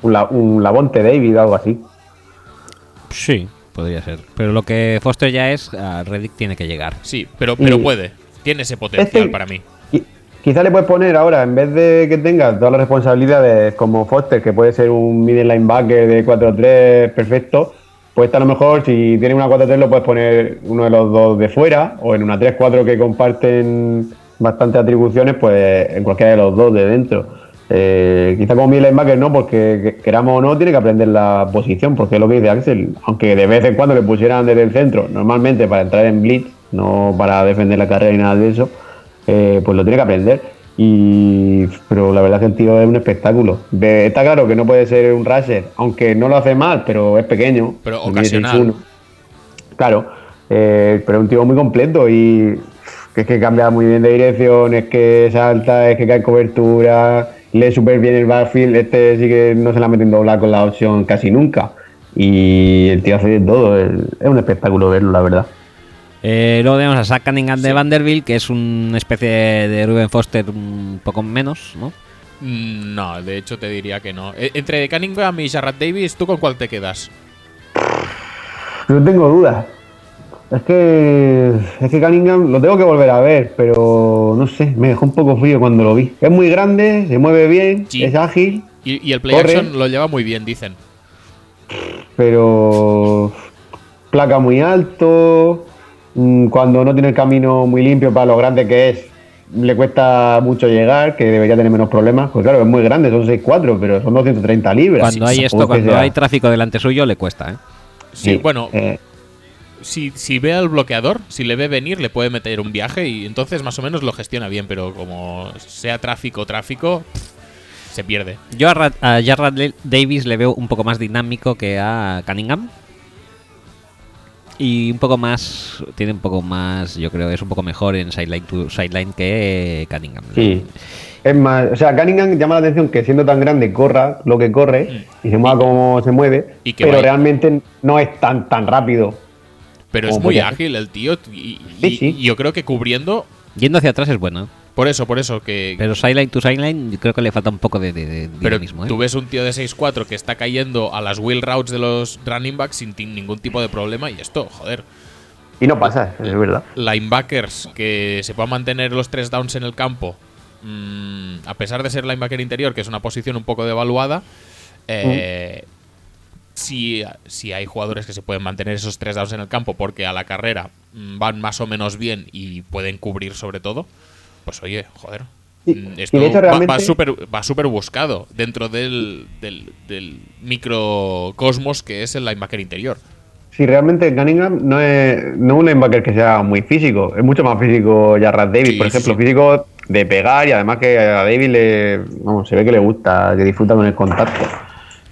Speaker 3: Un, la- un Lavonte David o algo así.
Speaker 1: Sí, podría ser. Pero lo que Foster ya es, a Reddick tiene que llegar.
Speaker 2: Sí, pero, pero
Speaker 3: Y-
Speaker 2: puede. Tiene ese potencial
Speaker 3: Este-
Speaker 2: para mí.
Speaker 3: Qui- Quizá le puedes poner ahora, en vez de que tenga todas las responsabilidades como Foster, que puede ser un middle linebacker de 4-3 perfecto, pues a lo mejor si tiene una 4-3 lo puedes poner uno de los dos de fuera, o en una 3-4 que comparten bastantes atribuciones, pues en cualquiera de los dos de dentro. Eh, quizá como middle linebacker no, porque que- queramos o no, tiene que aprender la posición, porque es lo que dice Axel, aunque de vez en cuando le pusieran desde el centro, normalmente para entrar en blitz, no para defender la carrera ni nada de eso, eh, pues lo tiene que aprender. Y, pero la verdad es que el tío es un espectáculo. Está claro que no puede ser un rusher, aunque no lo hace mal, pero es pequeño.
Speaker 2: Pero ocasional.
Speaker 3: 6'1". Claro, eh, pero es un tío muy completo y que es que cambia muy bien de dirección, es que salta, es que cae en cobertura, lee súper bien el backfield. Este sí que no se la mete en doblar con la opción casi nunca. Y el tío hace de todo, es es un espectáculo verlo, la verdad.
Speaker 1: Eh, luego tenemos a Zach Cunningham de Vanderbilt, que es una especie de Ruben Foster un poco menos, ¿no?
Speaker 2: Mm, No, de hecho te diría que no. E- Entre Cunningham y Jarrett Davis, ¿tú con cuál te quedas?
Speaker 3: No tengo dudas. Es que es que Cunningham lo tengo que volver a ver, pero no sé, me dejó un poco frío cuando lo vi. Es muy grande, se mueve bien,
Speaker 2: Sí.
Speaker 3: es ágil,
Speaker 2: Y, y el play
Speaker 3: Corre.
Speaker 2: action lo lleva muy bien, dicen.
Speaker 3: pero placa muy alto. mm, Cuando no tiene el camino muy limpio para lo grande que es, le cuesta mucho llegar, que debería tener menos problemas. Pues claro, es muy grande, son 6'4, pero son 230 libras.
Speaker 1: Cuando hay esto, cuando
Speaker 3: sea-
Speaker 1: hay tráfico delante suyo, le cuesta, ¿eh?
Speaker 2: Sí, bueno,
Speaker 3: eh,
Speaker 2: si, si ve al bloqueador, si le ve venir, le puede meter un viaje y entonces más o menos lo gestiona bien, pero como sea tráfico, tráfico, pff, se pierde.
Speaker 1: Yo a, Ra- a Jarrad Davis le veo un poco más dinámico que a Cunningham. Y un poco más. Tiene un poco más. Yo creo que es un poco mejor en sideline to sideline que Cunningham.
Speaker 3: Sí. Es más, o sea, Cunningham llama la atención que siendo tan grande corra lo que corre y se mueva como se mueve,
Speaker 2: Mm.
Speaker 3: Pero
Speaker 2: vaya.
Speaker 3: realmente no es tan tan rápido.
Speaker 2: Pero es muy ágil el tío y, y-
Speaker 3: Sí, sí.
Speaker 2: y yo creo que cubriendo,
Speaker 1: Yendo hacia atrás es bueno.
Speaker 2: por eso, por eso, que...
Speaker 1: Pero sideline to sideline, yo creo que le falta un poco de, de, de
Speaker 2: Pero
Speaker 1: dinamismo, ¿eh?
Speaker 2: tú ves un tío de 6'4 que está cayendo a las wheel routes de los running backs sin ningún tipo de problema y esto, joder.
Speaker 3: Y no pasa, es verdad.
Speaker 2: Linebackers que se puedan mantener los tres downs en el campo, mm, a pesar de ser linebacker interior, que es una posición un poco devaluada, eh, si, si hay jugadores que se pueden mantener esos tres downs en el campo porque a la carrera mm, van más o menos bien y pueden cubrir sobre todo, pues oye, joder.
Speaker 3: Y-
Speaker 2: mm,
Speaker 3: y
Speaker 2: Esto
Speaker 3: de hecho
Speaker 2: va- súper va súper buscado dentro del, del, del microcosmos que es el linebacker interior.
Speaker 3: Si realmente Cunningham no es, no es un linebacker que sea muy físico, es mucho más físico Jarrad Davis,
Speaker 2: Sí,
Speaker 3: por ejemplo,
Speaker 2: sí.
Speaker 3: físico de pegar y además que a Davis le, vamos, se ve que le gusta, que disfruta con el contacto.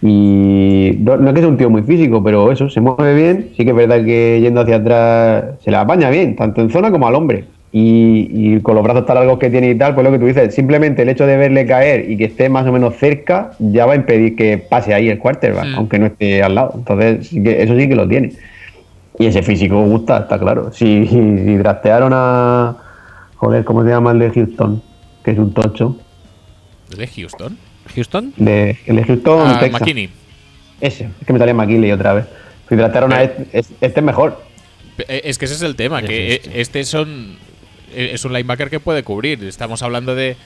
Speaker 3: Y no, no es que sea un tío muy físico, pero eso, se mueve bien, sí que es verdad que yendo hacia atrás se la apaña bien, tanto en zona como al hombre. Y, y con los brazos tan largos que tiene y tal, pues lo que tú dices, simplemente el hecho de verle caer y que esté más o menos cerca ya va a impedir que pase ahí el quarterback,
Speaker 2: Mm.
Speaker 3: aunque no esté al lado. Entonces, sí que, eso sí que lo tiene. Y ese físico gusta, está claro. Si, si draftearon a. Joder, ¿cómo se llama el de Houston? Que es un tocho.
Speaker 2: ¿De Houston?
Speaker 1: Houston.
Speaker 3: De, el de Houston,
Speaker 2: Ah,
Speaker 3: Texas.
Speaker 2: McKinney.
Speaker 3: Ese, es que me salía McKinley otra vez. Si draftearon a
Speaker 2: Pero-
Speaker 3: este, es- este es mejor.
Speaker 2: Eh, Es que ese es el tema, que eh, este son eh, es un linebacker que puede cubrir. Estamos hablando de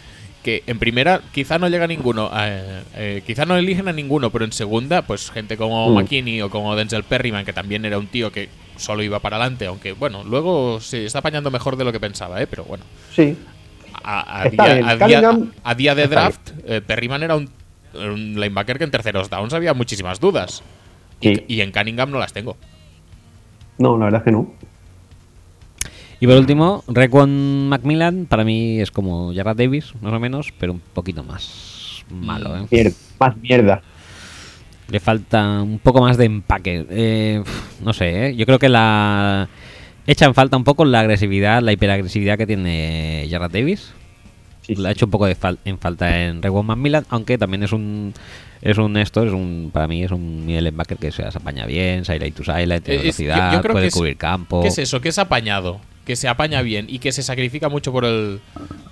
Speaker 2: que en primera quizá no llega ninguno, eh, eh, quizá no eligen a ninguno, pero en segunda, pues gente como
Speaker 3: Mm.
Speaker 2: McKinney o como Denzel Perryman, que también era un tío que solo iba para adelante, aunque bueno, luego se está apañando mejor de lo que pensaba, ¿eh? pero bueno.
Speaker 3: Sí.
Speaker 2: A, a día,
Speaker 3: bien,
Speaker 2: a día-
Speaker 3: Cunningham
Speaker 2: a día de draft, eh, Perryman era un, linebacker que en terceros downs había muchísimas dudas. Y,
Speaker 3: Sí.
Speaker 2: y en Cunningham no las tengo.
Speaker 3: No, la verdad es que no.
Speaker 1: Y por último, Recon Macmillan para mí es como Jarrad Davis, más o menos, pero un poquito más malo. ¿eh?
Speaker 3: Más mierda.
Speaker 1: Le falta un poco más de empaque. Eh, no sé, ¿eh? yo creo que la echa en falta un poco la agresividad, la hiperagresividad que tiene Jarrad Davis.
Speaker 3: Sí,
Speaker 1: La ha hecho un poco de fal- en falta en Recon Macmillan, aunque también es un es un esto, es un para mí es un middle linebacker que se apaña bien, sideline to sideline, tiene
Speaker 2: es-
Speaker 1: velocidad,
Speaker 2: yo creo
Speaker 1: puede
Speaker 2: que es-
Speaker 1: cubrir campo.
Speaker 2: ¿Qué es eso? Que es apañado, que se apaña bien y que se sacrifica mucho por el,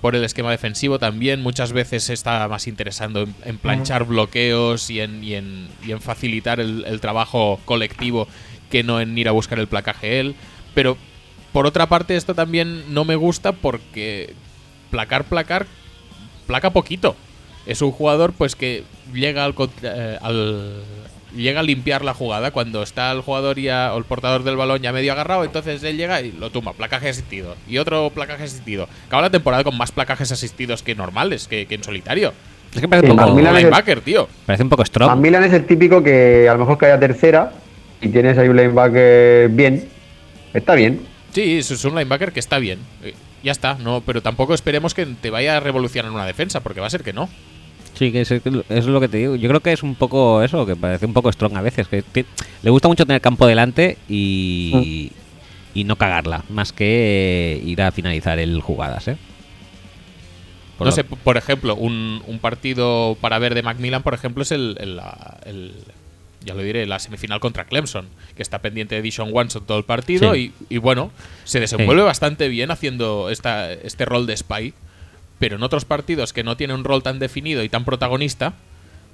Speaker 2: por el esquema defensivo también. Muchas veces se está más interesando en, en planchar bloqueos y en, y en, y en facilitar el, el trabajo colectivo que no en ir a buscar el placaje él. Pero por otra parte esto también no me gusta porque placar, placar, placa poquito. Es un jugador pues que llega al, eh, al- llega a limpiar la jugada cuando está el jugador ya o el portador del balón ya medio agarrado, entonces él llega y lo tumba, placaje asistido y otro placaje asistido. Acaba la temporada con más placajes asistidos que normales, que, que en solitario.
Speaker 1: Es que parece
Speaker 3: Sí,
Speaker 1: un poco,
Speaker 3: el-
Speaker 2: linebacker, tío.
Speaker 1: parece un poco strong.
Speaker 3: Macmillan es el típico que a lo mejor cae a tercera y tienes ahí un linebacker bien. Está bien.
Speaker 2: Sí, es es un linebacker que está bien. Eh, Ya está, no, pero tampoco esperemos que te vaya a revolucionar una defensa, porque va a ser que no.
Speaker 1: Sí, que es, es lo que te digo. Yo creo que es un poco eso, que parece un poco strong a veces. Que le gusta mucho tener campo delante y, y no cagarla, más que eh, ir a finalizar el jugadas, ¿eh? Por
Speaker 2: no
Speaker 1: lo-
Speaker 2: sé, por ejemplo, un, un partido para ver de Macmillan, por ejemplo, es el, el- ya lo diré, la semifinal contra Clemson, que está pendiente de Dishon Watson todo el partido
Speaker 1: Sí.
Speaker 2: y, y bueno, se desenvuelve
Speaker 1: Sí.
Speaker 2: bastante bien haciendo esta, este rol de spy, pero en otros partidos que no tiene un rol tan definido y tan protagonista,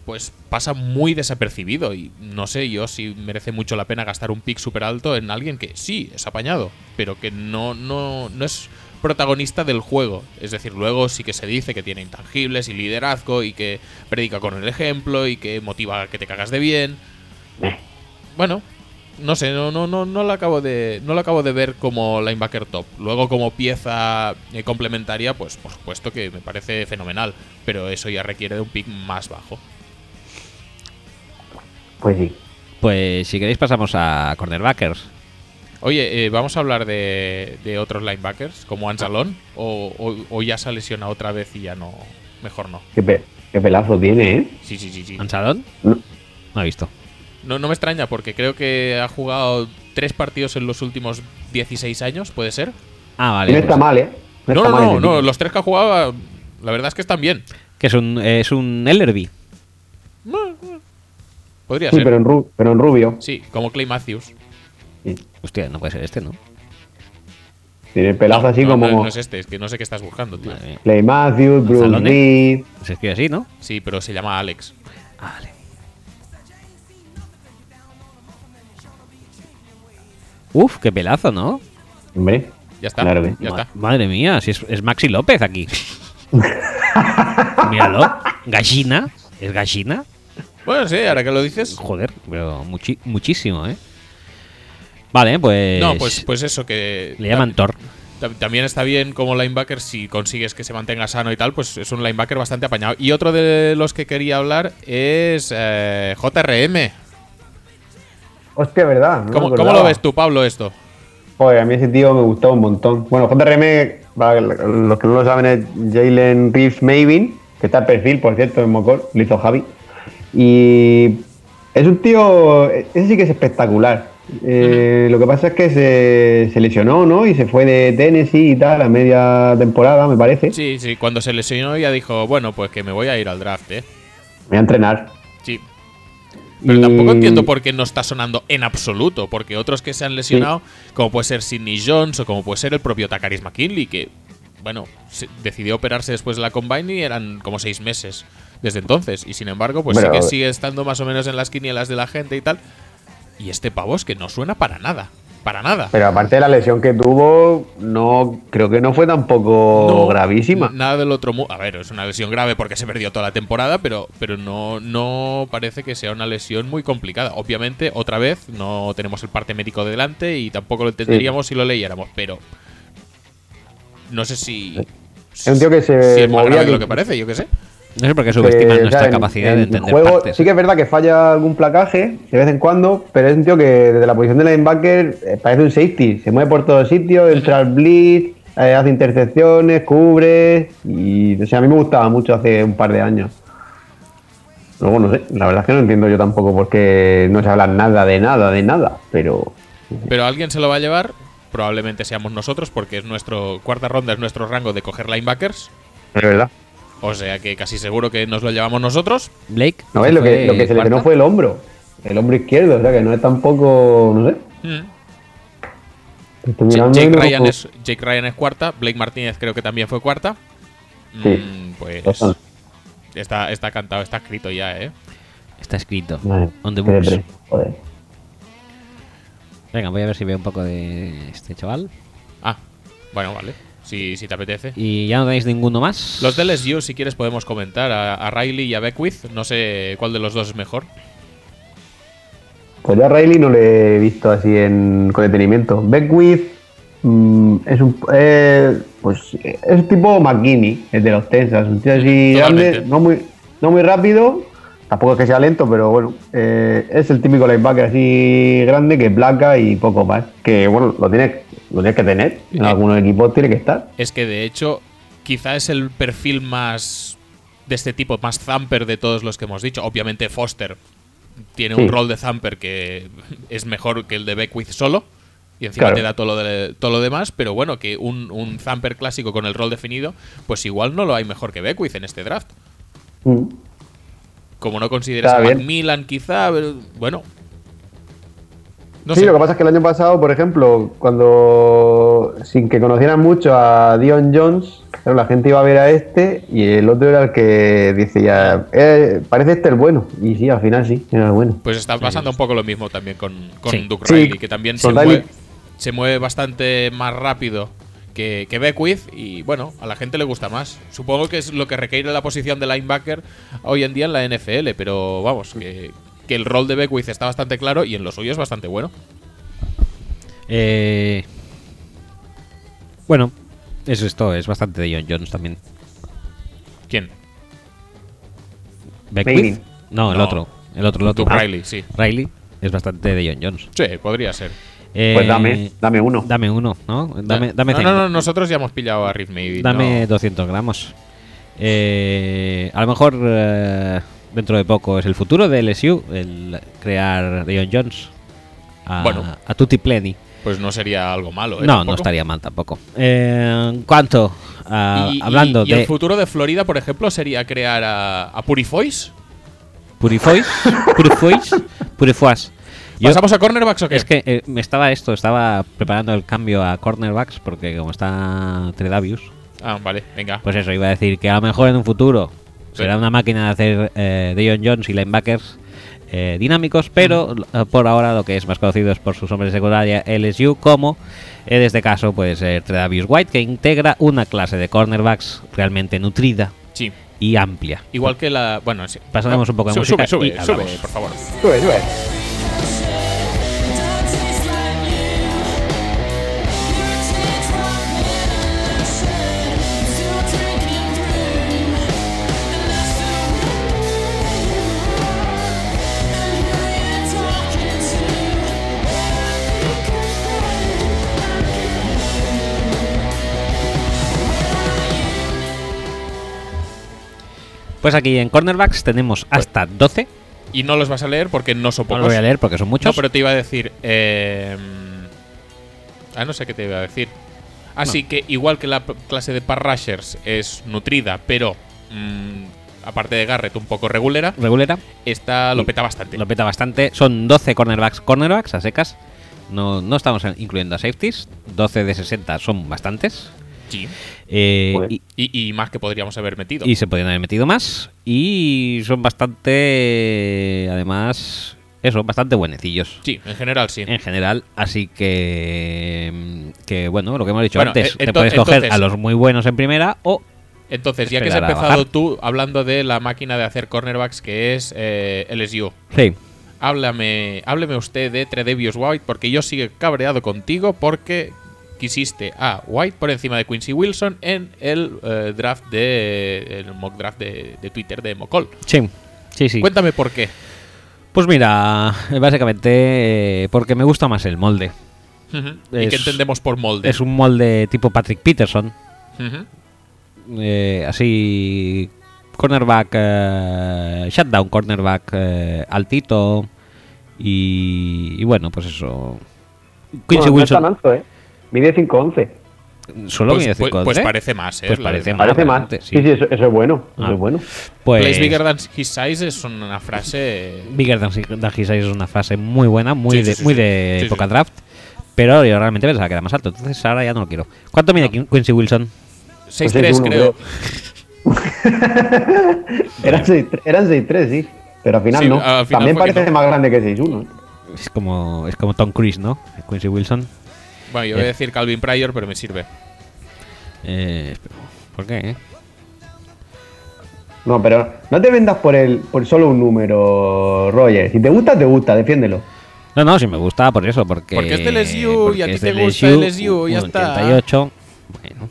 Speaker 2: pues pasa muy desapercibido y no sé yo si merece mucho la pena gastar un pick súper alto en alguien que sí es apañado, pero que no, no, no es protagonista del juego. Es decir, luego sí que se dice que tiene intangibles y liderazgo y que predica con el ejemplo y que motiva a que te cagas de bien. Bueno, no sé, no, no, no, no lo acabo de. No lo acabo de ver como linebacker top. Luego, como pieza eh, complementaria, pues por supuesto que me parece fenomenal. Pero eso ya requiere de un pick más bajo.
Speaker 3: Pues sí.
Speaker 1: Pues si queréis pasamos a cornerbackers.
Speaker 2: Oye, eh, ¿vamos a hablar de, de otros linebackers como Ansalón? O, o, o ya se ha lesionado otra vez y ya no. Mejor no.
Speaker 3: Qué, pe- qué pelazo tiene, ¿eh?
Speaker 2: Sí, sí, sí, sí.
Speaker 1: ¿Ansadón?
Speaker 3: No.
Speaker 1: No he visto.
Speaker 2: No, no me extraña porque creo que ha jugado tres partidos en los últimos 16 años, ¿puede ser?
Speaker 1: Ah,
Speaker 3: No
Speaker 1: vale.
Speaker 3: está mal, ¿eh?
Speaker 2: No,
Speaker 3: está
Speaker 2: no,
Speaker 3: mal
Speaker 2: no, no,
Speaker 3: tío.
Speaker 2: los tres que ha jugado, la verdad es que están bien.
Speaker 1: Que es un, es un Ellerby.
Speaker 2: Podría
Speaker 3: Sí,
Speaker 2: ser.
Speaker 3: pero en, ru- pero en rubio.
Speaker 2: Sí, como Clay Matthews.
Speaker 3: Sí.
Speaker 1: Hostia, no puede ser este, ¿no?
Speaker 3: Tiene el pelazo
Speaker 2: No,
Speaker 3: así
Speaker 2: no,
Speaker 3: como
Speaker 2: no, no es este, es que no sé qué estás buscando, tío.
Speaker 3: Clay Matthews, Bruce. Reed.
Speaker 1: Se escribe así, ¿no?
Speaker 2: Sí, pero se llama Alex.
Speaker 1: Ah, Uf, qué pelazo, ¿no?
Speaker 3: Hombre,
Speaker 2: Ya está,
Speaker 3: Claro que-
Speaker 2: ya
Speaker 1: Ma-
Speaker 2: está.
Speaker 1: Madre mía, si es, es Maxi López aquí. Míralo. Gallina. ¿Es gallina?
Speaker 2: Bueno, sí, ahora que lo dices.
Speaker 1: Joder, pero muchi- muchísimo, ¿eh? Vale, pues.
Speaker 2: No, pues, pues eso, que.
Speaker 1: Le llaman Thor.
Speaker 2: tam- También está bien como linebacker si consigues que se mantenga sano y tal, pues es un linebacker bastante apañado. Y otro de los que quería hablar es eh, JRM.
Speaker 3: Hostia, ¿verdad? No
Speaker 2: ¿Cómo, cómo lo ves tú, Pablo, esto?
Speaker 3: Joder, a mí ese tío me gustó un montón. Bueno, JRM, para los que no lo saben, es Jalen Reeves Mavin, que está en perfil, por cierto, en Mocor, lo hizo Javi. Y es un tío, ese sí que es espectacular. Eh, Lo que pasa es que se, se lesionó, ¿no? Y se fue de Tennessee y tal, a media temporada, me parece.
Speaker 2: Sí, sí, cuando se lesionó ya dijo, bueno, pues que me voy a ir al draft, ¿eh?
Speaker 3: Me voy a entrenar.
Speaker 2: Sí. Pero tampoco entiendo por qué no está sonando en absoluto, porque otros que se han lesionado, como puede ser Sidney Jones o como puede ser el propio Takaris McKinley, que, bueno, decidió operarse después de la Combine y eran como seis meses desde entonces. Y sin embargo, pues sí que sigue estando más o menos en las quinielas de la gente y tal. Y este pavo es que no suena para nada. Para nada.
Speaker 3: Pero aparte de la lesión que tuvo, no creo que no fue tampoco
Speaker 2: No,
Speaker 3: gravísima.
Speaker 2: Nada del otro mundo. A ver, es una lesión grave porque se perdió toda la temporada, pero, pero no, no parece que sea una lesión muy complicada. Obviamente, otra vez, no tenemos el parte médico de delante y tampoco lo entenderíamos si lo leyéramos, pero no sé si.
Speaker 3: Es un tío que se
Speaker 2: si es más grave de lo
Speaker 3: que-
Speaker 2: que parece, yo qué sé.
Speaker 1: No sé por qué
Speaker 3: Que,
Speaker 1: subestiman
Speaker 3: o sea,
Speaker 1: nuestra
Speaker 3: en-
Speaker 1: capacidad
Speaker 3: en
Speaker 1: de entender
Speaker 3: juego,
Speaker 1: partes.
Speaker 3: Sí que es verdad que falla algún placaje de vez en cuando, pero es un tío que desde la posición de linebacker eh, parece un safety. Se mueve por todos sitios, entra al blitz, eh, hace intercepciones, cubre. Y o sea, a mí me gustaba mucho hace un par de años. Luego no sé, la verdad es que no entiendo yo tampoco por qué no se habla nada de nada, de nada, pero
Speaker 2: Pero alguien se lo va a llevar. Probablemente seamos nosotros, porque es nuestro cuarta ronda, es nuestro rango de coger linebackers.
Speaker 3: es verdad.
Speaker 2: O sea que casi seguro que nos lo llevamos nosotros.
Speaker 1: Blake.
Speaker 3: No ves, lo que, lo que se le
Speaker 1: cuarta.
Speaker 3: no fue el hombro, el hombro izquierdo, o sea que no es tampoco, no sé.
Speaker 2: Mm. Jake Ryan, es, Jake Ryan es cuarta, Blake Martínez creo que también fue cuarta.
Speaker 3: Sí.
Speaker 2: Mm, pues
Speaker 3: Dos son.
Speaker 2: está, está cantado, está escrito ya, ¿eh?
Speaker 1: Está escrito.
Speaker 3: Vale,
Speaker 1: On the books.
Speaker 3: joder.
Speaker 1: Venga, voy a ver si veo un poco de este chaval.
Speaker 2: Ah, bueno, vale. Si, si te apetece.
Speaker 1: Y ya no tenéis ninguno más.
Speaker 2: Los de LSU, si quieres, podemos comentar a, a Riley y a Beckwith. No sé cuál de los dos es mejor.
Speaker 3: Pues yo a Riley no le he visto así en, con detenimiento. Beckwith mm, es un eh, pues es tipo McGinney, el de los Texas, un tío así
Speaker 2: Totalmente.
Speaker 3: grande, no muy, no muy rápido, tampoco es que sea lento, pero bueno, eh, es el típico linebacker así grande que placa y poco más. Que bueno, lo tienes, lo tienes que tener, en
Speaker 2: Eh.
Speaker 3: algunos equipos tiene que estar.
Speaker 2: Es que de hecho, quizá es el perfil más de este tipo, más Thumper de todos los que hemos dicho. Obviamente, Foster tiene un rol de Thumper que es mejor que el de Beckwith solo. Y encima
Speaker 3: Claro.
Speaker 2: te da todo lo, de- todo lo demás, pero bueno, que un, un Thumper clásico con el rol definido, pues igual no lo hay mejor que Beckwith en este draft.
Speaker 3: Mm.
Speaker 2: Como no consideras a. Macmillan, quizá, bueno. No
Speaker 3: sí,
Speaker 2: sé.
Speaker 3: lo que pasa es que el año pasado, por ejemplo, cuando sin que conocieran mucho a Dion Jones, claro, la gente iba a ver a este y el otro era el que decía, eh, parece este el bueno. Y sí, al final sí, era el bueno.
Speaker 2: Pues está pasando un poco lo mismo también con, con
Speaker 1: Sí.
Speaker 2: Duke
Speaker 3: Sí,
Speaker 2: Riley, que también se mueve, se mueve bastante más rápido que, que Beckwith y bueno, a la gente le gusta más. Supongo que es lo que requiere la posición de linebacker hoy en día en la NFL, pero vamos, que, que el rol de Beckwith está bastante claro y en lo suyo es bastante bueno.
Speaker 1: Eh, bueno, eso es todo. Es bastante de John Jones también.
Speaker 2: ¿Quién?
Speaker 1: Beckwith. No, el
Speaker 2: No.
Speaker 1: otro. El otro, el otro. Ah,
Speaker 2: Riley, sí.
Speaker 1: Riley es bastante de John Jones.
Speaker 2: Sí, podría ser.
Speaker 1: Eh,
Speaker 3: Pues dame, dame uno.
Speaker 1: Dame uno, ¿no? Dame, dame
Speaker 2: no, no, no, nosotros ya hemos pillado a Riff Maybe.
Speaker 1: Dame
Speaker 2: no.
Speaker 1: 200 gramos. Eh, a lo mejor eh, dentro de poco es el futuro de LSU, el crear Dion Jones a,
Speaker 2: Bueno.
Speaker 1: a Tutti Pleni.
Speaker 2: Pues no sería algo malo, ¿eh?
Speaker 1: no, no estaría mal tampoco. Eh, en cuanto a,
Speaker 2: Y- y-
Speaker 1: hablando
Speaker 2: y,
Speaker 1: de
Speaker 2: el futuro de Florida, por ejemplo, sería crear a, a Purifoys.
Speaker 1: Purifoys, Purifoys, Purifois. Yo-
Speaker 2: ¿Pasamos a cornerbacks o qué?
Speaker 1: es que eh, me estaba esto, estaba preparando el cambio a cornerbacks porque como está Tredavius,
Speaker 2: Ah, vale, venga.
Speaker 1: Pues eso, iba a decir que a lo mejor en un futuro
Speaker 2: Sí.
Speaker 1: será una máquina de hacer eh, Deion Jones y linebackers eh, dinámicos, pero eh, por ahora lo que es más conocido es por sus hombres de secundaria LSU, como en este caso puede ser Tredavious White, que integra una clase de cornerbacks realmente nutrida
Speaker 2: Sí.
Speaker 1: y amplia.
Speaker 2: Igual que la. Bueno, sí.
Speaker 1: Pasaremos un poco de
Speaker 2: Sube,
Speaker 1: música
Speaker 2: Sube,
Speaker 1: y
Speaker 2: sube, sube,
Speaker 1: hablamos.
Speaker 2: por favor.
Speaker 3: Sube, sube.
Speaker 1: Pues aquí en cornerbacks tenemos hasta 12.
Speaker 2: Y no los vas a leer porque no son
Speaker 1: No los voy a leer porque son
Speaker 2: No,
Speaker 1: muchos.
Speaker 2: pero te iba a decir. eh, ah, no sé qué te iba a decir. Así que, igual que la clase de pass rushers es nutrida, pero. mm, aparte de Garrett, un poco regulera.
Speaker 1: Regulera.
Speaker 2: Esta lo peta bastante.
Speaker 1: Lo peta bastante. Son 12 cornerbacks, cornerbacks a secas. No, no estamos incluyendo a safeties. 12 de 60 son bastantes.
Speaker 2: Sí.
Speaker 1: Eh,
Speaker 3: Joder.
Speaker 1: y,
Speaker 2: Y, y más que podríamos haber metido.
Speaker 1: y se podrían haber metido más. Y son bastante. Además. eso, bastante buenecillos.
Speaker 2: Sí, en general sí.
Speaker 1: En general, así que. mm, Que bueno, lo que hemos dicho
Speaker 2: Bueno,
Speaker 1: antes,
Speaker 2: eh,
Speaker 1: te puedes coger
Speaker 2: entonces-
Speaker 1: a los muy buenos en primera o.
Speaker 2: Entonces, ya que has empezado tú hablando de la máquina de hacer cornerbacks que es eh, LSU,
Speaker 1: Sí,
Speaker 2: háblame, hábleme usted de Tredevious White porque yo sigo cabreado contigo porque quisiste a White por encima de Quincy Wilson en el eh, draft de el mock draft de, de Twitter de Mocol.
Speaker 1: sí, sí, sí.
Speaker 2: Cuéntame por qué.
Speaker 1: Pues mira, básicamente eh, porque me gusta más el molde.
Speaker 2: ¿Y
Speaker 1: Es-
Speaker 2: qué entendemos por molde?
Speaker 1: Es un molde tipo Patrick Peterson. Eh, así cornerback eh, shutdown cornerback eh, altito y, y bueno pues eso Quincy
Speaker 3: Bueno, no es tan
Speaker 1: Wilson
Speaker 3: alto, ¿eh? Mide 5'11.
Speaker 1: solo
Speaker 2: Pues,
Speaker 1: mide
Speaker 2: pues-
Speaker 1: 5'11.
Speaker 2: pues parece más, ¿eh?
Speaker 1: Pues parece más.
Speaker 3: Parece más.
Speaker 1: bastante,
Speaker 3: Sí,
Speaker 1: sí.
Speaker 3: sí, eso, eso es bueno. Eso
Speaker 1: Ah.
Speaker 3: es bueno.
Speaker 1: pues
Speaker 2: Place bigger than his size es una frase.
Speaker 1: Bigger than, than his size es una frase muy buena muy
Speaker 2: Sí,
Speaker 1: de,
Speaker 2: sí,
Speaker 1: muy
Speaker 2: sí.
Speaker 1: de
Speaker 2: Sí, sí.
Speaker 1: época draft pero yo realmente pensaba que era más alto entonces ahora ya no lo quiero ¿cuánto mide Quin- Quincy Wilson?
Speaker 2: 6'3
Speaker 3: Pues es uno,
Speaker 2: creo.
Speaker 3: Eran 6'3, eran 6'3, sí. Pero al final
Speaker 2: Sí,
Speaker 3: no.
Speaker 2: al final
Speaker 3: También parece
Speaker 2: no.
Speaker 3: más grande que 6'1. ¿eh?
Speaker 1: es como es como Tom Cruise ¿no? Quincy Wilson
Speaker 2: Bueno, yo voy a
Speaker 1: Eh.
Speaker 2: decir Calvin Pryor, pero me sirve.
Speaker 1: eh, ¿por qué? eh?
Speaker 3: No, pero no te vendas por el por solo un número, Roger. Si te gusta, te gusta, defiéndelo.
Speaker 1: No, no, si me gusta por eso, porque.
Speaker 2: Porque es de LSU y a ti te gusta LSU, ya está.
Speaker 1: 88. Bueno.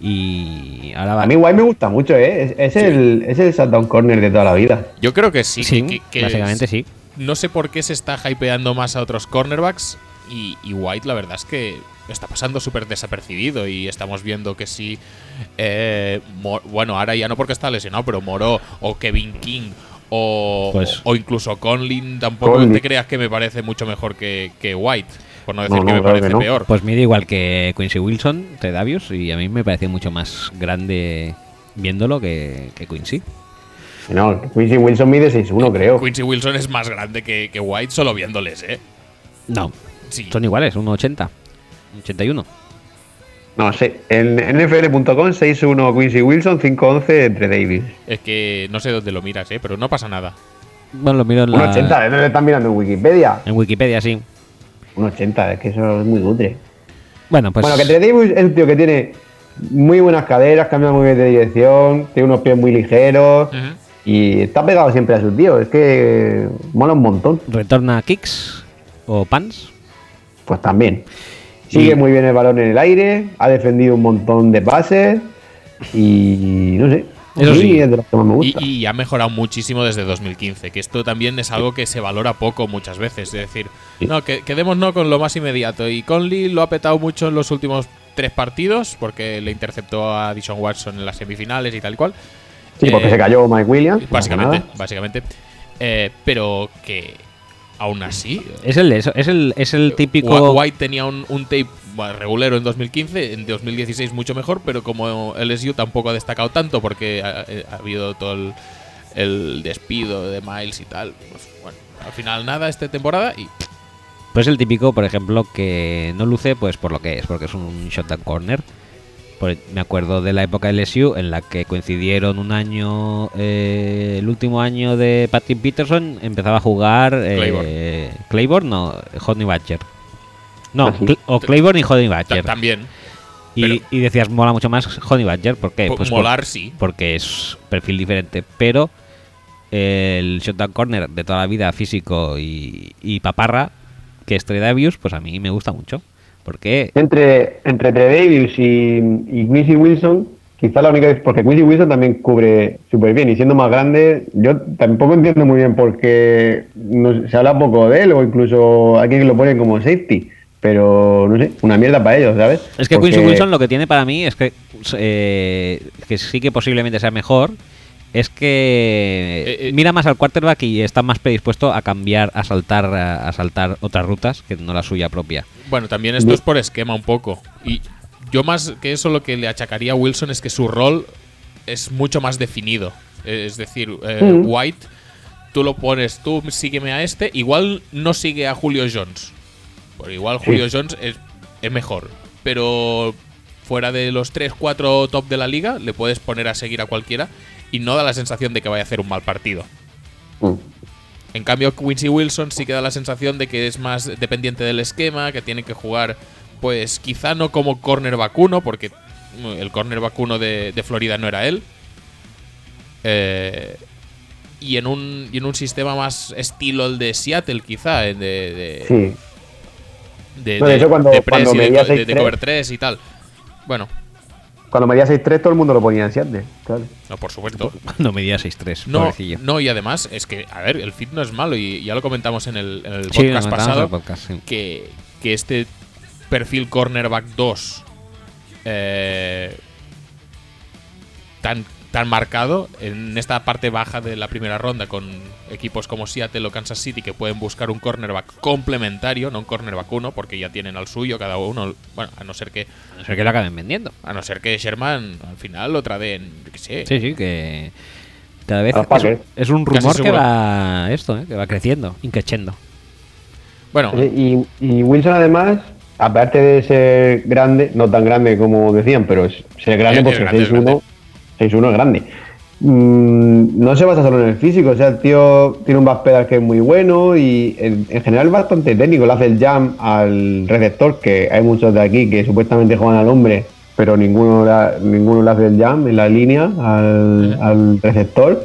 Speaker 1: Y ahora va.
Speaker 3: A mí White me gusta mucho, ¿eh? Es, es el, es el shutdown corner de toda la vida.
Speaker 2: Yo creo que sí.
Speaker 1: sí,
Speaker 2: que- que- que
Speaker 1: básicamente
Speaker 2: es-
Speaker 1: sí.
Speaker 2: No sé por qué se está hypeando más a otros cornerbacks. Y, y White, la verdad es que está pasando súper desapercibido. Y estamos viendo que sí. eh, bueno, ahora ya no porque está lesionado, pero Moró o Kevin King. O,
Speaker 1: Pues-
Speaker 2: o incluso Conlin, tampoco te creas que me parece mucho mejor que, que White. Por no decir
Speaker 3: No,
Speaker 2: que me parece
Speaker 3: que no.
Speaker 2: peor.
Speaker 1: Pues mide igual que Quincy Wilson, Davius, y a mí me pareció mucho más grande viéndolo que, que Quincy.
Speaker 3: No, Quincy Wilson mide 6'1, creo.
Speaker 2: Quincy Wilson es más grande que, que White solo viéndoles, ¿eh?
Speaker 1: No,
Speaker 2: Sí.
Speaker 1: son iguales, 1,80. 81.
Speaker 3: No sé. En NFL.com 6'1 Quincy Wilson, 5'11 entre Davis.
Speaker 2: Es que no sé dónde lo miras, ¿eh? Pero no pasa nada.
Speaker 1: Bueno, lo miro en, la-
Speaker 3: 1'80, ¿eh? ¿No le están mirando en Wikipedia?
Speaker 1: en Wikipedia, sí.
Speaker 3: 1'80, es que eso es muy cutre.
Speaker 1: Bueno, pues.
Speaker 3: bueno, que Trey Davis es un tío que tiene muy buenas caderas, cambia muy bien de dirección, tiene unos pies muy ligeros y está pegado siempre a su tío. Es que mola un montón.
Speaker 1: Retorna kicks o pants.
Speaker 3: Pues también. Sigue muy bien el balón en el aire, ha defendido un montón de pases y no sé.
Speaker 1: Eso sí.
Speaker 3: es de los que más me gusta.
Speaker 2: y ha mejorado muchísimo desde 2015, que esto también es algo que se valora poco muchas veces. Es decir,
Speaker 3: Sí.
Speaker 2: no, que, quedémonos con lo más inmediato. Y Conley lo ha petado mucho en los últimos tres partidos, porque le interceptó a Dishon Watson en las semifinales y tal y cual.
Speaker 3: sí, porque
Speaker 2: eh,
Speaker 3: se cayó Mike Williams.
Speaker 2: Básicamente, básicamente. Eh, pero que aún así.
Speaker 1: Es el, es el, es el típico.
Speaker 2: Wa- White tenía un, un tape regulero en 2015, en 2016 mucho mejor, pero como LSU tampoco ha destacado tanto porque ha, eh, ha habido todo el, el despido de Miles y tal, pues bueno, al final nada esta temporada y
Speaker 1: Pues el típico, por ejemplo, que no luce pues por lo que es, porque es un shotgun corner. Me acuerdo de la época de LSU en la que coincidieron un año, eh, el último año de Patrick Peterson, empezaba a jugar eh,
Speaker 2: Claiborne.
Speaker 1: Claiborne, no, Honey Badger. No,
Speaker 3: Ah, sí.
Speaker 1: Cl- o Claiborne y Honey Badger.
Speaker 2: también
Speaker 1: Y, decías, mola mucho más Honey Badger, ¿por qué? Pues por-
Speaker 2: molar sí.
Speaker 1: porque es perfil diferente, pero el shotgun corner de toda la vida, físico y, y paparra, que es Trey Davius, pues a mí me gusta mucho. Porque
Speaker 3: Entre, entre Trey Davis y, y Quincy Wilson, quizá la única vez, porque Quincy Wilson también cubre súper bien y siendo más grande, yo tampoco entiendo muy bien por qué no- se habla poco de él o incluso hay quien lo pone como safety, pero no sé, una mierda para ellos, ¿sabes?
Speaker 1: es que
Speaker 3: Porque-
Speaker 1: Quincy Wilson lo que tiene para mí es que, eh, que sí que posiblemente sea mejor. Es que
Speaker 2: Eh, eh.
Speaker 1: mira más al quarterback y está más predispuesto a cambiar, a saltar, a, a saltar otras rutas que no la suya propia.
Speaker 2: Bueno, también esto es por esquema un poco. Y yo más que eso lo que le achacaría a Wilson es que su rol es mucho más definido. Es decir, eh,
Speaker 3: Mm.
Speaker 2: White, tú lo pones, tú sígueme a este, igual no sigue a Julio Jones. Porque igual
Speaker 3: Sí.
Speaker 2: Julio Jones es, es mejor. Pero fuera de los 3, 4 top de la liga, le puedes poner a seguir a cualquiera y no da la sensación de que vaya a hacer un mal partido.
Speaker 3: Mm.
Speaker 2: En cambio, Quincy Wilson sí que da la sensación de que es más dependiente del esquema, que tiene que jugar, pues quizá no como corner vacuno, porque mm, el corner vacuno de, de Florida no era él. Eh, y, en un, y en un sistema más estilo el de Seattle, quizá, eh, de, de,
Speaker 3: Sí.
Speaker 2: de,
Speaker 3: No, de hecho, cuando-
Speaker 2: de
Speaker 3: cuando
Speaker 2: de,
Speaker 3: medía
Speaker 2: co- de- de
Speaker 3: 6'3".
Speaker 2: cover 3 y tal. Bueno,
Speaker 3: Cuando medía 6'3 todo el mundo lo ponía en. Claro.
Speaker 2: no, por supuesto.
Speaker 1: No medía 6'3,
Speaker 2: No,
Speaker 1: pobrecillo.
Speaker 2: no, y además es que, a ver, el fit no es malo y ya lo comentamos en el, en el
Speaker 1: Sí, lo
Speaker 2: podcast pasado.
Speaker 1: el podcast, sí.
Speaker 2: que, que este perfil cornerback 2 eh, tan, tan marcado en esta parte baja de la primera ronda con equipos como Seattle o Kansas City que pueden buscar un cornerback complementario, no un cornerback uno, porque ya tienen al suyo cada uno. Bueno, a no ser que
Speaker 1: A no ser que lo acaben vendiendo.
Speaker 2: a no ser que Sherman al final lo traden, yo qué sé.
Speaker 1: Sí, sí, que cada vez es, un rumor que va esto, ¿eh? que va creciendo, increciendo.
Speaker 2: Bueno,
Speaker 3: Y, y Wilson además, aparte de ser grande, no tan grande como decían, pero es ser grande porque
Speaker 2: grande, es
Speaker 3: 6'1
Speaker 2: grande.
Speaker 3: 6'1 es grande. Mm, no se basa solo en el físico, o sea, el tío tiene un backpedal que es muy bueno y en, en general es bastante técnico. Le hace el jam al receptor, que hay muchos de aquí que supuestamente juegan al hombre, pero ninguno, la- ninguno le hace el jam en la línea al, al receptor.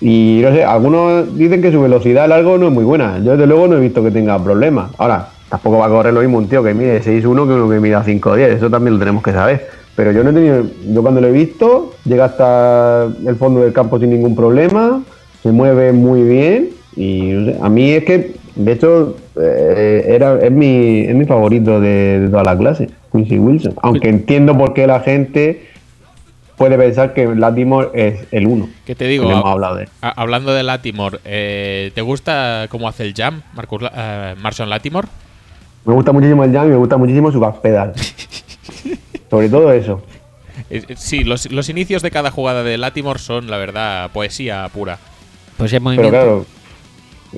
Speaker 3: Y no sé, algunos dicen que su velocidad largo no es muy buena. Yo desde luego no he visto que tenga problemas. Ahora, tampoco va a correr lo mismo un tío que mide 6'1 que uno que mide 5'10. Eso también lo tenemos que saber. Pero yo no he tenido, yo cuando lo he visto, llega hasta el fondo del campo sin ningún problema, se mueve muy bien y a mí es que, de hecho, eh, era, es, mi, es mi favorito de, de toda la clase, Quincy Wilson. Aunque entiendo por qué la gente puede pensar que Latimore es el uno.
Speaker 2: ¿qué te digo?
Speaker 3: Hemos hablado de
Speaker 2: hablando de Latimore, eh, ¿te gusta cómo hace el jam, Marcus, eh, Marshall Latimore?
Speaker 3: Me gusta muchísimo el jam y me gusta muchísimo su backpedal. Sobre todo eso.
Speaker 2: Eh, eh, Sí, los, los inicios de cada jugada de Latimore son, la verdad, poesía pura.
Speaker 1: Pues el
Speaker 3: Pero
Speaker 1: movimiento.
Speaker 3: claro,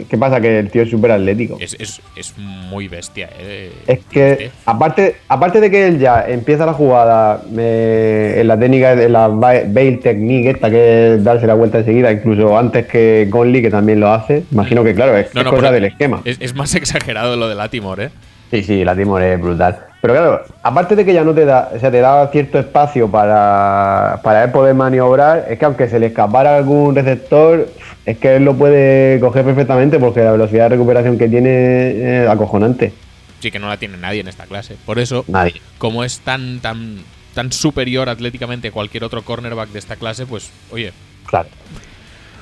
Speaker 3: ¿qué pasa? Que el tío es súper atlético.
Speaker 2: Es, es, es muy bestia. eh.
Speaker 3: Es que, aparte, aparte de que él ya empieza la jugada eh, en la técnica, en la ba- bail technique, esta que es darse la vuelta enseguida, incluso antes que Conley, que también lo hace. Imagino que, claro, es,
Speaker 2: No,
Speaker 3: es cosa del esquema.
Speaker 2: Es, es más exagerado lo de Latimore, ¿eh?
Speaker 3: Sí, sí, la Timor es brutal. Pero claro, aparte de que ya no te da, o sea, te da cierto espacio para, para él poder maniobrar, es que aunque se le escapara algún receptor, es que él lo puede coger perfectamente porque la velocidad de recuperación que tiene es acojonante.
Speaker 2: Sí que no la tiene nadie en esta clase. Por eso,
Speaker 3: Nadie.
Speaker 2: como es tan, tan, tan superior atléticamente a cualquier otro cornerback de esta clase, pues, oye,
Speaker 3: Claro.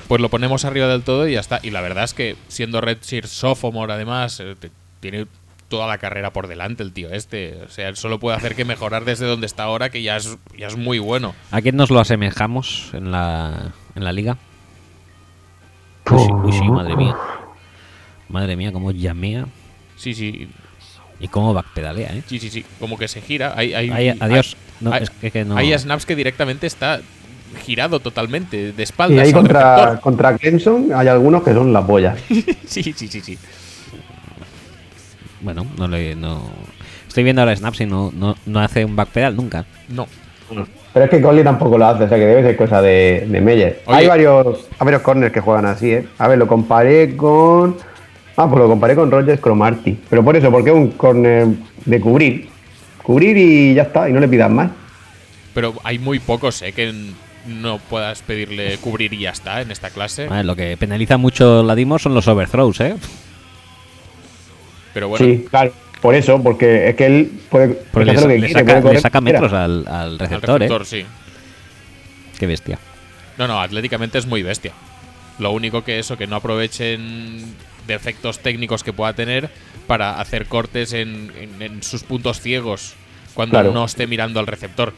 Speaker 2: pues lo ponemos arriba del todo y ya está. Y la verdad es que siendo Redshirt Sophomore, además, eh, tiene toda la carrera por delante el tío este. O sea, él solo puede hacer que mejorar desde donde está ahora, que ya es, ya es muy bueno.
Speaker 1: ¿A quién nos lo asemejamos en la, en la liga? Uy, sí, uy, sí, madre mía. Madre mía, cómo llamea
Speaker 2: Sí, sí,
Speaker 1: y cómo backpedalea, ¿eh?
Speaker 2: sí, sí, sí. Como que se gira. Hay, hay,
Speaker 1: Ay, adiós. No,
Speaker 2: hay-
Speaker 1: es que, que no.
Speaker 2: hay snaps que directamente está girado totalmente, de
Speaker 3: Y
Speaker 2: espaldas
Speaker 3: ahí
Speaker 2: al
Speaker 3: contra, contra Clemson hay algunos que son la polla.
Speaker 2: Sí, sí, sí, sí.
Speaker 1: Bueno, no le. No... Estoy viendo ahora snaps y no, no, no hace un backpedal nunca.
Speaker 2: No.
Speaker 3: Pero es que Conley tampoco lo hace, o sea que debe ser cosa de, de Meyer.
Speaker 2: Oye.
Speaker 3: Hay varios, hay varios corners que juegan así, ¿eh? A ver, lo comparé con. Ah, pues lo comparé con Rogers Cromarty. Pero por eso, porque es un corner de cubrir. Cubrir y ya está, y no le pidas más.
Speaker 2: Pero hay muy pocos, ¿eh? Que no puedas pedirle cubrir y ya está en esta clase.
Speaker 1: Lo que penaliza mucho la Dimos son los overthrows, ¿eh?
Speaker 2: Pero bueno,
Speaker 3: Sí, claro. Por eso, porque es que él puede,
Speaker 1: Porque
Speaker 3: puede
Speaker 1: le,
Speaker 3: hacer lo que
Speaker 1: le
Speaker 3: quiere,
Speaker 1: saca,
Speaker 3: puede
Speaker 1: le saca metros al, al
Speaker 2: al
Speaker 1: receptor,
Speaker 2: receptor,
Speaker 1: ¿eh?
Speaker 2: sí.
Speaker 1: Qué bestia.
Speaker 2: No, no, atléticamente es muy bestia. Lo único que eso, que no aprovechen defectos técnicos que pueda tener para hacer cortes en, en- en sus puntos ciegos cuando
Speaker 3: Claro.
Speaker 2: no esté mirando al receptor.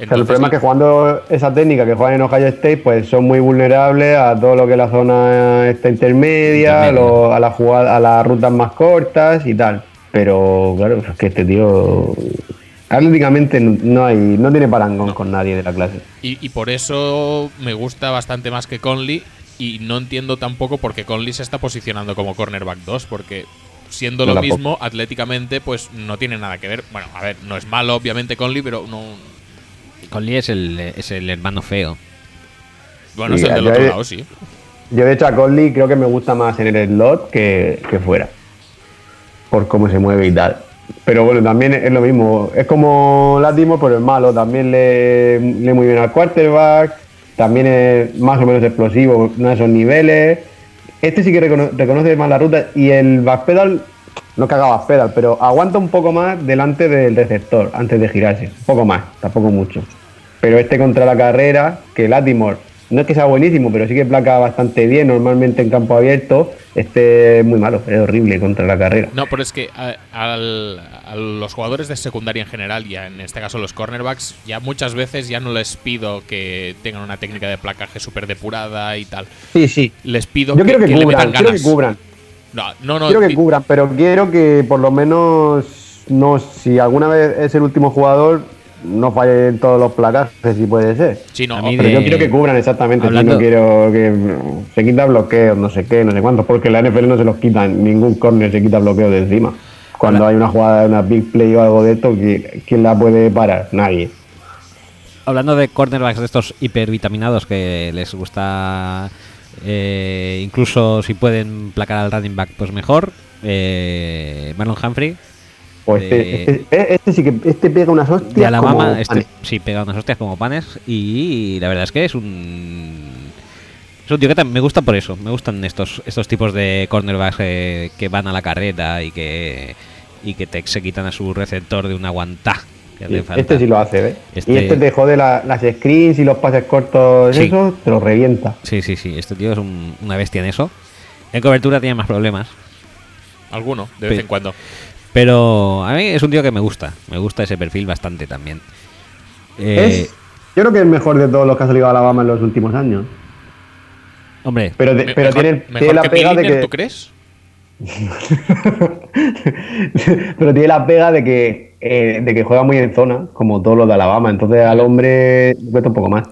Speaker 3: El problema es que jugando esa técnica que juegan en Ohio State, pues son muy vulnerables a todo lo que es la zona esta intermedia,
Speaker 1: Intermedia.
Speaker 3: lo- a, la jugada, a las rutas más cortas y tal. Pero claro, es que este tío atléticamente no- no hay, no tiene parangón con nadie de la clase.
Speaker 2: Y, y por eso me gusta bastante más que Conley. Y no entiendo tampoco por qué Conley se está posicionando como cornerback 2. Porque siendo
Speaker 3: No,
Speaker 2: lo mismo, atléticamente, pues no tiene nada que ver. Bueno, a ver, no es malo, obviamente, Conley, pero no.
Speaker 1: Conley es el, es el hermano feo.
Speaker 2: Bueno,
Speaker 3: Sí,
Speaker 2: es el del otro
Speaker 3: he-
Speaker 2: lado, sí.
Speaker 3: Yo de hecho a Conley creo que me gusta más en el slot que, que fuera. Por cómo se mueve y tal. Pero bueno, también es lo mismo. Es como Latimore, pero es malo. También le, le muy bien al quarterback. También es más o menos explosivo, no a esos niveles. Este sí que recono- reconoce más la ruta. Y el backpedal, no que haga backpedal, pero aguanta un poco más delante del receptor antes de girarse. Un poco más, tampoco mucho. Pero este contra la carrera, que Latimore, no es que sea buenísimo, pero sí que placa bastante bien normalmente en campo abierto. Este es muy malo, es horrible contra la carrera.
Speaker 2: No, pero es que a, al- a los jugadores de secundaria en general, ya en este caso los cornerbacks, ya muchas veces ya no les pido que tengan una técnica de placaje súper depurada y tal.
Speaker 3: Sí, sí.
Speaker 2: Les pido
Speaker 3: Yo que,
Speaker 2: que le
Speaker 3: cubran, quiero que
Speaker 2: ganas.
Speaker 3: cubran.
Speaker 2: No, no, no.
Speaker 3: quiero que cubran, pero quiero que por lo menos no, si alguna vez es el último jugador, no falle en todos los placajes, si puede ser.
Speaker 2: sí, no,
Speaker 3: Pero
Speaker 1: de-
Speaker 3: yo quiero que cubran exactamente,
Speaker 1: Hablando-
Speaker 3: no quiero que se quita bloqueos, no sé qué, no sé cuántos, porque la NFL no se los quita, ningún corner se quita bloqueos de encima. Cuando hay una jugada, una big play o algo de esto, ¿qui- ¿quién la puede parar? Nadie.
Speaker 1: Hablando de cornerbacks de estos hipervitaminados que les gusta, eh, incluso si pueden placar al running back, pues mejor. Eh, Marlon Humphrey
Speaker 3: O este,
Speaker 1: De-
Speaker 3: este, eh, este sí que este pega unas hostias.
Speaker 1: de Alabama,
Speaker 3: como
Speaker 1: este,
Speaker 3: panes.
Speaker 1: sí, pega unas hostias como panes. Y la verdad es que es un. Es un tío que me gusta por eso. Me gustan estos, estos tipos de cornerbacks eh, que van a la carreta y que, y que te, se quitan a su receptor de una guantá. Que
Speaker 3: Sí,
Speaker 1: hace falta.
Speaker 3: Este sí lo hace, ¿ves?
Speaker 1: Este-
Speaker 3: Y este te jode la- las screens y los pases cortos,
Speaker 1: Sí.
Speaker 3: eso te lo revienta.
Speaker 1: Sí, sí, sí. Este tío es un- una bestia en eso. En cobertura tiene más problemas.
Speaker 2: alguno, de vez
Speaker 1: Pe-
Speaker 2: en cuando.
Speaker 1: Pero a mí es un tío que me gusta. Me gusta ese perfil bastante también. Eh,
Speaker 3: Es, yo creo que es el mejor de todos los que ha salido a Alabama en los últimos años.
Speaker 1: Hombre,
Speaker 3: Pero, de-
Speaker 2: Me-
Speaker 3: pero
Speaker 2: mejor,
Speaker 3: tiene,
Speaker 2: mejor
Speaker 3: tiene la
Speaker 2: que
Speaker 3: pega de que.
Speaker 2: ¿tú crees?
Speaker 3: pero tiene la pega de que, eh, de que juega muy en zona, como todos los de Alabama. Entonces al hombre le cuesta un poco más.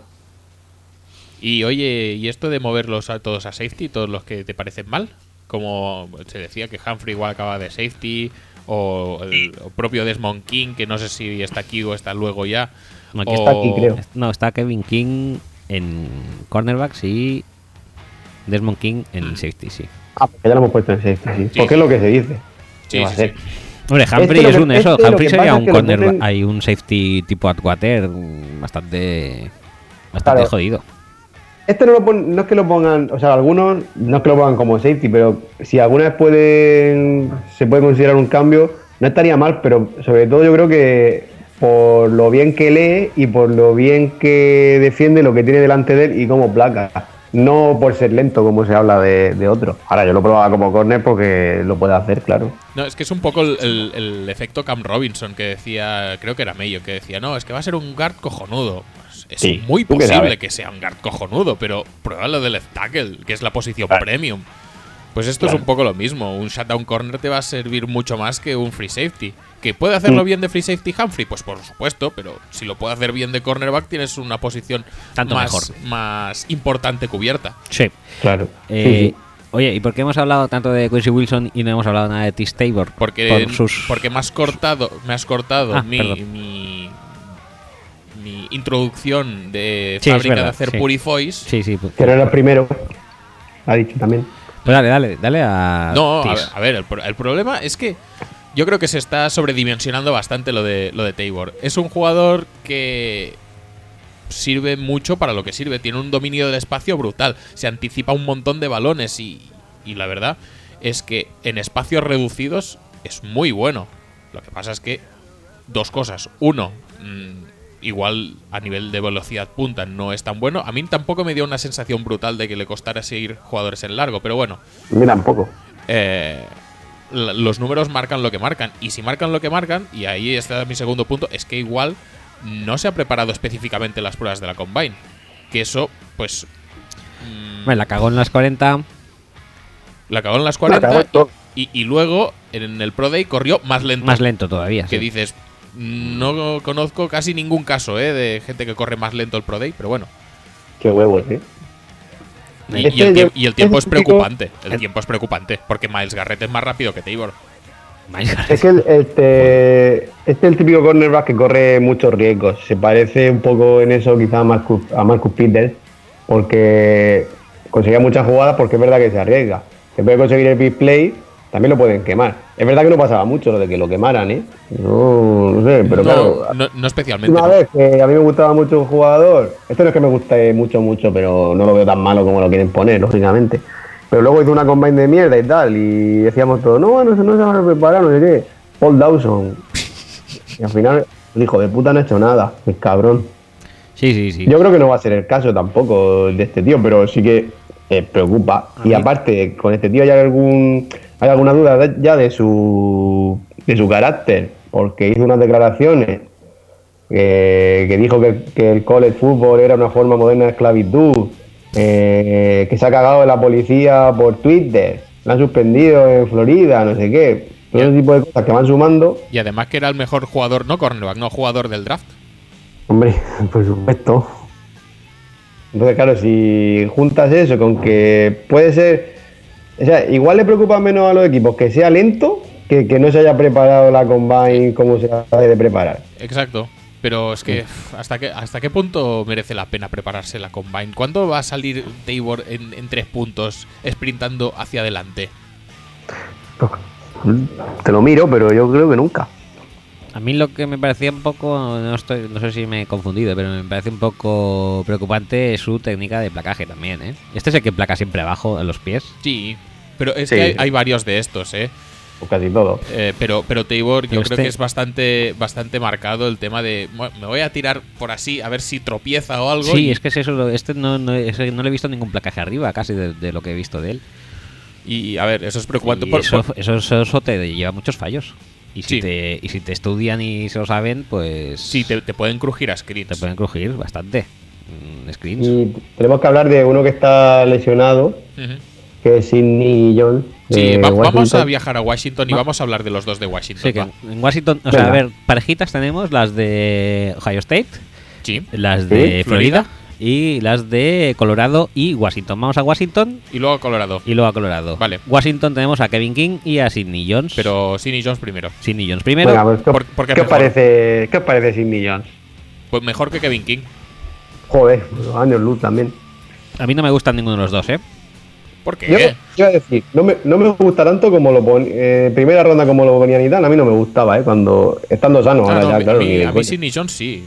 Speaker 2: Y oye, ¿y esto de moverlos a todos a safety, todos los que te parecen mal? Como se decía que Humphrey igual acaba de safety, o el o propio Desmond King, que no sé si está aquí o está luego ya.
Speaker 1: No, aquí
Speaker 2: o-
Speaker 3: está aquí, creo.
Speaker 1: no, está Kevin King en cornerbacks y Desmond King en safety, sí.
Speaker 3: Ah, porque ya lo hemos puesto en safety, sí.
Speaker 2: Sí,
Speaker 3: Porque
Speaker 2: sí.
Speaker 3: es lo que se dice.
Speaker 2: Sí.
Speaker 1: Hombre, Humphrey
Speaker 3: lo
Speaker 1: es un eso.
Speaker 3: este lo
Speaker 1: Humphrey sería un corner,
Speaker 3: ponen-
Speaker 1: hay un safety tipo Atwater bastante, bastante
Speaker 3: Claro.
Speaker 1: jodido.
Speaker 3: Este no, lo pon- no es que lo pongan, o sea, algunos no es que lo pongan como safety, pero si alguna vez pueden, se puede considerar un cambio, no estaría mal, pero sobre todo yo creo que por lo bien que lee y por lo bien que defiende lo que tiene delante de él y como placa. No por ser lento como se habla de, de otro. Ahora yo lo probaba como corner porque lo puede hacer, claro.
Speaker 2: No, es que es un poco el, el- el efecto Cam Robinson que decía, creo que era Mayo, que decía, no, es que va a ser un guard cojonudo. Pues es
Speaker 3: Sí,
Speaker 2: muy posible que sea un guard cojonudo, pero prueba lo del left tackle, que es la posición
Speaker 3: Claro.
Speaker 2: premium. Pues esto es un poco lo mismo. Un shutdown corner te va a servir mucho más que un free safety. ¿Que puede hacerlo
Speaker 3: Mm.
Speaker 2: bien de free safety Humphrey? Pues por supuesto, pero si lo puede hacer bien de cornerback tienes una posición
Speaker 1: Tanto
Speaker 2: más,
Speaker 1: mejor.
Speaker 2: más importante cubierta.
Speaker 1: Sí.
Speaker 3: Claro.
Speaker 1: Eh, Oye, ¿y por qué hemos hablado tanto de Quincy Wilson y no hemos hablado nada de Tis Tabor?
Speaker 2: Porque,
Speaker 1: Por sus-
Speaker 2: porque me has cortado, me has cortado
Speaker 1: Ah,
Speaker 2: mi, mi, mi introducción de
Speaker 1: Sí,
Speaker 2: fábrica de hacer
Speaker 1: sí.
Speaker 2: purifoys.
Speaker 1: Sí, sí. Pues,
Speaker 3: Que no era el primero. Ha dicho también.
Speaker 1: Pues dale, dale, dale a
Speaker 2: No, a ver,
Speaker 1: Tis.
Speaker 2: a ver, el, pro- el problema es que yo creo que se está sobredimensionando bastante lo de, lo de Tabor. Es un jugador que sirve mucho para lo que sirve. Tiene un dominio del espacio brutal. Se anticipa un montón de balones y, y la verdad es que en espacios reducidos es muy bueno. Lo que pasa es que dos cosas. Uno, mm, igual a nivel de velocidad punta no es tan bueno. A mí tampoco me dio una sensación brutal de que le costara seguir jugadores en largo, pero bueno.
Speaker 3: A mí tampoco.
Speaker 2: eh, los números marcan lo que marcan. Y si marcan lo que marcan, y ahí está mi segundo punto, es que igual no se ha preparado específicamente las pruebas de la Combine. Que eso, pues. mm,
Speaker 1: Me la cagó en las 40.
Speaker 2: la cagó en las
Speaker 3: La cagó
Speaker 2: 40
Speaker 3: en todo.
Speaker 2: y, y luego en el Pro Day corrió más lento.
Speaker 1: Más lento todavía.
Speaker 2: Que
Speaker 1: sí.
Speaker 2: dices, no conozco casi ningún caso ¿eh? de gente que corre más lento el Pro Day, pero bueno.
Speaker 3: Qué huevos, ¿eh?
Speaker 2: Y, y
Speaker 3: Este
Speaker 2: el, y tiempo es
Speaker 3: este típico-
Speaker 2: preocupante. El tiempo es preocupante. Porque Miles Garrett es más rápido que Tabor.
Speaker 3: Es que el- este, este es el típico cornerback que corre muchos riesgos. Se parece un poco en eso quizá a Marcus, a Marcus Peters, porque conseguía muchas jugadas porque es verdad que se arriesga. Se puede conseguir el big play, también lo pueden quemar. Es verdad que no pasaba mucho lo de que lo quemaran, ¿eh? No, no sé, pero
Speaker 2: no,
Speaker 3: claro.
Speaker 2: no, no especialmente.
Speaker 3: Una
Speaker 2: ¿no?
Speaker 3: vez que a mí me gustaba mucho un jugador, esto no es que me guste mucho, mucho, pero no lo veo tan malo como lo quieren poner, lógicamente. Pero luego hizo una combine de mierda y tal, y decíamos todo, no, no, se- no se van a preparar, no sé qué. Paul Dawson. Y al final, el hijo de puta no ha hecho nada, el cabrón.
Speaker 1: Sí, sí, sí.
Speaker 3: Yo creo que no va a ser el caso tampoco de este tío, pero sí que eh, preocupa.
Speaker 1: A
Speaker 3: Y
Speaker 1: mí-
Speaker 3: aparte, con este tío hay algún hay alguna duda de- ya de su de su carácter, porque hizo unas declaraciones eh, que dijo que, que el college football era una forma moderna de esclavitud, eh, que se ha cagado en la policía por Twitter, la han suspendido en Florida, no sé qué. Todo ese tipo de cosas que van sumando.
Speaker 2: Y además que era el mejor jugador, no cornerback, no jugador del draft.
Speaker 3: Hombre, por supuesto. Entonces, claro, si juntas eso con que puede ser. O sea, igual le preocupa menos a los equipos que sea lento que que no se haya preparado la combine como se ha de preparar.
Speaker 2: Exacto. Pero es que ¿hasta qué, ¿hasta qué punto merece la pena prepararse la combine? ¿Cuándo va a salir Tabor en, en tres puntos, sprintando hacia adelante?
Speaker 3: Te lo miro, pero yo creo que nunca.
Speaker 1: A mí lo que me parecía un poco, no, estoy, no sé si me he confundido, pero me parece un poco preocupante su técnica de placaje también, ¿eh? Este es el que placa siempre abajo, en los pies.
Speaker 2: Sí, pero es
Speaker 3: Sí.
Speaker 2: que hay, hay varios de estos, ¿eh?
Speaker 3: O casi todo.
Speaker 2: Eh, pero, pero Tabor yo creo
Speaker 1: este-
Speaker 2: que es bastante, bastante marcado el tema de "Bueno, me voy a tirar por así a ver si tropieza o algo.
Speaker 1: Sí,
Speaker 2: y,
Speaker 1: es que es eso, lo- este no, no, ese no le he visto ningún placaje arriba casi de, de lo que he visto de él.
Speaker 2: y, a ver, eso es preocupante.
Speaker 1: Y
Speaker 2: por-
Speaker 1: eso,
Speaker 2: por-
Speaker 1: eso, eso- eso te lleva muchos fallos. Y si,
Speaker 2: Sí.
Speaker 1: te, y si te estudian y se lo saben, pues
Speaker 2: sí, te, te pueden crujir a screens.
Speaker 1: te pueden crujir bastante. Mm, Screens.
Speaker 3: Y tenemos que hablar de uno que está lesionado,
Speaker 2: Ujú.
Speaker 3: que es Sidney Jones.
Speaker 2: Sí, va- vamos
Speaker 3: Washington.
Speaker 2: a viajar a Washington y
Speaker 1: Va-
Speaker 2: vamos a hablar de los dos de Washington.
Speaker 1: Sí, que en Washington, o sea, a ver, parejitas tenemos las de Ohio State,
Speaker 2: Sí.
Speaker 1: las de
Speaker 3: Sí,
Speaker 1: Florida,
Speaker 2: Florida.
Speaker 1: Y las de Colorado y Washington. Vamos a Washington
Speaker 2: Y luego a Colorado.
Speaker 1: y luego a Colorado.
Speaker 2: Vale.
Speaker 1: Washington tenemos a Kevin King y a Sidney Jones.
Speaker 2: Pero Sidney Jones primero.
Speaker 1: Sidney Jones primero.
Speaker 3: Venga, pues, ¿qué,
Speaker 2: ¿Por- qué
Speaker 3: parece, ¿qué parece Sidney Jones?
Speaker 2: Pues mejor que Kevin King.
Speaker 3: Joder, los años luz también.
Speaker 1: A mí no me gustan ninguno de los dos, ¿eh?
Speaker 2: ¿Por qué?
Speaker 3: Yo iba a decir, no me, no me gusta tanto como lo ponían. primera ronda como lo ponían y tal, a mí no me gustaba, ¿eh? Cuando. Estando sano,
Speaker 2: Ah,
Speaker 3: ahora
Speaker 2: no,
Speaker 3: ya,
Speaker 2: a mí-
Speaker 3: claro. de
Speaker 2: a mí. Sidney Jones sí.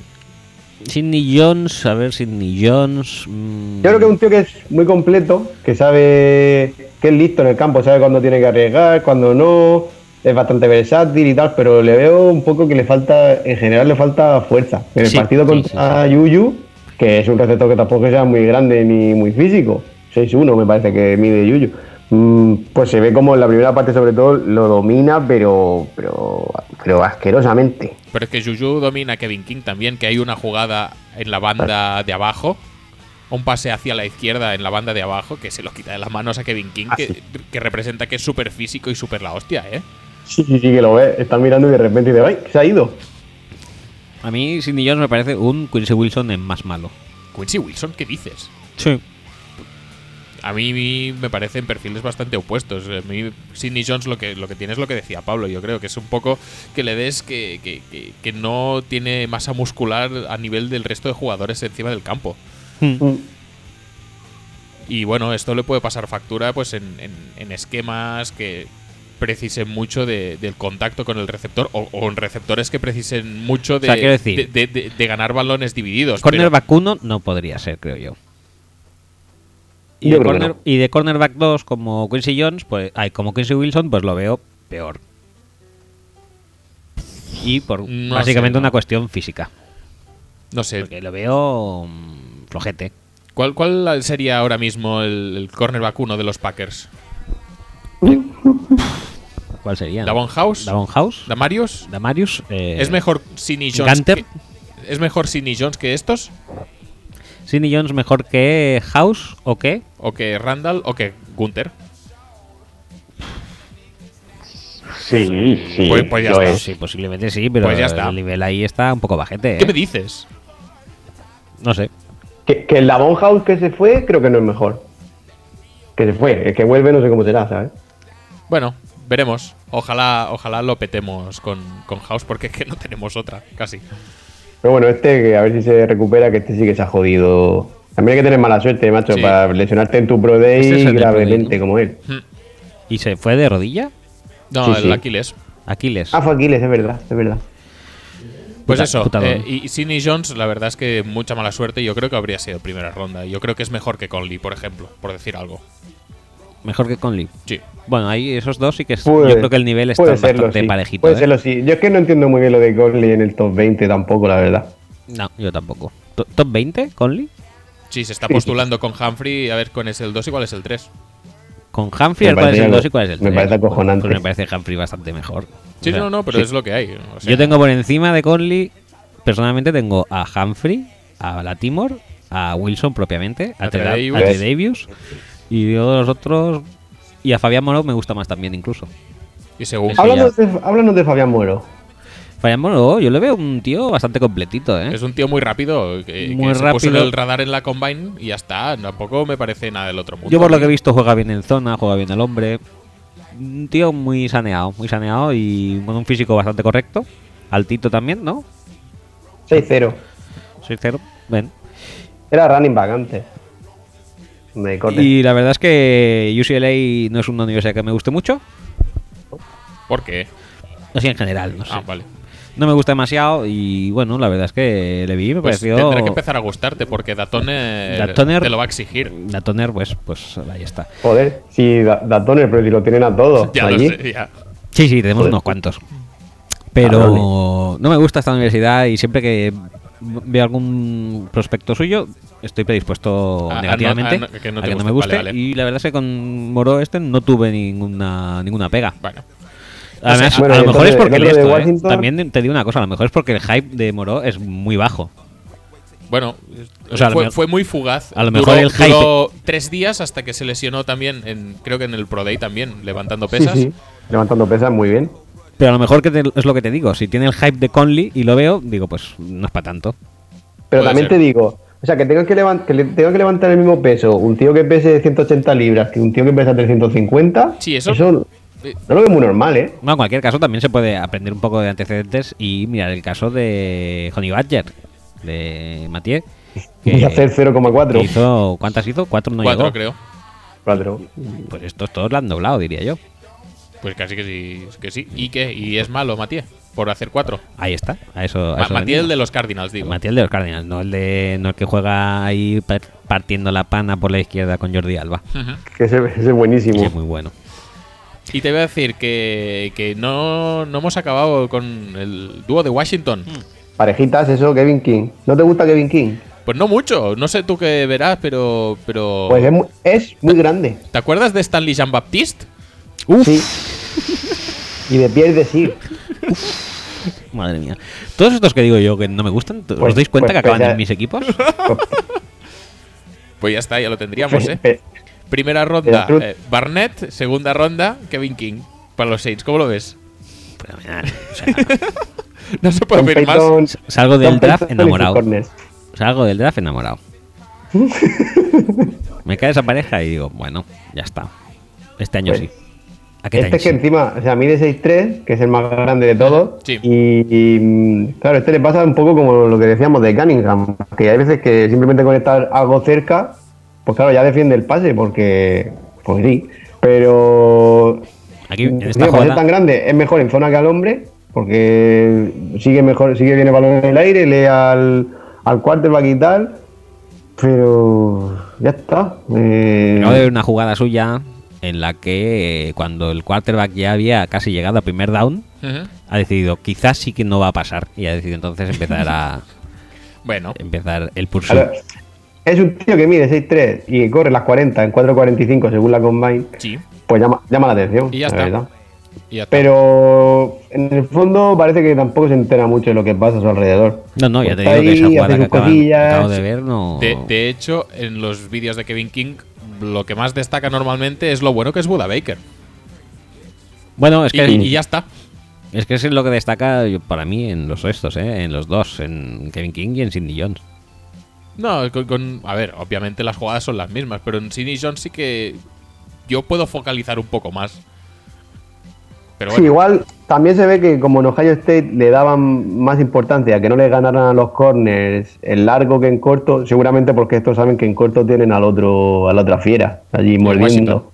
Speaker 1: Sidney Jones, a ver, Sidney Jones. mm,
Speaker 3: Yo creo que es un tío que es muy completo, que sabe que es listo en el campo, sabe cuándo tiene que arriesgar, cuándo no, es bastante versátil y tal, pero le veo un poco que le falta, en general le falta fuerza. En el
Speaker 1: Sí,
Speaker 3: partido
Speaker 1: sí,
Speaker 3: contra Yuyu, que es un receptor que tampoco sea muy grande ni muy físico, 6'1 me parece que mide Yuyu, pues se ve como en la primera parte sobre todo lo domina, pero, pero, pero asquerosamente.
Speaker 2: Pero es que Juju domina a Kevin King también, que hay una jugada en la banda de abajo, un pase hacia la izquierda en la banda de abajo, que se lo quita de las manos a Kevin King,
Speaker 3: Ah,
Speaker 2: que,
Speaker 3: sí.
Speaker 2: que representa que es súper físico y súper la hostia, ¿eh?
Speaker 3: Sí, sí, sí, que lo ve, está mirando y de repente dice, ¡ay, se ha ido!
Speaker 1: A mí Sidney Jones me parece un Quincy Wilson en más malo.
Speaker 2: Quincy Wilson, ¿qué dices?
Speaker 1: Sí.
Speaker 2: A mí me parecen perfiles bastante opuestos. A mí, Sidney Jones lo que, lo que tiene es lo que decía Pablo. Yo creo que es un poco que le des que, que- que- que no tiene masa muscular a nivel del resto de jugadores encima del campo.
Speaker 3: Mm.
Speaker 2: Y bueno, esto le puede pasar factura pues en, en- en esquemas que precisen mucho de- del contacto con el receptor o, o en receptores que precisen mucho de,
Speaker 1: O sea, quiero decir-
Speaker 2: de, de- de ganar balones divididos.
Speaker 1: Corner
Speaker 2: pero-
Speaker 1: vacuno no podría ser, creo yo. Y,
Speaker 3: Yo
Speaker 1: de, corner,
Speaker 3: no.
Speaker 1: y de cornerback 2 como Quincy Jones, pues ay, como Quincy Wilson, pues lo veo peor. Y por
Speaker 2: No
Speaker 1: básicamente
Speaker 2: sé, no.
Speaker 1: una cuestión física.
Speaker 2: no sé,
Speaker 1: Porque lo veo mm, flojete.
Speaker 2: ¿cuál, ¿cuál sería ahora mismo el, el cornerback uno de los Packers?
Speaker 1: ¿Cuál sería?
Speaker 2: ¿Davon House?
Speaker 1: Davon House.
Speaker 2: ¿Damarius?
Speaker 1: Damarius. eh,
Speaker 2: ¿Es mejor Sidney Jones?
Speaker 1: Gunter.
Speaker 2: que- ¿Es mejor Sidney Jones que estos?
Speaker 1: Sidney Jones mejor que House o qué?
Speaker 2: ¿O que Randall? ¿O que Gunter?
Speaker 3: Sí, sí.
Speaker 2: Pues- pues ya
Speaker 3: lo
Speaker 2: está.
Speaker 3: es.
Speaker 1: Sí, posiblemente sí, pero
Speaker 2: Pues ya está.
Speaker 1: el nivel ahí está un poco bajete.
Speaker 2: ¿Qué
Speaker 1: ¿eh?
Speaker 2: me dices?
Speaker 1: No sé.
Speaker 3: Que, que el Davon House que se fue, creo que no es mejor. Que se fue, el que vuelve no sé cómo será, ¿sabes?
Speaker 2: Bueno, veremos. Ojalá, ojalá lo petemos con, con House porque es que no tenemos otra, casi.
Speaker 3: Pero bueno, este, que a ver si se recupera, que este sí que se ha jodido También hay que tener mala suerte, macho,
Speaker 2: Sí.
Speaker 3: para lesionarte en tu Pro
Speaker 1: Ese es el
Speaker 3: Day
Speaker 1: del Pro Day,
Speaker 3: gravemente
Speaker 1: ¿no?
Speaker 3: como él.
Speaker 1: ¿Y se fue de rodilla?
Speaker 2: No,
Speaker 3: Sí,
Speaker 2: el
Speaker 3: sí.
Speaker 2: Aquiles.
Speaker 1: Aquiles.
Speaker 3: Ah, fue Aquiles, es verdad, es verdad.
Speaker 2: Pues
Speaker 1: Puta-
Speaker 2: eso, eh, y Sidney Jones, la verdad es que mucha mala suerte. Yo creo que habría sido primera ronda. Yo creo que es mejor que Conley, por ejemplo, por decir algo.
Speaker 1: Mejor que Conley.
Speaker 2: Sí.
Speaker 1: Bueno, ahí esos dos sí que es,
Speaker 3: Puede-
Speaker 1: yo creo que el nivel está
Speaker 3: serlo,
Speaker 1: bastante
Speaker 3: sí.
Speaker 1: parejito.
Speaker 3: Puede
Speaker 1: ¿eh?
Speaker 3: serlo, sí. Yo es que no entiendo muy bien lo de Conley en el top 20 tampoco, la verdad.
Speaker 1: No, yo tampoco. To- ¿Top 20, Conley?
Speaker 2: Sí, se está postulando con Humphrey. A ver cuál es el 2 y cuál es el 3.
Speaker 1: Con Humphrey,
Speaker 3: Me
Speaker 1: ¿cuál es
Speaker 3: parece
Speaker 1: el
Speaker 3: algo-
Speaker 1: 2 y cuál es el 3?
Speaker 3: me parece acojonante.
Speaker 1: Pues me parece Humphrey bastante mejor.
Speaker 2: Sí,
Speaker 1: O sea,
Speaker 2: no, no, pero
Speaker 3: sí.
Speaker 2: es lo que hay. o sea,
Speaker 1: Yo tengo por encima de Conley, personalmente tengo a Humphrey, a Latimore, a Wilson propiamente, a,
Speaker 2: A
Speaker 1: Trey
Speaker 2: Trey
Speaker 1: a
Speaker 2: Davis.
Speaker 1: Trey Davis y luego los otros. Y a Fabián Moro me gusta más también, incluso.
Speaker 2: Y según.
Speaker 3: Háblanos de Fabián Moro.
Speaker 1: Fabián Moro, yo le veo un tío bastante completito, ¿eh?
Speaker 2: Es un tío muy rápido. Que, que
Speaker 1: Muy
Speaker 2: se puso
Speaker 1: rápido.
Speaker 2: el radar en la combine y ya está. Tampoco me parece nada del otro mundo.
Speaker 1: Yo por lo que he visto juega bien en zona, juega bien el hombre. Un tío muy saneado, muy saneado y con un físico bastante correcto. Altito también, ¿no?
Speaker 3: 6-0.
Speaker 1: 6-0. Ven.
Speaker 3: Era running back antes. Me corte.
Speaker 1: Y la verdad es que UCLA no es una universidad que me guste mucho.
Speaker 2: ¿Por qué?
Speaker 1: Así en general, no sé.
Speaker 2: Ah, vale.
Speaker 1: No me gusta demasiado y bueno, la verdad es que le vi y me
Speaker 2: Pues
Speaker 1: pareció...
Speaker 2: tendrá que empezar a gustarte porque Datoner,
Speaker 1: Datoner-
Speaker 2: te lo va a exigir.
Speaker 1: La Toner, pues, pues ahí está.
Speaker 3: Joder, si da, Datoner, pero si lo tienen a todos.
Speaker 2: Ya
Speaker 3: allí.
Speaker 2: lo sé, ya.
Speaker 1: Sí, sí, tenemos
Speaker 3: Joder.
Speaker 1: unos cuantos. Pero
Speaker 3: Cabrones.
Speaker 1: no me gusta esta universidad y siempre que veo algún prospecto suyo estoy predispuesto
Speaker 2: A- a no-
Speaker 1: negativamente
Speaker 2: a no- que no
Speaker 1: a que no me guste.
Speaker 2: Vale, vale.
Speaker 1: Y la verdad es que con Moro este no tuve ninguna ninguna pega.
Speaker 2: Bueno.
Speaker 1: Además,
Speaker 3: bueno,
Speaker 1: a lo mejor es porque
Speaker 3: el
Speaker 1: el
Speaker 3: otro de
Speaker 1: esto, ¿eh? También te digo una cosa, a lo mejor es porque el hype de Moro es muy bajo.
Speaker 2: Bueno,
Speaker 1: O sea,
Speaker 2: fue,
Speaker 1: mejor-
Speaker 2: fue muy fugaz.
Speaker 1: a lo
Speaker 2: Duró-
Speaker 1: mejor el hype-
Speaker 2: duró tres días hasta que se lesionó también, en, creo que en el Pro Day también, levantando pesas.
Speaker 3: sí. Levantando pesas muy bien.
Speaker 1: Pero a lo mejor que te- es lo que te digo, si tiene el hype de Conley y lo veo, digo, pues no es para tanto.
Speaker 3: Pero
Speaker 2: Puede
Speaker 3: también
Speaker 2: ser.
Speaker 3: te digo, o sea, que tengan que, que le- tengan que levantar el mismo peso un tío que pese 180 libras que un tío que pesa 350.
Speaker 2: Sí, eso-
Speaker 3: no lo veo muy normal, ¿eh?
Speaker 1: Bueno, en cualquier caso también se puede aprender un poco de antecedentes y mirar el caso de Honey Badger, de Mathieu.
Speaker 3: Y hacer 0,4.
Speaker 1: que hizo, ¿Cuántas hizo? Cuatro no
Speaker 2: Cuatro,
Speaker 1: llegó.
Speaker 2: creo.
Speaker 3: Cuatro.
Speaker 1: Pues estos todos la han doblado, diría yo.
Speaker 2: Pues casi que sí. Que sí. ¿Y qué? ¿Y es malo, Matías? Por hacer cuatro.
Speaker 1: Ahí está. A eso, a
Speaker 2: Ma-
Speaker 1: eso
Speaker 2: Matías el de los Cardinals, digo.
Speaker 1: Matías el de los Cardinals, no el, de, no el que juega ahí par- partiendo la pana por la izquierda con Jordi Alba.
Speaker 3: Que ese, ese es buenísimo.
Speaker 1: Sí, muy bueno.
Speaker 2: Y te voy a decir que, que no, no hemos acabado con el dúo de Washington.
Speaker 3: Parejitas, eso, Kevin King. ¿No te gusta Kevin King?
Speaker 2: Pues no mucho, no sé tú qué verás, pero. pero
Speaker 3: Pues es muy, es muy grande.
Speaker 2: ¿Te acuerdas de Stanley Jean-Baptiste?
Speaker 1: Uf,
Speaker 3: Sí. Y de pie y de sí.
Speaker 1: madre mía. Todos estos que digo yo que no me gustan, ¿os
Speaker 3: Pues-
Speaker 1: dais cuenta
Speaker 3: pues
Speaker 1: que acaban en mis equipos?
Speaker 2: Pues ya está, ya lo tendríamos, ¿eh? Primera ronda, eh, Barnett. Segunda ronda, Kevin King. Para los Saints, ¿cómo lo ves?
Speaker 1: O sea,
Speaker 2: No se puede pedir más.
Speaker 1: Salgo del draft enamorado. Salgo del draft enamorado. Me cae esa pareja y digo, bueno, ya está. Este año
Speaker 3: Pues,
Speaker 1: sí. ¿A qué
Speaker 3: Este
Speaker 1: año
Speaker 3: es que
Speaker 1: sí?
Speaker 3: encima, o sea, mide 6'3, que es el más grande de todos.
Speaker 2: Sí.
Speaker 3: Y, y, claro, este le pasa un poco como lo que decíamos de Cunningham, que hay veces que simplemente con estar algo cerca, pues claro, ya defiende el pase, porque, pues sí. Pero
Speaker 1: Aquí, en esta jugada,
Speaker 3: tan grande, es mejor en zona que al hombre, porque sigue mejor, sigue bien el balón en el aire, lee al, al quarterback y tal. Pero ya está. Eh,
Speaker 1: acabo de ver una jugada suya en la que eh, cuando el quarterback ya había casi llegado a primer down, ha decidido quizás sí que no va a pasar y ha decidido entonces empezar a
Speaker 2: Bueno,
Speaker 1: empezar el pursuit.
Speaker 3: Es un tío que mide 6'3 y que corre las 40 en 4.45 según la combine,
Speaker 2: sí.
Speaker 3: pues llama, llama la atención,
Speaker 2: Y ya
Speaker 3: la
Speaker 2: está.
Speaker 3: verdad.
Speaker 2: Y ya está.
Speaker 3: Pero en el fondo parece que tampoco se entera mucho de lo que pasa a su alrededor.
Speaker 1: No, no, ya te digo que esa jugada
Speaker 3: hace
Speaker 1: que
Speaker 3: sus
Speaker 1: acaban- de ver no...
Speaker 2: De, de hecho, en los vídeos de Kevin King, lo que más destaca normalmente es lo bueno que es Buda Baker.
Speaker 1: Bueno, es
Speaker 2: Y,
Speaker 1: que,
Speaker 2: y ya está.
Speaker 1: es que es lo que destaca para mí en los estos, ¿eh? en los dos, en Kevin King y en Sidney Jones.
Speaker 2: No, con, con- a ver, obviamente las jugadas son las mismas, pero en Jones sí que yo puedo focalizar un poco más. Pero
Speaker 3: Sí,
Speaker 2: bueno,
Speaker 3: igual también se ve que como en Ohio State le daban más importancia a que no le ganaran a los corners en largo que en corto, seguramente porque estos saben que en corto tienen al otro, a la otra fiera, allí mordiendo.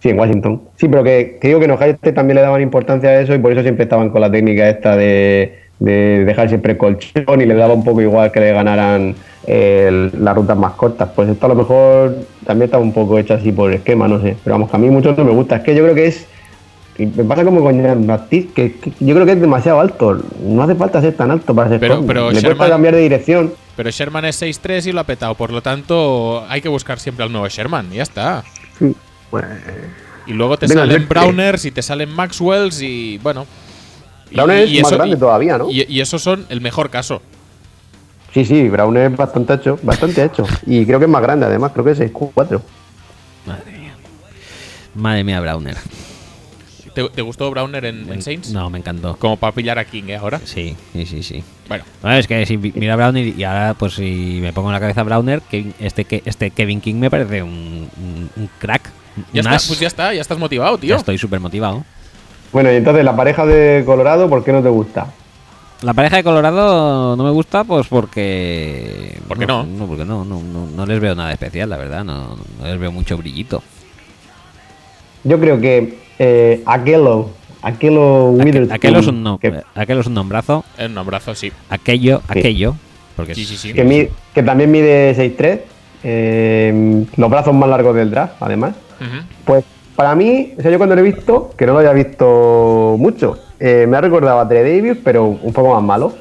Speaker 3: Sí, en Washington. Sí, pero que, que digo que en Ohio State también le daban importancia a eso y por eso siempre estaban con la técnica esta de, de dejar siempre el colchón y le daba un poco igual que le ganaran eh, las rutas más cortas. Pues esto a lo mejor también está un poco hecho así por esquema, no sé. Pero vamos, que a mí mucho no me gusta. Es que yo creo que es me pasa como con Jean Baptiste, que, que yo creo que es demasiado alto. No hace falta ser tan alto para ser
Speaker 2: Pero- pero
Speaker 3: Le
Speaker 2: Sherman-
Speaker 3: cuesta cambiar de dirección.
Speaker 2: pero Sherman es 6'3 y lo ha petado. Por lo tanto, hay que buscar siempre al nuevo Sherman. Y ya está.
Speaker 3: Pues,
Speaker 2: Y luego te
Speaker 3: Venga,
Speaker 2: salen Browners y te salen Maxwells y bueno. Y-
Speaker 3: Brown es
Speaker 2: y
Speaker 3: más grande todavía, ¿no?
Speaker 2: Y, y esos son el mejor caso.
Speaker 3: sí, sí, Brown es bastante hecho, bastante hecho. Y creo que es más grande, además, creo que es 6'4.
Speaker 1: Madre mía. Madre mía, Browner.
Speaker 2: ¿Te, te gustó Browner en, en Saints?
Speaker 1: No, me encantó.
Speaker 2: Como para pillar a King, ¿eh? Ahora.
Speaker 1: Sí, sí, sí, sí.
Speaker 2: Bueno,
Speaker 1: es que si mira a Browner y ahora pues si me pongo en la cabeza Browner, que este, que este Kevin King me parece un, un- un crack.
Speaker 2: ya
Speaker 1: Más.
Speaker 2: está, pues ya está, ya estás motivado, tío.
Speaker 1: Ya estoy súper motivado.
Speaker 3: Bueno, y entonces la pareja de Colorado, ¿por qué no te gusta?
Speaker 1: La pareja de Colorado no me gusta, pues porque.
Speaker 2: ¿Por qué no?
Speaker 1: No, porque no, no, no, no les veo nada especial, la verdad. No, no les veo mucho brillito.
Speaker 3: Yo creo que eh, Aquelo, Aquelo
Speaker 1: Aqu-
Speaker 3: Witherspoon,
Speaker 1: Aquello es un, nom-
Speaker 3: que,
Speaker 1: aquello es un nombrazo.
Speaker 2: En un abrazo, sí.
Speaker 1: Aquello,
Speaker 3: Sí.
Speaker 1: aquello. Porque
Speaker 2: Sí,
Speaker 1: es-
Speaker 2: sí, sí.
Speaker 3: que, mi- que también mide 6'3", eh, los brazos más largos del draft, además. Pues para mí, o sea, yo cuando lo he visto, que no lo había visto mucho, eh, me ha recordado a Trey Davis, pero un poco más malo.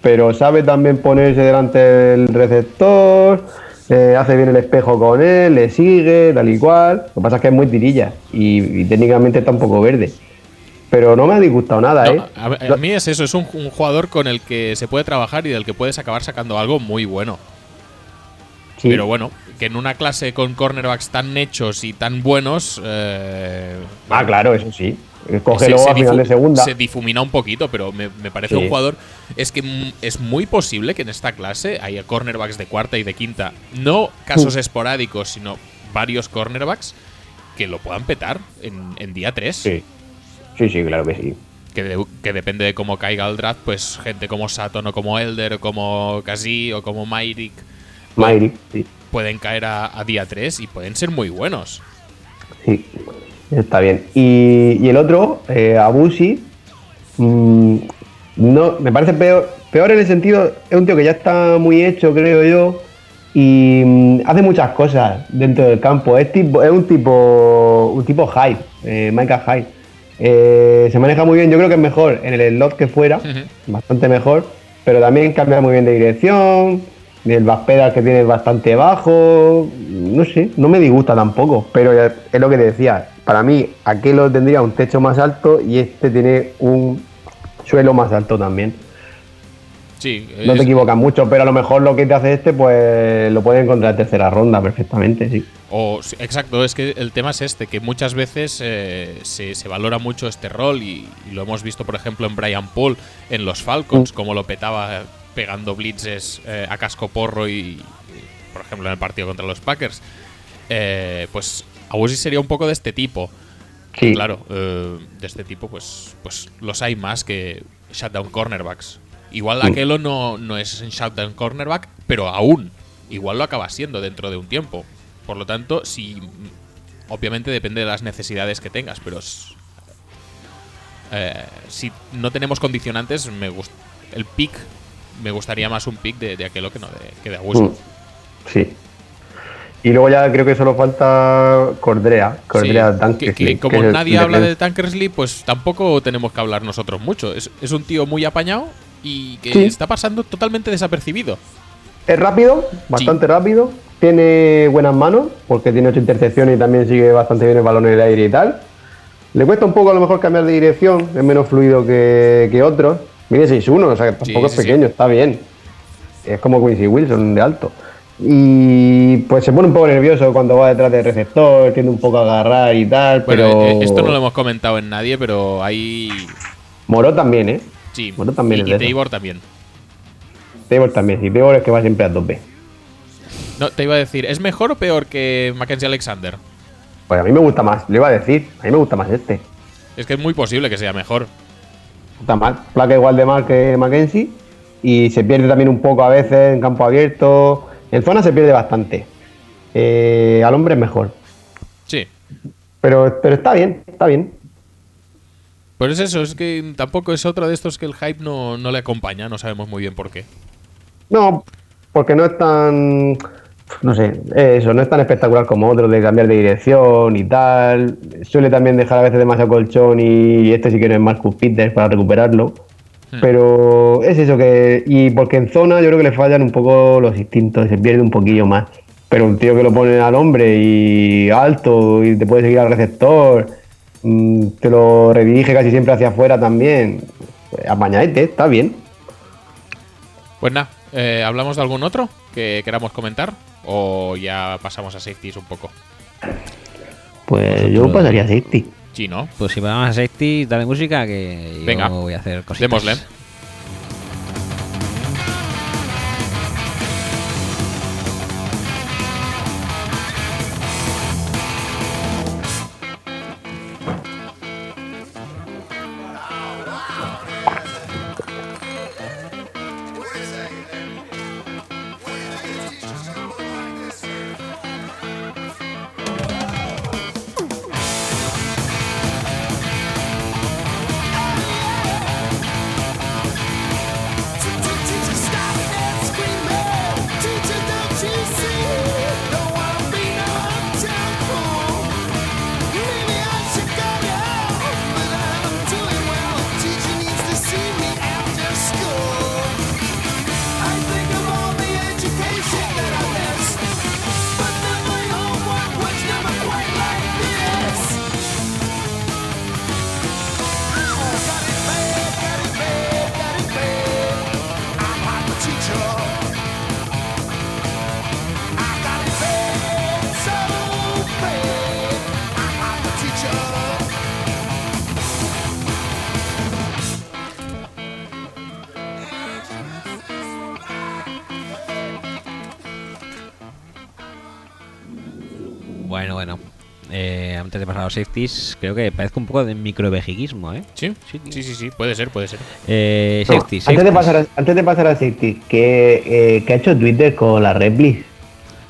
Speaker 3: Pero sabe también ponerse delante del receptor, eh, hace bien el espejo con él, le sigue, tal y cual. Lo que pasa es que es muy tirilla y, y técnicamente está un poco verde. Pero no me ha disgustado nada,
Speaker 2: No,
Speaker 3: ¿eh?
Speaker 2: a mí es eso, es un, un jugador con el que se puede trabajar y del que puedes acabar sacando algo muy bueno.
Speaker 3: Sí.
Speaker 2: Pero bueno, que en una clase con cornerbacks tan hechos y tan buenos. eh,
Speaker 3: Ah, claro, eso sí. Cógelo
Speaker 2: se
Speaker 3: a final de segunda.
Speaker 2: Se difumina un poquito, pero me, me parece
Speaker 3: Sí.
Speaker 2: un jugador. Es que mm, es muy posible que en esta clase haya cornerbacks de cuarta y de quinta. No casos esporádicos, sino varios cornerbacks que lo puedan petar en, en día 3.
Speaker 3: Sí. Sí, sí, claro que sí.
Speaker 2: Que, de- que depende de cómo caiga el draft, pues gente como Saturn o como Elder o como Kazi o como Myrick
Speaker 3: Mayri, sí.
Speaker 2: pueden caer a, a día 3 y pueden ser muy buenos.
Speaker 3: Sí, está bien. Y, y el otro, eh, Abusi, mm, no, me parece peor, peor en el sentido, es un tío que ya está muy hecho, creo yo, y mm, hace muchas cosas dentro del campo. Es, tipo, es un tipo un tipo Hyde, eh, Hyde. Eh, se maneja muy bien, yo creo que es mejor en el slot que fuera, bastante mejor, pero también cambia muy bien de dirección. El backpedal que tiene es bastante bajo. No sé, no me disgusta tampoco. Pero es lo que te decía. Para mí, aquello tendría un techo más alto y este tiene un suelo más alto también.
Speaker 2: Sí,
Speaker 3: No te equivocas mucho, pero a lo mejor lo que te hace este, pues lo puedes encontrar en tercera ronda perfectamente, sí.
Speaker 2: O, exacto, es que el tema es este, que muchas veces eh, se, se valora mucho este rol y, y lo hemos visto, por ejemplo, en Brian Paul, en los Falcons, como lo petaba pegando blitzes eh, a casco porro y, por ejemplo, en el partido contra los Packers. Eh, pues Abusi sería un poco de este tipo.
Speaker 3: Sí.
Speaker 2: Claro, eh, de este tipo, pues, pues los hay más que shutdown cornerbacks. Igual Aquelo no, no es un shutdown cornerback, pero aún, igual lo acaba siendo dentro de un tiempo. Por lo tanto, si. Obviamente depende de las necesidades que tengas, pero. s- eh, si no tenemos condicionantes, me gust- el pick. Me gustaría más un pick de, de Aquelo que no de, que de Abuso.
Speaker 3: Mm, Sí. Y luego ya creo que solo falta Cordrea. Cordrea
Speaker 2: Sí,
Speaker 3: Tankersley,
Speaker 2: que, que como
Speaker 3: el
Speaker 2: nadie habla de. Tankersley, pues tampoco tenemos que hablar nosotros mucho. Es, es un tío muy apañado y que
Speaker 3: Sí.
Speaker 2: está pasando totalmente desapercibido.
Speaker 3: Es rápido, bastante rápido. Tiene buenas manos, porque tiene ocho intercepciones y también sigue bastante bien el balón en el aire y tal. Le cuesta un poco a lo mejor cambiar de dirección, es menos fluido que, que otros. Mide 6'1, o sea que tampoco
Speaker 2: sí,
Speaker 3: es
Speaker 2: sí.
Speaker 3: pequeño, está bien. Es como Quincy Wilson de alto. Y pues se pone un poco nervioso cuando va detrás del receptor, tiende un poco a agarrar y tal,
Speaker 2: Bueno,
Speaker 3: pero.
Speaker 2: eh, esto no lo hemos comentado en nadie, pero hay.
Speaker 3: Moró también, ¿eh?
Speaker 2: Sí,
Speaker 3: Bueno, también
Speaker 2: y, y. Tabor también.
Speaker 3: Tabor también, y Tabor es que va siempre a tope.
Speaker 2: No, te iba a decir, ¿es mejor o peor que Mackenzie Alexander?
Speaker 3: Pues a mí me gusta más, le iba a decir, a mí me gusta más este.
Speaker 2: Es que es muy posible que sea mejor.
Speaker 3: Está mal. Placa igual de mal que Mackenzie. Y se pierde también un poco a veces en campo abierto. En zona se pierde bastante. Eh, al hombre es mejor.
Speaker 2: Sí.
Speaker 3: Pero, pero está bien, está bien.
Speaker 2: Pero es eso, es que tampoco es otro de estos que el hype no, no le acompaña, no sabemos muy bien por qué.
Speaker 3: No, porque no es tan. No sé, eso, no es tan espectacular como otros de cambiar de dirección y tal. Suele también dejar a veces demasiado colchón y este sí que no es Marcus Peters para recuperarlo.
Speaker 2: Hmm.
Speaker 3: Pero es eso que. Y porque en zona yo creo que le fallan un poco los instintos, se pierde un poquillo más. Pero un tío que lo pone al hombre y alto y te puede seguir al receptor, mm, te lo redirige casi siempre hacia afuera también. Pues, apañadete, está bien.
Speaker 2: Pues nada, eh, ¿hablamos de algún otro que queramos comentar? ¿O ya pasamos a safeties un poco?
Speaker 3: Pues yo pasaría a safety.
Speaker 2: Sí, ¿no?
Speaker 1: Pues si vamos a safety, dale música que yo
Speaker 2: Venga.
Speaker 1: voy a hacer cositas.
Speaker 2: Démosle.
Speaker 1: Safeties, creo que parezco un poco de microvejiguismo, ¿eh?
Speaker 2: ¿Sí?
Speaker 1: Sí,
Speaker 2: Sí, sí, sí, puede ser, puede ser.
Speaker 1: Eh,
Speaker 3: No,
Speaker 1: safeties,
Speaker 3: antes, de pasar a, antes de pasar a safety, ¿qué, eh, qué ha hecho Twitter con la Replis?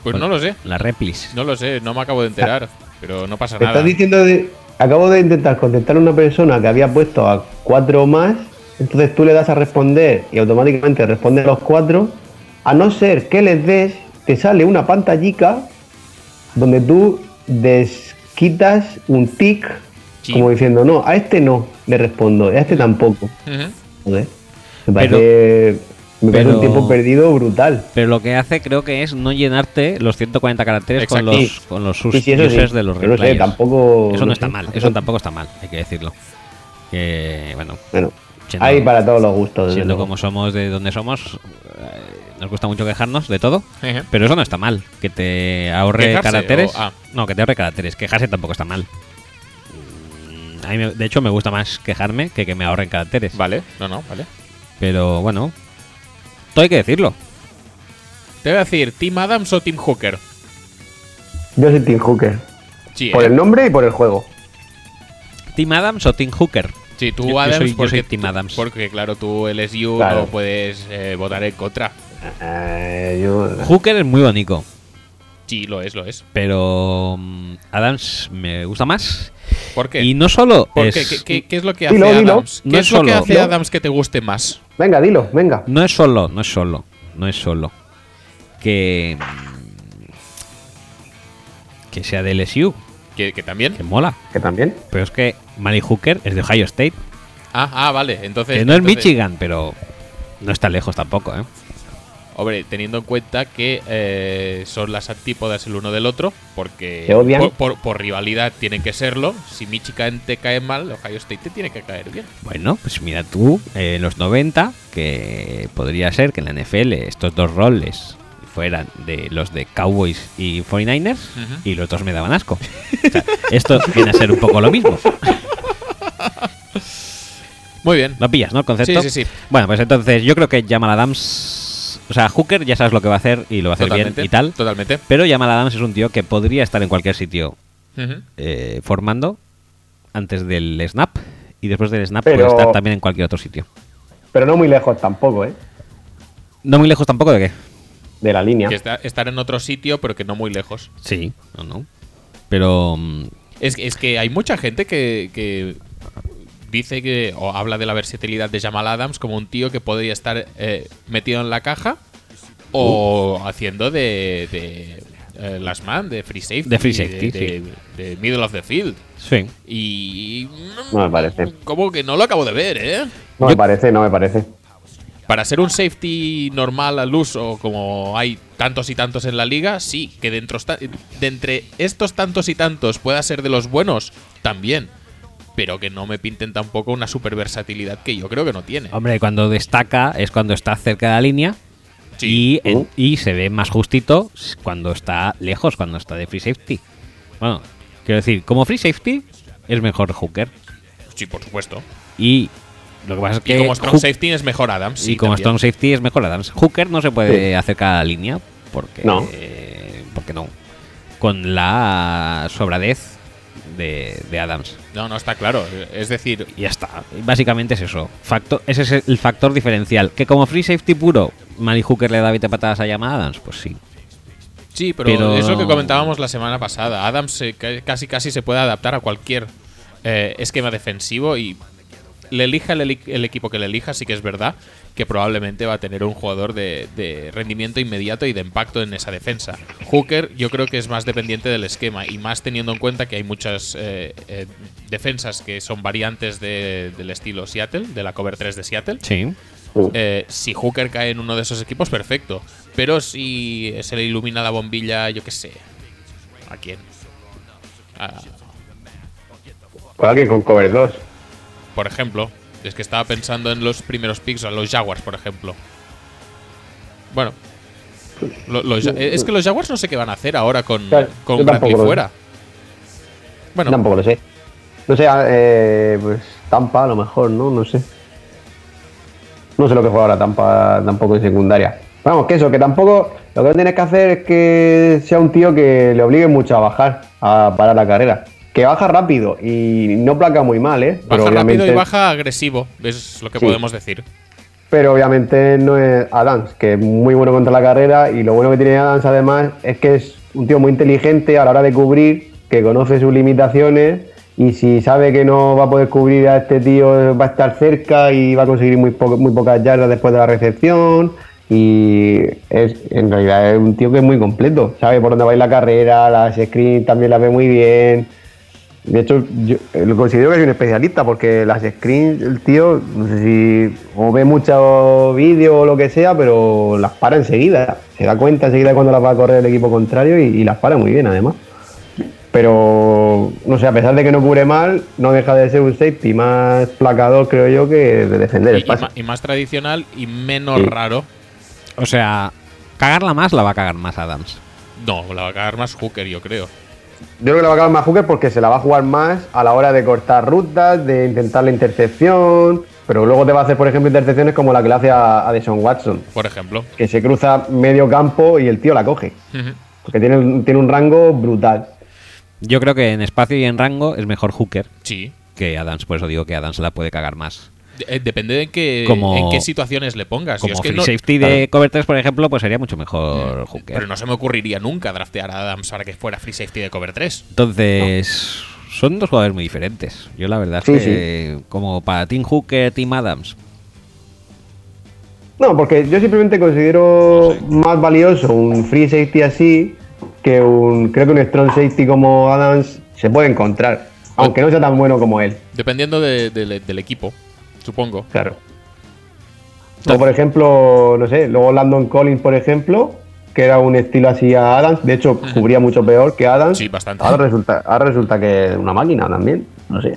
Speaker 2: Pues no lo sé,
Speaker 1: La replis.
Speaker 2: no lo sé, no me acabo de enterar, pero no pasa
Speaker 3: Te
Speaker 2: nada.
Speaker 3: estás diciendo de- acabo de intentar contestar a una persona que había puesto a cuatro más, entonces tú le das a responder y automáticamente responde a los cuatro, a no ser que les des, te sale una pantallica donde tú desquitas un tic
Speaker 2: Sí.
Speaker 3: como diciendo, no, a este no le respondo, y a este tampoco. Joder, me parece, me parece
Speaker 1: pero-
Speaker 3: un tiempo perdido brutal.
Speaker 1: Pero lo que hace creo que es no llenarte los 140 caracteres con los, con los sus
Speaker 3: Sí,
Speaker 1: users de los
Speaker 3: Pero no sé,
Speaker 1: replayers.
Speaker 3: tampoco-
Speaker 1: Eso no
Speaker 3: no
Speaker 1: está
Speaker 3: sé.
Speaker 1: mal, eso tampoco está mal, hay que decirlo. Que, bueno,
Speaker 3: Bueno,
Speaker 1: siendo-
Speaker 3: hay para todos los gustos.
Speaker 1: siendo como somos de donde somos, eh, nos gusta mucho quejarnos de todo. Pero eso no está mal, que te ahorre
Speaker 2: ¿Quejarse
Speaker 1: caracteres.
Speaker 2: o- ah.
Speaker 1: No, que te ahorre caracteres. Quejarse tampoco está mal. Mm, A mí, me- de hecho, me gusta más quejarme que que me ahorren caracteres.
Speaker 2: Vale, no, no, vale.
Speaker 1: Pero bueno, todo hay que decirlo.
Speaker 2: Te voy a decir, ¿Team Adams o Team Hooker?
Speaker 3: Yo soy Team Hooker.
Speaker 2: Sí,
Speaker 3: Por
Speaker 2: ¿eh?
Speaker 3: el nombre y por el juego.
Speaker 1: ¿Team Adams o Team Hooker?
Speaker 2: Sí, tú
Speaker 1: Yo- yo
Speaker 2: Adams
Speaker 1: soy- yo
Speaker 2: porque,
Speaker 1: soy Team Adams.
Speaker 2: porque claro, tú LSU
Speaker 3: Claro.
Speaker 2: no puedes eh, votar en contra.
Speaker 3: Eh, yo,
Speaker 1: Hooker es muy bonito.
Speaker 2: Sí, lo es, lo es.
Speaker 1: Pero mm, Adams me gusta más.
Speaker 2: ¿Por qué?
Speaker 1: Y no solo
Speaker 2: ¿Por
Speaker 1: es,
Speaker 2: qué? ¿Qué, qué- qué es lo que hace
Speaker 3: Dilo, dilo.
Speaker 2: Adams? ¿Qué
Speaker 1: No
Speaker 2: es,
Speaker 1: es
Speaker 2: lo que hace. Adams que te guste más?
Speaker 3: Venga, dilo, venga.
Speaker 1: no es solo, no es solo, no es solo que mm, que sea de LSU,
Speaker 2: ¿Que, que también?
Speaker 1: que mola.
Speaker 3: Que también.
Speaker 1: Pero es que Mali Hooker es de Ohio State.
Speaker 2: Ah, ah, vale. Entonces.
Speaker 1: Que no es Michigan, pero no está lejos tampoco, ¿eh?
Speaker 2: Hombre, teniendo en cuenta que eh, son las antípodas el uno del otro, porque. Por, por- por rivalidad tienen que serlo. Si Michigan te cae mal, Ohio State te tiene que caer bien.
Speaker 1: Bueno, pues mira tú, eh, en los 90, que podría ser que en la NFL estos dos roles fueran de los de Cowboys y 49ers
Speaker 2: Ujú.
Speaker 1: y los dos me daban asco. O sea, esto viene a ser un poco lo mismo.
Speaker 2: Muy bien.
Speaker 1: ¿Lo pillas, no? El concepto.
Speaker 2: Sí, sí, sí.
Speaker 1: Bueno, pues entonces yo creo que Jamal Adams. O sea, Hooker ya sabes lo que va a hacer y lo va a hacer
Speaker 2: Totalmente.
Speaker 1: bien y tal.
Speaker 2: Totalmente.
Speaker 1: Pero Jamal Adams es un tío que podría estar en cualquier sitio eh, formando antes del snap y después del snap
Speaker 3: Pero-
Speaker 1: puede estar también en cualquier otro sitio.
Speaker 3: Pero no muy lejos tampoco, ¿eh?
Speaker 1: No muy lejos tampoco de qué.
Speaker 3: De la línea.
Speaker 2: Que está- estar en otro sitio, pero que no muy lejos.
Speaker 1: Sí, no, no. Pero mm,
Speaker 2: Es, que- es que hay mucha gente que, que dice que, o habla de la versatilidad de Jamal Adams como un tío que podría estar eh, metido en la caja o haciendo de, de eh, last man, de free safety.
Speaker 1: De free safety,
Speaker 2: de, de- de middle of the field.
Speaker 1: sí.
Speaker 2: Y.
Speaker 3: No me parece.
Speaker 2: Como que no lo acabo de ver, ¿eh?
Speaker 3: No me parece, no me parece.
Speaker 2: Para ser un safety normal al uso, como hay tantos y tantos en la liga, sí, que dentro de entre estos tantos y tantos pueda ser de los buenos, también. Pero que no me pinten tampoco una super versatilidad que yo creo que no tiene.
Speaker 1: Hombre, cuando destaca es cuando está cerca de la línea
Speaker 2: Sí.
Speaker 1: y, en-
Speaker 3: Uh.
Speaker 1: y se ve más justito cuando está lejos, cuando está de free safety. Bueno, quiero decir, como free safety es mejor Hooker.
Speaker 2: Sí, por supuesto.
Speaker 1: Y lo que pasa es
Speaker 2: Y
Speaker 1: que
Speaker 2: como strong
Speaker 1: Hook-
Speaker 2: safety es mejor Adams. sí,
Speaker 1: y como
Speaker 2: también.
Speaker 1: strong safety es mejor Adams. Hooker no se puede acercar a la línea porque
Speaker 3: No.
Speaker 1: eh, porque no. Con la sobradez de, de Adams.
Speaker 2: No, no está claro. Es decir,
Speaker 1: Y ya está. Básicamente es eso. Factor, ese es el factor diferencial. Que como free safety puro, Mali Hooker le da 20 patadas a Yama Adams, pues sí.
Speaker 2: Sí, pero,
Speaker 1: Pero-
Speaker 2: es lo que comentábamos la semana pasada. Adams eh, ca- casi casi se puede adaptar a cualquier eh, esquema defensivo y le elija el, el equipo que le elija, sí que es verdad que probablemente va a tener un jugador de, de rendimiento inmediato y de impacto en esa defensa. Hooker yo creo que es más dependiente del esquema y más teniendo en cuenta que hay muchas eh, eh, defensas que son variantes de- del estilo Seattle, de la cover 3 de Seattle.
Speaker 1: Sí.
Speaker 2: Eh, si Hooker cae en uno de esos equipos, perfecto. Pero si se le ilumina la bombilla, yo qué sé. ¿A quién? A-
Speaker 3: Con alguien con cover 2.
Speaker 2: por ejemplo, es que estaba pensando en los primeros picks, a los Jaguars, por ejemplo. Bueno. lo- los Ja- es que los Jaguars no sé qué van a hacer ahora con,
Speaker 3: Claro,
Speaker 2: con Bradley fuera. Bueno,
Speaker 3: Tampoco lo sé. No sé, eh, pues Tampa a lo mejor, ¿no? No sé. No sé lo que juega ahora Tampa tampoco en secundaria. Vamos, que eso, que tampoco lo que tienes que hacer es que sea un tío que le obligue mucho a bajar, a parar la carrera. Que baja rápido y no placa muy mal, ¿eh?
Speaker 2: baja rápido
Speaker 3: obviamente,
Speaker 2: y baja agresivo, es lo que
Speaker 3: Sí.
Speaker 2: podemos decir.
Speaker 3: Pero obviamente no es Adams, que es muy bueno contra la carrera y lo bueno que tiene Adams además es que es un tío muy inteligente a la hora de cubrir, que conoce sus limitaciones y si sabe que no va a poder cubrir a este tío va a estar cerca y va a conseguir muy, po- muy pocas yardas después de la recepción y es en realidad es un tío que es muy completo, sabe por dónde va a ir la carrera, las screens también las ve muy bien. De hecho, yo eh, lo considero que es un especialista porque las screens, el tío, no sé si o ve mucho vídeo o lo que sea, pero las para enseguida. Se da cuenta enseguida cuando las va a correr el equipo contrario y, y las para muy bien, además. Pero, no sé, a pesar de que no cubre mal, no deja de ser un safety más placador, creo yo, que de defender
Speaker 2: Y,
Speaker 3: el
Speaker 2: y
Speaker 3: pase.
Speaker 2: y más tradicional y menos
Speaker 3: Sí.
Speaker 2: raro.
Speaker 1: O sea, cagarla más la va a cagar más Adams.
Speaker 2: No, la va a cagar más Hooker, yo creo.
Speaker 3: Yo creo que le va a acabar más Hooker porque se la va a jugar más a la hora de cortar rutas, de intentar la intercepción, pero luego te va a hacer, por ejemplo, intercepciones como la que le hace a, a Deshaun Watson,
Speaker 2: Por ejemplo.
Speaker 3: que se cruza medio campo y el tío la coge, porque tiene, un- tiene un rango brutal.
Speaker 1: Yo creo que en espacio y en rango es mejor Hooker
Speaker 2: Sí.
Speaker 1: que Adams. Por eso digo que Adams la puede cagar más.
Speaker 2: Eh, depende de en qué,
Speaker 1: Como-
Speaker 2: en qué situaciones le pongas. Yo
Speaker 1: Como
Speaker 2: es que
Speaker 1: free
Speaker 2: no-
Speaker 1: safety de cover 3, por ejemplo, pues sería mucho mejor Hooker.
Speaker 2: Pero no se me ocurriría nunca draftear a Adams para que fuera free safety de cover 3.
Speaker 1: Entonces, son dos jugadores muy diferentes. Yo la verdad es
Speaker 3: Sí,
Speaker 1: que, como para Team Hooker, Team Adams,
Speaker 3: No, porque yo simplemente considero más valioso un free safety así que un, creo que un strong safety como Adams se puede encontrar, aunque no sea tan bueno como él.
Speaker 2: Dependiendo de- de- del equipo, supongo.
Speaker 3: Claro. O por ejemplo, no sé, luego Landon Collins, por ejemplo, que era un estilo así a Adams, de hecho cubría mucho peor que Adams.
Speaker 2: Sí, bastante.
Speaker 3: Ahora resulta, ahora resulta que es una máquina también, no sé.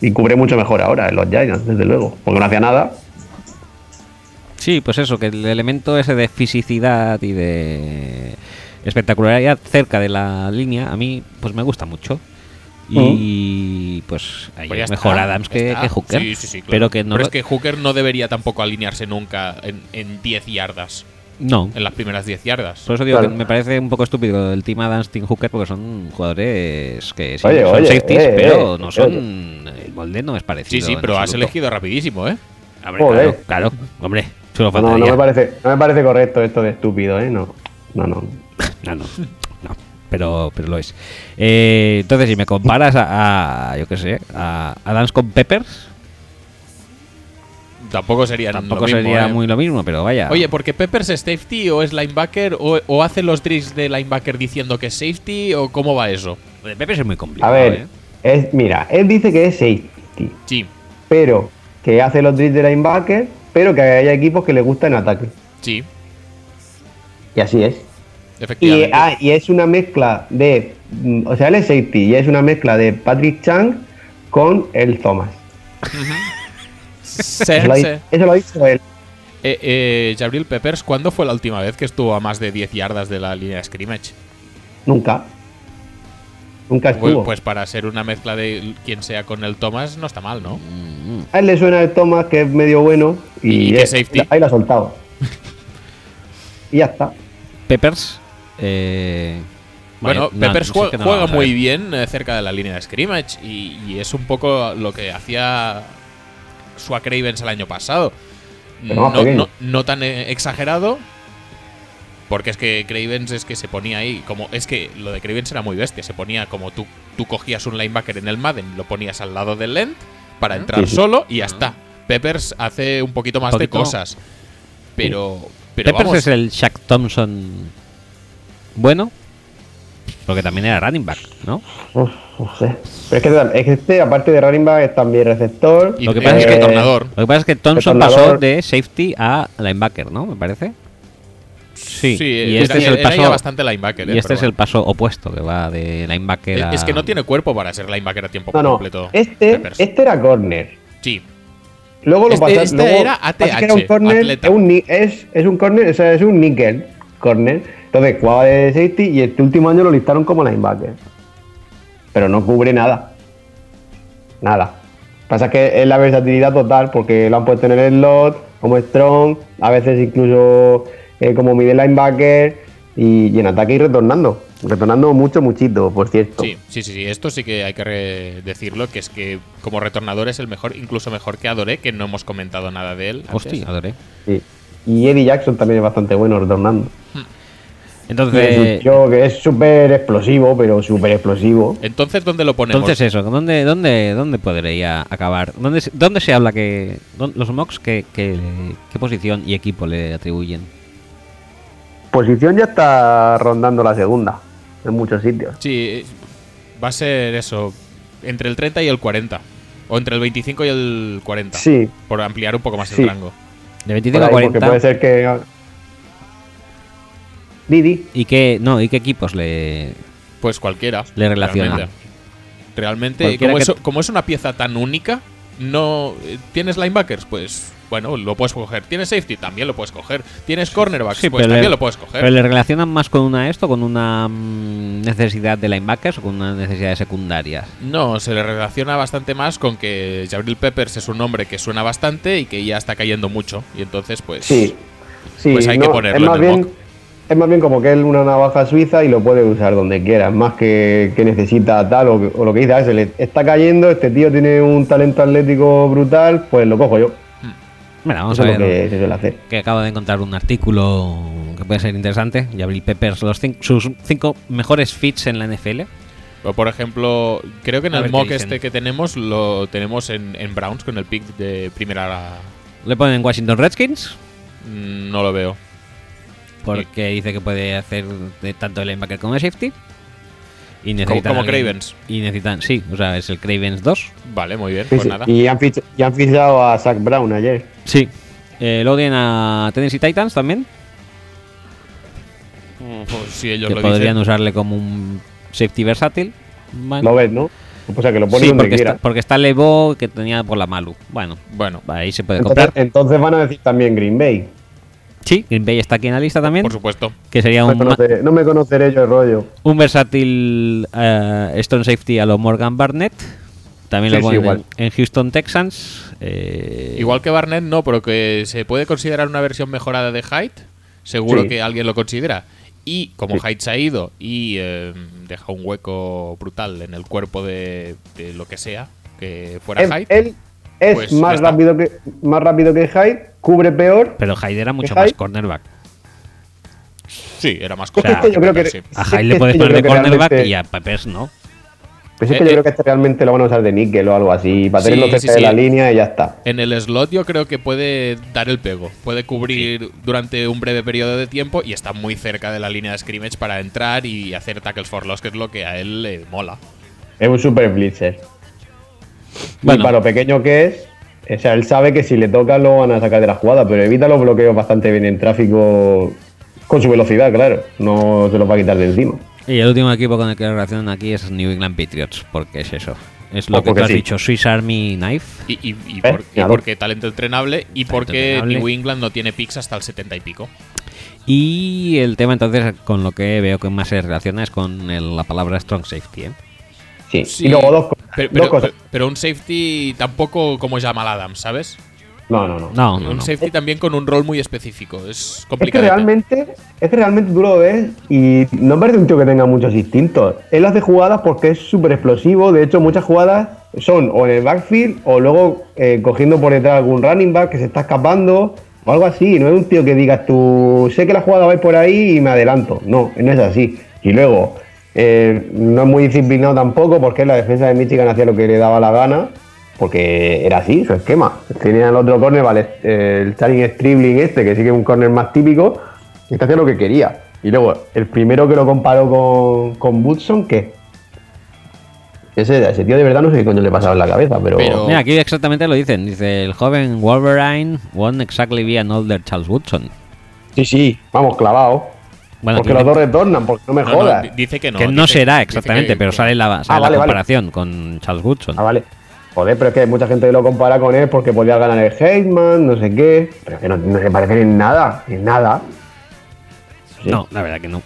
Speaker 3: Y cubre mucho mejor ahora en los Giants, desde luego, porque no hacía nada.
Speaker 1: Sí, pues eso, que el elemento ese de fisicidad y de espectacularidad cerca de la línea, a mí pues me gusta mucho. Y pues ahí
Speaker 2: Pues
Speaker 1: es mejor
Speaker 2: está,
Speaker 1: Adams que, Hooker.
Speaker 2: Sí, sí, sí, claro.
Speaker 1: Pero que no
Speaker 2: Pero
Speaker 1: lo-
Speaker 2: es que Hooker no debería tampoco alinearse nunca en, en 10 yardas.
Speaker 1: No.
Speaker 2: en las primeras 10 yardas.
Speaker 1: Por eso digo
Speaker 3: Claro.
Speaker 1: que me parece un poco estúpido el team Adams, Team Hooker, porque son jugadores que sí,
Speaker 3: Oye,
Speaker 1: son
Speaker 3: oye,
Speaker 1: safeties,
Speaker 3: eh,
Speaker 1: pero
Speaker 3: eh,
Speaker 1: no
Speaker 3: oye.
Speaker 1: son. El molde no es parecido.
Speaker 2: Sí, sí, pero has elegido rapidísimo, ¿eh?
Speaker 1: Hombre,
Speaker 3: Joder.
Speaker 1: claro, claro, hombre, solo
Speaker 3: No, no, me parece, no me parece correcto esto de estúpido, ¿eh? No. No, no,
Speaker 1: no, pero, pero lo es. Eh, entonces, si me comparas a, a, yo qué sé, a Adams con Peppers,
Speaker 2: Tampoco sería
Speaker 1: tampoco
Speaker 2: lo mismo,
Speaker 1: sería
Speaker 2: ¿eh?
Speaker 1: muy lo mismo, pero vaya.
Speaker 2: Oye, porque Peppers es safety o es linebacker o, o hace los drills de linebacker diciendo que es safety o cómo va eso.
Speaker 1: de Peppers es muy complicado.
Speaker 3: A ver,
Speaker 1: ¿eh?
Speaker 3: es, mira, él dice que es safety,
Speaker 2: Sí,
Speaker 3: pero que hace los drills de linebacker, pero que hay equipos que le gusta en ataque.
Speaker 2: sí,
Speaker 3: Y así es. Y, ah, y es una mezcla de. mm, O sea, él es safety y es una mezcla de Patrick Chang con el Thomas.
Speaker 2: Sí,
Speaker 3: Eso lo, eso ha dicho él.
Speaker 2: Eh, eh, Jabril Peppers, ¿cuándo fue la última vez que estuvo a más de 10 yardas de la línea de scrimmage?
Speaker 3: Nunca. Nunca
Speaker 2: Pues,
Speaker 3: estuvo.
Speaker 2: pues para ser una mezcla de quien sea con el Thomas no está mal, ¿no?
Speaker 3: A él le suena el Thomas, que es medio bueno, y,
Speaker 2: Y
Speaker 3: es-
Speaker 2: safety.
Speaker 3: ahí lo ha soltado. y ya está.
Speaker 1: Peppers. Eh,
Speaker 2: Bueno, Peppers juega, muy bien eh, cerca de la línea de scrimmage y, y es un poco lo que hacía Swag Ravens el año pasado. No,
Speaker 3: pequeño.
Speaker 2: no- no tan eh, exagerado, porque es que Cravens es que se ponía ahí, como es que lo de Cravens era muy bestia, se ponía como tú, tú cogías un linebacker en el Madden, lo ponías al lado del end para entrar
Speaker 3: Sí, sí.
Speaker 2: solo y ya está. Peppers hace un poquito más de
Speaker 1: Poquito.
Speaker 2: cosas, pero, pero
Speaker 1: Peppers
Speaker 2: vamos,
Speaker 1: es el Shaq Thompson bueno. Porque también era running back, ¿no?
Speaker 3: Uf, no sé. Pero es que, es que este, aparte de running back, es también receptor.
Speaker 2: y
Speaker 1: Lo que
Speaker 2: eh,
Speaker 1: pasa es que-
Speaker 2: retornador.
Speaker 1: Lo que pasa es que Thompson pasó de safety a linebacker, ¿no? Me parece. Sí,
Speaker 2: Sí,
Speaker 1: y
Speaker 2: era-
Speaker 1: este es el
Speaker 2: era ya
Speaker 1: paso.
Speaker 2: bastante linebacker.
Speaker 1: Y
Speaker 2: eh,
Speaker 1: este es el paso opuesto, que va de linebacker a.
Speaker 2: Es que no tiene cuerpo para ser linebacker a tiempo
Speaker 3: No, no.
Speaker 2: completo.
Speaker 3: Este, este era corner.
Speaker 2: Sí,
Speaker 3: Luego lo
Speaker 2: Este-
Speaker 3: pasa-
Speaker 2: este
Speaker 3: luego
Speaker 2: era
Speaker 3: pasa que
Speaker 2: ATH,
Speaker 3: era un corner, es un, es, es un corner, o sea, es un nickel corner. Entonces jugaba de safety y este último año lo listaron como linebacker. Pero no cubre nada. Nada. Pasa que es la versatilidad total porque lo han puesto en el slot, como strong, a veces incluso eh, como middle linebacker y, y en ataque y retornando. Retornando mucho, muchito, por cierto.
Speaker 2: sí, sí, sí, sí. Esto sí que hay que decirlo, que es que como retornador es el mejor, incluso mejor que Adore, que no hemos comentado nada de él. antes.
Speaker 1: Hostia, adoré.
Speaker 3: Sí. Y Eddie Jackson también es bastante bueno retornando.
Speaker 1: Entonces,
Speaker 3: tío que es súper explosivo, pero súper explosivo.
Speaker 2: Entonces, ¿dónde lo ponemos?
Speaker 1: entonces eso, ¿dónde, dónde, dónde podría acabar? ¿Dónde, se- dónde se habla que. dónde- los mocks, qué, qué, qué posición y equipo le atribuyen?
Speaker 3: Posición ya está rondando la segunda en muchos sitios.
Speaker 2: Sí, va a ser eso, entre el 30 y el 40. O entre el 25 y el 40.
Speaker 3: Sí,
Speaker 2: Por ampliar un poco más
Speaker 3: Sí.
Speaker 2: el rango.
Speaker 1: De 25
Speaker 3: por
Speaker 1: a
Speaker 3: ahí, porque
Speaker 1: 40.
Speaker 3: puede ser que. Didi.
Speaker 1: ¿Y qué, no, ¿y qué equipos le.?
Speaker 2: Pues cualquiera.
Speaker 1: Le relaciona.
Speaker 2: Realmente, como, es, como es una pieza tan única, no ¿Tienes linebackers? Pues bueno, lo puedes coger. ¿Tienes safety? También lo puedes coger. ¿Tienes cornerbacks?
Speaker 1: Sí,
Speaker 2: pues también
Speaker 1: le-
Speaker 2: lo puedes coger.
Speaker 1: ¿Pero le relacionan más con una esto, con una mm, necesidad de linebackers o con una necesidad de secundarias?
Speaker 2: No, se le relaciona bastante más con que Jabril Peppers es un nombre que suena bastante y que ya está cayendo mucho. Y entonces, pues.
Speaker 3: Sí. Sí,
Speaker 2: Pues hay que ponerlo
Speaker 3: es más
Speaker 2: en el
Speaker 3: bien,
Speaker 2: mock.
Speaker 3: Es más bien como que él una navaja suiza y lo puede usar donde quiera. Es más que, que necesita tal o, lo que dice, "Ah, se le está cayendo, este tío tiene un talento atlético brutal, pues lo cojo yo.
Speaker 1: Bueno, vamos
Speaker 3: Eso
Speaker 1: a
Speaker 3: es lo
Speaker 1: ver.
Speaker 3: que se suele hacer.
Speaker 1: que acabo de encontrar un artículo que puede ser interesante. Jabril Peppers, los cin- sus cinco mejores fits en la NFL.
Speaker 2: o Por ejemplo, creo que en
Speaker 1: A
Speaker 2: el mock este que tenemos lo tenemos en, en Browns con el pick de primera.
Speaker 1: Le ponen Washington Redskins
Speaker 2: mm, No lo veo.
Speaker 1: Porque dice que puede hacer de tanto el linebacker como el safety. Y
Speaker 2: Como,
Speaker 1: necesitan
Speaker 2: como
Speaker 1: alguien-
Speaker 2: Cravens.
Speaker 1: Y necesitan, sí, o sea, es el Cravens 2.
Speaker 2: Vale, muy bien.
Speaker 3: Sí,
Speaker 2: Pues
Speaker 3: sí.
Speaker 2: nada.
Speaker 3: Y, han fichado, y han fichado a Zach Brown ayer.
Speaker 1: Sí. Eh, luego tienen a Tennessee Titans también,
Speaker 2: Pues si ellos
Speaker 1: que
Speaker 2: lo
Speaker 1: podrían
Speaker 2: dicen.
Speaker 1: usarle como un safety versátil. Bueno,
Speaker 3: Lo ves, ¿no? O sea, que lo
Speaker 1: sí,
Speaker 3: donde
Speaker 1: porque
Speaker 3: quiera.
Speaker 1: está, porque está Levo que tenía por la Malu. Bueno,
Speaker 2: Bueno,
Speaker 1: ahí se puede
Speaker 3: Entonces,
Speaker 1: comprar.
Speaker 3: entonces van a decir también Green Bay.
Speaker 1: Sí, Green Bay está aquí en la lista también.
Speaker 2: por supuesto.
Speaker 1: Que sería
Speaker 3: No me,
Speaker 1: un,
Speaker 3: conoceré, no me conoceré yo el rollo.
Speaker 1: un versátil eh, Stone Safety a lo Morgan Barnett. También
Speaker 3: Sí,
Speaker 1: lo
Speaker 3: sí,
Speaker 1: ponen
Speaker 3: igual.
Speaker 1: en, en Houston Texans. eh,
Speaker 2: Igual que Barnett, no, pero que se puede considerar una versión mejorada de Height. seguro
Speaker 3: Sí.
Speaker 2: que alguien lo considera. Y como
Speaker 3: Sí.
Speaker 2: Hyde se ha ido y eh, deja un hueco brutal en el cuerpo de, de lo que sea que fuera
Speaker 3: Él,
Speaker 2: Hyde,
Speaker 3: él es
Speaker 2: Pues
Speaker 3: más rápido que más rápido que Hyde, cubre peor.
Speaker 1: Pero Hyde era mucho
Speaker 3: Hyde-
Speaker 1: más cornerback.
Speaker 2: sí, era más
Speaker 1: O sea,
Speaker 2: corto.
Speaker 3: yo creo que-
Speaker 2: sí.
Speaker 1: A Hyde le puedes
Speaker 3: este yo
Speaker 1: poner de cornerback y a Peppers no.
Speaker 3: Pues es
Speaker 2: Eh,
Speaker 3: que yo
Speaker 2: eh.
Speaker 3: creo que este realmente lo van a usar de níquel o algo así, para
Speaker 2: Sí,
Speaker 3: tenerlo
Speaker 2: sí,
Speaker 3: cerca de
Speaker 2: sí.
Speaker 3: la línea y ya está.
Speaker 2: En el slot yo creo que puede dar el pego, puede cubrir durante un breve periodo de tiempo y está muy cerca de la línea de scrimmage para entrar y hacer tackles for loss, que es lo que a él le mola.
Speaker 3: Es un super blitzer.
Speaker 1: Bueno.
Speaker 3: Y para lo pequeño que es, o sea, él sabe que si le toca lo van a sacar de la jugada, pero evita los bloqueos bastante bien en tráfico con su velocidad, claro. No se los va a quitar de encima.
Speaker 1: Y el último equipo con el que relacionan aquí es New England Patriots, porque es eso. Es lo
Speaker 3: Oh,
Speaker 1: que tú has
Speaker 3: sí.
Speaker 1: dicho, Swiss Army Knife.
Speaker 2: Y, y- y
Speaker 3: Eh,
Speaker 2: por- y
Speaker 3: mira,
Speaker 2: porque talento entrenable y porque
Speaker 1: entrenable.
Speaker 2: New England no tiene picks hasta el 70 y pico.
Speaker 1: Y el tema entonces con lo que veo que más se relaciona es con el- la palabra strong safety. ¿eh?
Speaker 3: Sí.
Speaker 2: Sí,
Speaker 3: Y luego dos,
Speaker 2: pero,
Speaker 3: dos cosas.
Speaker 2: pero un safety tampoco como Jamal Adams, ¿sabes?
Speaker 3: No, no, no.
Speaker 1: No, no,
Speaker 2: un
Speaker 1: no.
Speaker 2: safety también con un rol muy específico. Es
Speaker 3: Es que
Speaker 2: complicado.
Speaker 3: realmente, es que realmente tú lo ves y no parece un tío que tenga muchos instintos. Él hace jugadas porque es súper explosivo. De hecho, muchas jugadas son o en el backfield o luego eh, cogiendo por detrás algún running back que se está escapando o algo así. No es un tío que digas tú, sé que la jugada va a ir por ahí y me adelanto. No, no es así. Y luego, eh, no es muy disciplinado tampoco porque la defensa de Michigan hacía lo que le daba la gana. Porque era así, su esquema. Tenía el otro corner, vale, el Charing Stribling este, que sí que es un corner más típico, y está haciendo lo que quería. Y luego, el primero que lo comparó con, con Woodson, ¿qué? Ese, ese tío de verdad no sé qué coño le pasaba en la cabeza, pero...
Speaker 2: Pero-
Speaker 1: Mira, aquí exactamente lo dicen. Dice, el joven Wolverine won't exactly be an older Charles Woodson.
Speaker 3: Sí, sí, vamos, clavado.
Speaker 1: Bueno,
Speaker 3: porque
Speaker 1: que-
Speaker 3: los dos retornan, porque no me
Speaker 2: No, no,
Speaker 3: jodas.
Speaker 2: di- dice que no.
Speaker 1: que no
Speaker 2: dice-
Speaker 1: será exactamente,
Speaker 2: que-
Speaker 1: pero sale la, sale
Speaker 3: Ah,
Speaker 1: la
Speaker 3: vale, vale.
Speaker 1: comparación con Charles Woodson.
Speaker 3: Ah, vale. Joder, pero es que mucha gente que lo compara con él porque podía ganar el Heisman, no sé qué. Pero que no, no se parecen en nada, en nada. Sí.
Speaker 1: No, la verdad que no.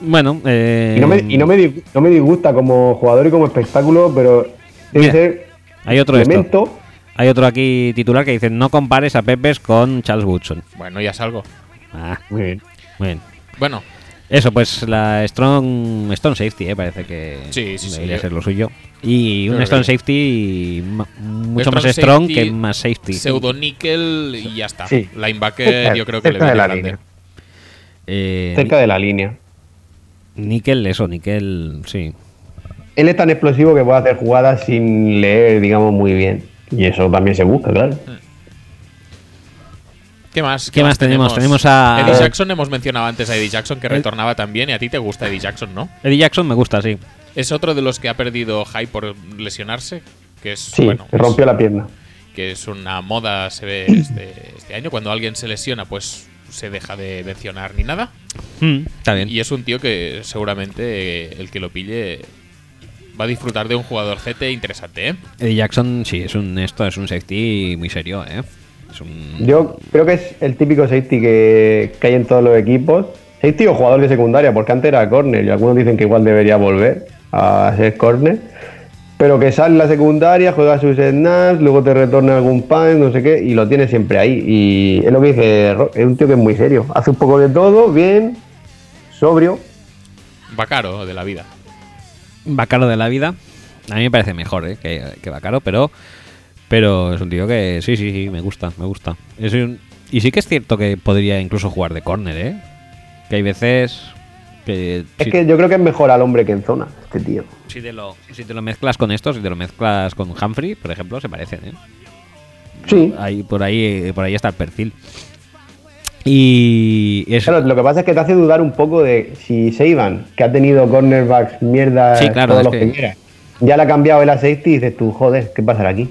Speaker 1: Bueno, eh,
Speaker 3: Y, no me, y no, me, dis- no me disgusta como jugador y como espectáculo, pero
Speaker 1: Mira,
Speaker 3: ser
Speaker 1: hay otro de esto.
Speaker 3: elemento.
Speaker 1: hay otro aquí titular que dice, no compares a Peppers con Charles Woodson.
Speaker 2: Bueno, ya salgo.
Speaker 1: Ah,
Speaker 3: Muy bien.
Speaker 1: Muy bien.
Speaker 2: Bueno,
Speaker 1: Eso, pues la Strong, Stone Safety, eh, parece que
Speaker 2: Sí, sí, sí,
Speaker 1: debería
Speaker 2: yo-
Speaker 1: ser lo suyo. Y un
Speaker 2: que-
Speaker 1: Safety ma- mucho más
Speaker 2: Strong
Speaker 1: strong
Speaker 2: safety,
Speaker 1: que más safety.
Speaker 2: pseudo nickel y ya está.
Speaker 3: Sí.
Speaker 2: Linebacker yo creo que le
Speaker 3: cerca de
Speaker 2: viene
Speaker 3: la
Speaker 2: grande.
Speaker 3: línea.
Speaker 1: Eh,
Speaker 3: Cerca de la línea.
Speaker 1: Nickel, eso, Nickel, sí.
Speaker 3: Él es tan explosivo que puede hacer jugadas sin leer, digamos, muy bien. Y eso también se busca, claro.
Speaker 2: ¿Qué más?
Speaker 1: ¿Qué más tenemos? Tenemos a-
Speaker 2: Eddie Jackson, hemos mencionado antes a Eddie Jackson que retornaba también y a ti te gusta Eddie Jackson, ¿no?
Speaker 1: Eddie Jackson me gusta, sí.
Speaker 2: Es otro de los que ha perdido hype por lesionarse, que es
Speaker 3: Sí,
Speaker 2: bueno,
Speaker 3: se
Speaker 2: es-
Speaker 3: rompió la pierna.
Speaker 2: que es una moda se ve este, este año. Cuando alguien se lesiona, pues se deja de mencionar ni nada.
Speaker 1: Mm, está bien.
Speaker 2: Y es un tío que seguramente el que lo pille va a disfrutar de un jugador CT interesante, ¿eh?
Speaker 1: Eddie Jackson, sí, es un esto es un safety muy serio, ¿eh? Es un...
Speaker 3: Yo creo que es el típico safety que, que hay en todos los equipos. Safety o jugador de secundaria, porque antes era corner y algunos dicen que igual debería volver a ser corner. Pero que sale en la secundaria, juega sus snaps, luego te retorna algún pan, no sé qué, y lo tiene siempre ahí. Y es lo que dice, Ro- es un tío que es muy serio. Hace un poco de todo, bien, sobrio.
Speaker 2: Va caro de la vida.
Speaker 1: Bacaro de la vida. A mí me parece mejor ¿eh? que, que Bacaro, pero pero es un tío que sí, sí, sí, me gusta, me gusta. Es un- y sí que es cierto que podría incluso jugar de córner, ¿eh? Que hay veces que
Speaker 3: Es
Speaker 1: si,
Speaker 3: que yo creo que es mejor al hombre que en zona, este tío.
Speaker 1: si te lo, si te lo mezclas con estos, si te lo mezclas con Humphrey, por ejemplo, se parecen, ¿eh?
Speaker 3: Sí.
Speaker 1: Ahí, por ahí por ahí está el perfil. Y es,
Speaker 3: Claro, lo que pasa es que te hace dudar un poco de si Seiban, que ha tenido cornerbacks mierda
Speaker 1: Sí, claro,
Speaker 3: todos los
Speaker 1: que-
Speaker 3: que quiera, ya le ha cambiado el safety y dices tú, joder, ¿qué pasará aquí?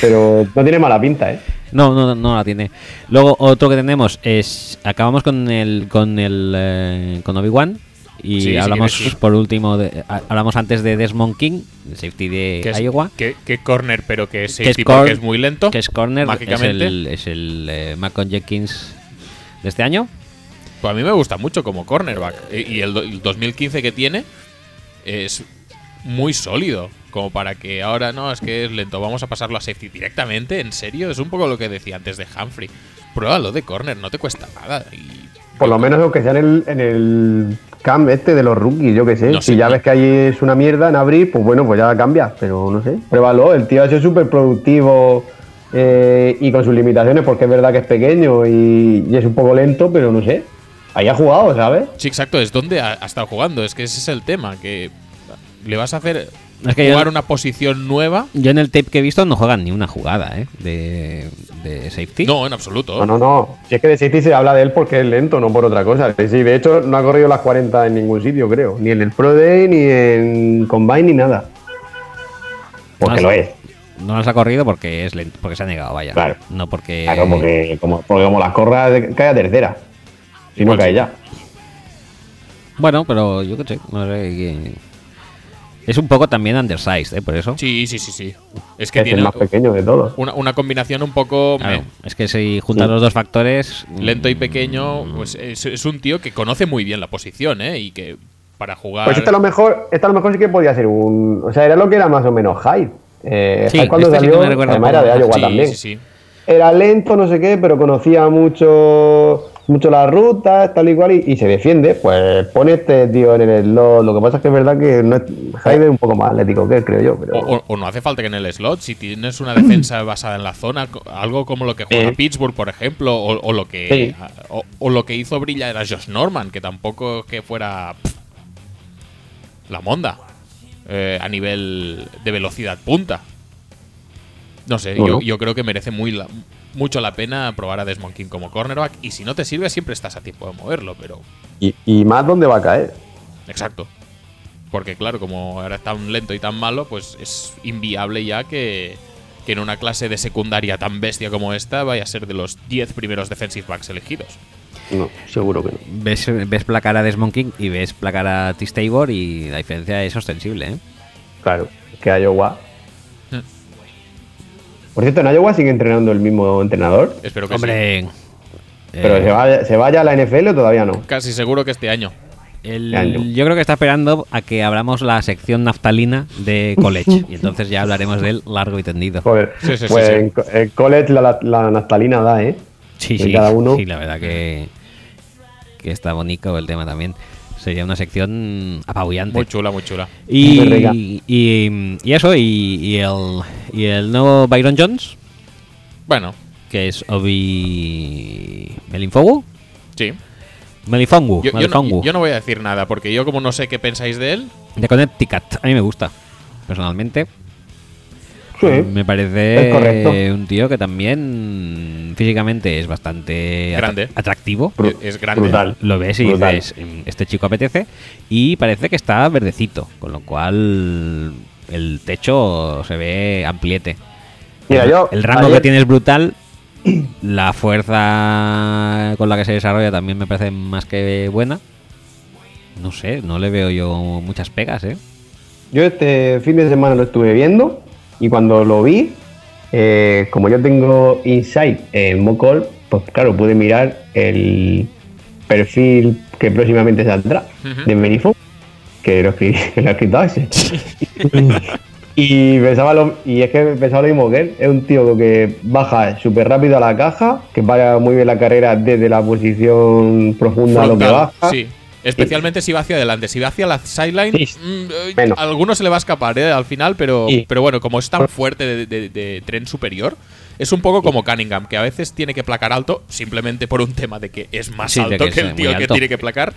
Speaker 3: Pero no tiene mala pinta, ¿eh?
Speaker 1: No, no, no la tiene. Luego otro que tenemos es acabamos con el con el eh, con Obi-Wan y
Speaker 2: Sí,
Speaker 1: hablamos
Speaker 2: sí.
Speaker 1: por último de, a- hablamos antes de Desmond King, el safety de
Speaker 2: Que es,
Speaker 1: Iowa,
Speaker 2: que, que corner, pero que es
Speaker 1: que es,
Speaker 2: safety
Speaker 1: cor-
Speaker 2: porque es muy lento.
Speaker 1: que es corner, es
Speaker 2: mágicamente.
Speaker 1: el es el eh, Macon Jenkins de este año.
Speaker 2: Pues a mí me gusta mucho como cornerback. Y y el, el 2015 que tiene es muy sólido. Como para que ahora no, es que es lento, vamos a pasarlo a safety directamente. ¿En serio? Es un poco lo que decía antes de Humphrey. Pruébalo de corner, no te cuesta nada. Y
Speaker 3: Por lo menos aunque sea en el, en el camp este de los rookies, yo qué sé.
Speaker 2: No
Speaker 3: si
Speaker 2: sé.
Speaker 3: ya ves que ahí es una mierda en abrir, pues bueno, pues ya cambias. Pero no sé. Pruébalo, el tío ha sido súper productivo eh, y con sus limitaciones, porque es verdad que es pequeño y, y es un poco lento, pero no sé. Ahí ha jugado, ¿sabes?
Speaker 2: Sí, exacto, es donde ha, ha estado jugando. Es que ese es el tema, que le vas a hacer
Speaker 1: Es que yo-
Speaker 2: jugar una posición nueva.
Speaker 1: Yo en el tape que he visto no juegan ni una jugada, ¿eh? De, de safety.
Speaker 2: No, en absoluto.
Speaker 3: No, no, no. Si es que de City se habla de él porque es lento, no por otra cosa. Sí, de hecho, no ha corrido las 40 en ningún sitio, creo. Ni en el Pro Day, ni en Combine, ni nada. Porque
Speaker 1: No,
Speaker 3: lo es.
Speaker 1: No las ha corrido porque es lento, porque se ha negado, vaya.
Speaker 3: Claro.
Speaker 1: No porque.
Speaker 3: Claro, porque como, porque como las corras, cae a tercera. Si no cae ya.
Speaker 1: Bueno, pero yo qué sé, no sé. que- Es un poco también undersized, ¿eh? Por eso.
Speaker 2: Sí, sí, sí, sí. Es que
Speaker 3: Es el más pequeño de todos.
Speaker 2: una, una combinación un poco
Speaker 1: Claro, es que si juntas
Speaker 3: Sí.
Speaker 1: los dos factores.
Speaker 2: lento y pequeño. Pues es, es un tío que conoce muy bien la posición, ¿eh? Y que para jugar.
Speaker 3: Pues este a lo mejor, este a lo mejor sí que podía ser un. O sea, era lo que era más o menos hype. Eh,
Speaker 1: Sí,
Speaker 3: hype cuando
Speaker 1: este sí que
Speaker 3: salió,
Speaker 1: me recuerda un
Speaker 3: además era de. Iowa
Speaker 2: sí,
Speaker 3: también.
Speaker 2: sí, sí.
Speaker 3: Era lento, no sé qué, pero conocía mucho mucho las rutas, tal y cual, y, y se defiende. Pues pone este tío en el slot. Lo que pasa es que es verdad que no es, Hyde es un poco más atlético que él, creo yo. Pero...
Speaker 2: O, o- o no hace falta que en el slot, si tienes una defensa basada en la zona, algo como lo que juega. Pittsburgh, por ejemplo, o, o lo que
Speaker 3: Sí.
Speaker 2: o, o lo que hizo brillar era Josh Norman, que tampoco que fuera pff, la monda eh, a nivel de velocidad punta. No sé,
Speaker 3: Bueno.
Speaker 2: yo, yo creo que merece muy la- mucho la pena probar a Desmond King como cornerback y si no te sirve siempre estás a tiempo de moverlo, pero
Speaker 3: Y, y más dónde va a caer.
Speaker 2: Exacto. Porque claro, como era tan lento y tan malo, pues es inviable ya que, que en una clase de secundaria tan bestia como esta vaya a ser de los 10 primeros defensive backs elegidos.
Speaker 3: No, seguro que no.
Speaker 1: Ves, ves placar a Desmond King y ves placar a T. Tabor y la diferencia es ostensible, ¿eh?
Speaker 3: Claro, es que Iowa. Por cierto, en Iowa sigue entrenando el mismo entrenador.
Speaker 2: Espero que sí.
Speaker 1: Hombre.
Speaker 3: Pero
Speaker 1: eh,
Speaker 3: ¿se, vaya, ¿se vaya a la NFL o todavía no?
Speaker 2: Casi seguro que este año.
Speaker 1: el-
Speaker 3: año.
Speaker 1: yo creo que está esperando a que abramos la sección naftalina de college y entonces ya hablaremos de él largo y tendido.
Speaker 3: Joder,
Speaker 2: Sí, sí, sí,
Speaker 3: pues
Speaker 2: sí.
Speaker 3: en co- en college la, la, la naftalina da, ¿eh?
Speaker 1: Sí, sí,
Speaker 3: cada uno.
Speaker 1: sí, la verdad que, que está bonito el tema también. Sería una sección apabullante.
Speaker 2: Muy chula, muy chula.
Speaker 3: Muy.
Speaker 1: Y, y, y eso, y, y el, y el nuevo Byron Jones,
Speaker 2: Bueno,
Speaker 1: que es Obi Melinfogu.
Speaker 2: sí.
Speaker 1: Melifongu,
Speaker 2: Yo, yo no, yo no voy a decir nada porque yo como no sé qué pensáis de él,
Speaker 1: de Connecticut. A mí me gusta, personalmente.
Speaker 3: Sí.
Speaker 1: Me parece un tío que también físicamente es bastante
Speaker 2: Grande.
Speaker 1: atractivo.
Speaker 2: Es grande.
Speaker 3: Brutal.
Speaker 1: Lo ves y
Speaker 3: Brutal.
Speaker 1: dices, "Mm, este chico apetece. Y parece que está verdecito, con lo cual el techo se ve ampliete.
Speaker 3: Mira,
Speaker 1: el,
Speaker 3: yo
Speaker 1: el rango
Speaker 3: ayer-
Speaker 1: que tiene es brutal. La fuerza con la que se desarrolla también me parece más que buena. No sé, no le veo yo muchas pegas, ¿eh?
Speaker 3: Yo este fin de semana lo estuve viendo y cuando lo vi, eh, como yo tengo Insight en Mocol, pues claro, pude mirar el perfil que próximamente saldrá
Speaker 2: Ujú.
Speaker 3: de Menifo, que lo, escribí, que lo ha escrito ese. y pensaba lo, y es que pensaba lo mismo que él, es un tío que baja súper rápido a la caja, que paga muy bien la carrera desde la posición profunda a lo que baja.
Speaker 2: sí. Especialmente si va hacia adelante. Si va hacia la sideline,
Speaker 3: Sí.
Speaker 2: mm, eh, a alguno se le va a escapar ¿eh? al final, pero,
Speaker 3: Sí.
Speaker 2: pero bueno, como es tan fuerte de, de- de tren superior, es un poco como Cunningham, que a veces tiene que placar alto simplemente por un tema de que es más alto
Speaker 1: que
Speaker 2: el tío que tiene que placar.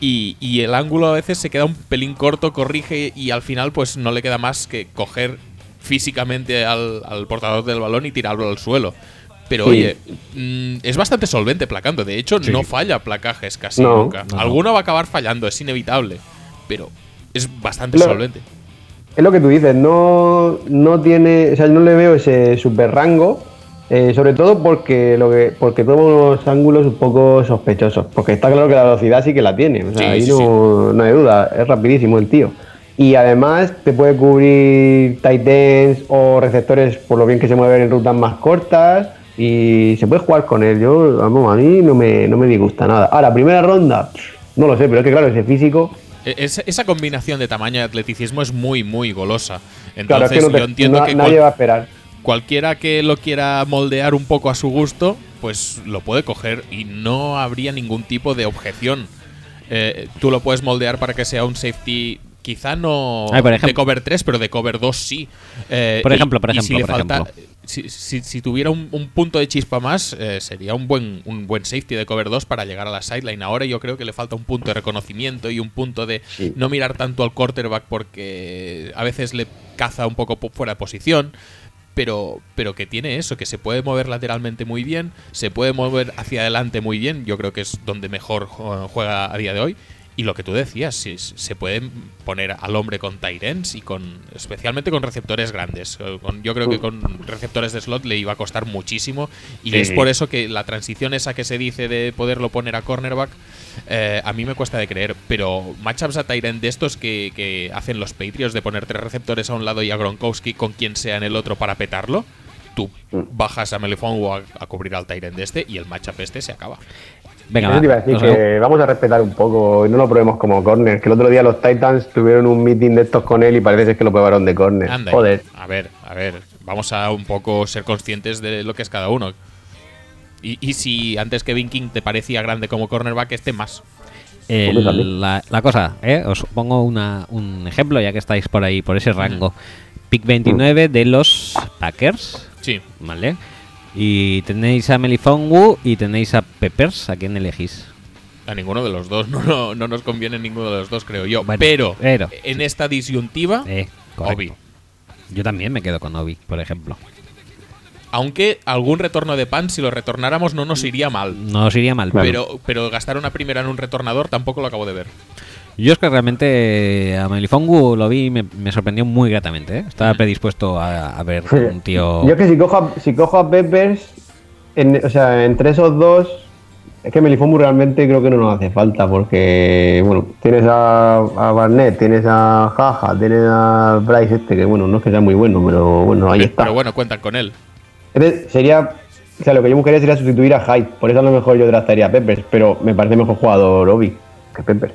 Speaker 2: Y, y el ángulo a veces se queda un pelín corto, corrige y al final pues no le queda más que coger físicamente al, al portador del balón y tirarlo al suelo. Pero
Speaker 3: Sí.
Speaker 2: oye, mm, es bastante solvente placando. De hecho, no falla placajes casi
Speaker 3: No,
Speaker 2: nunca.
Speaker 1: no, no.
Speaker 2: Alguno va a acabar fallando, es inevitable. Pero es bastante
Speaker 3: Lo-
Speaker 2: solvente.
Speaker 3: Es lo que tú dices, no, no tiene, o sea, no le veo ese super rango, eh, sobre todo porque lo que, porque toma unos ángulos un poco sospechosos, porque está claro que la velocidad sí que la tiene, o sea,
Speaker 2: Sí,
Speaker 3: ahí
Speaker 2: sí,
Speaker 3: no, no hay duda, es rapidísimo el tío. Y además te puede cubrir tight ends o receptores por lo bien que se mueven en rutas más cortas y se puede jugar con él. Yo, vamos, a mí no me, no me disgusta nada. Ahora, primera ronda, no lo sé, pero es que claro, ese físico
Speaker 2: E- esa- esa combinación de tamaño y atleticismo es muy, muy golosa.
Speaker 3: Claro,
Speaker 2: Entonces,
Speaker 3: es que no te-
Speaker 2: yo entiendo
Speaker 3: na-
Speaker 2: que
Speaker 3: nadie
Speaker 2: cual-
Speaker 3: va a esperar.
Speaker 2: cualquiera que lo quiera moldear un poco a su gusto, pues lo puede coger y no habría ningún tipo de objeción. Eh, tú lo puedes moldear para que sea un safety, quizá no
Speaker 1: Ay, por ejemplo.
Speaker 2: de cover 3, pero de cover 2 sí. Eh,
Speaker 1: Por ejemplo, por
Speaker 2: y si
Speaker 1: ejemplo,
Speaker 2: le
Speaker 1: por
Speaker 2: falta-
Speaker 1: ejemplo.
Speaker 2: Si, si- si tuviera un, un punto de chispa más, eh, sería un buen, un buen safety de cover 2 para llegar a la sideline. Ahora yo creo que le falta un punto de reconocimiento y un punto de
Speaker 3: Sí.
Speaker 2: no mirar tanto al quarterback porque a veces le caza un poco po- fuera de posición. Pero, pero que tiene eso, que se puede mover lateralmente muy bien, se puede mover hacia adelante muy bien, yo creo que es donde mejor jo- juega a día de hoy. Y lo que tú decías, si se puede poner al hombre con Tyrens y con especialmente con receptores grandes. Eh, con- yo creo que con receptores de slot le iba a costar muchísimo. Y
Speaker 3: Sí.
Speaker 2: es por eso que la transición esa que se dice de poderlo poner a cornerback, eh, a mí me cuesta de creer. Pero matchups a Tyrant de estos que, que hacen los Patriots de poner tres receptores a un lado y a Gronkowski con quien sea en el otro para petarlo. Tú bajas a Melifongo a, a cubrir al Tyrant de este y el matchup este se acaba.
Speaker 1: Venga,
Speaker 3: Eso
Speaker 1: va.
Speaker 3: te iba a decir que vamos a respetar un poco y no lo probemos como corner. Que el otro día los Titans tuvieron un meeting de estos con él y parece ser que lo probaron de corner.
Speaker 2: Anda,
Speaker 3: Joder.
Speaker 2: A ver, a ver. Vamos a un poco ser conscientes de lo que es cada uno. Y, y si antes Kevin King te parecía grande como cornerback, este más.
Speaker 1: El-
Speaker 3: Hombre, también.
Speaker 1: la, la cosa, ¿eh? os pongo una- un ejemplo ya que estáis por ahí, por ese rango. Pick 29 de los Packers,
Speaker 2: Sí.
Speaker 1: ¿vale? Y tenéis a Melifongu y tenéis a Peppers. ¿A quién elegís?
Speaker 2: A ninguno de los dos. No, no, no nos conviene ninguno de los dos, creo yo.
Speaker 1: Bueno,
Speaker 2: pero,
Speaker 1: pero-
Speaker 2: en esta disyuntiva,
Speaker 1: Eh.
Speaker 2: Obi.
Speaker 1: Yo también me quedo con Obi, por ejemplo.
Speaker 2: Aunque algún retorno de pan, si lo retornáramos, no nos iría mal.
Speaker 1: No os iría mal.
Speaker 3: Claro.
Speaker 2: Pero, pero gastar una primera en un retornador tampoco lo acabo de ver.
Speaker 1: Yo es que realmente eh, a Melifongu lo vi y me, me sorprendió muy gratamente. ¿eh? Estaba predispuesto a, a ver un tío.
Speaker 3: Yo es que si cojo a, si cojo a Peppers, en- o sea, entre esos dos, es que Melifongu realmente creo que no nos hace falta porque, bueno, tienes a, a Barnett, tienes a Jaja, tienes a Bryce este, que bueno, no es que sea muy bueno, pero bueno, ahí está.
Speaker 2: Pero bueno, cuentan con él.
Speaker 3: Entonces, sería, o sea, lo que yo buscaría sería sustituir a Hyde, por eso a lo mejor yo draftaría a Peppers, pero me parece mejor jugador Obi que Peppers.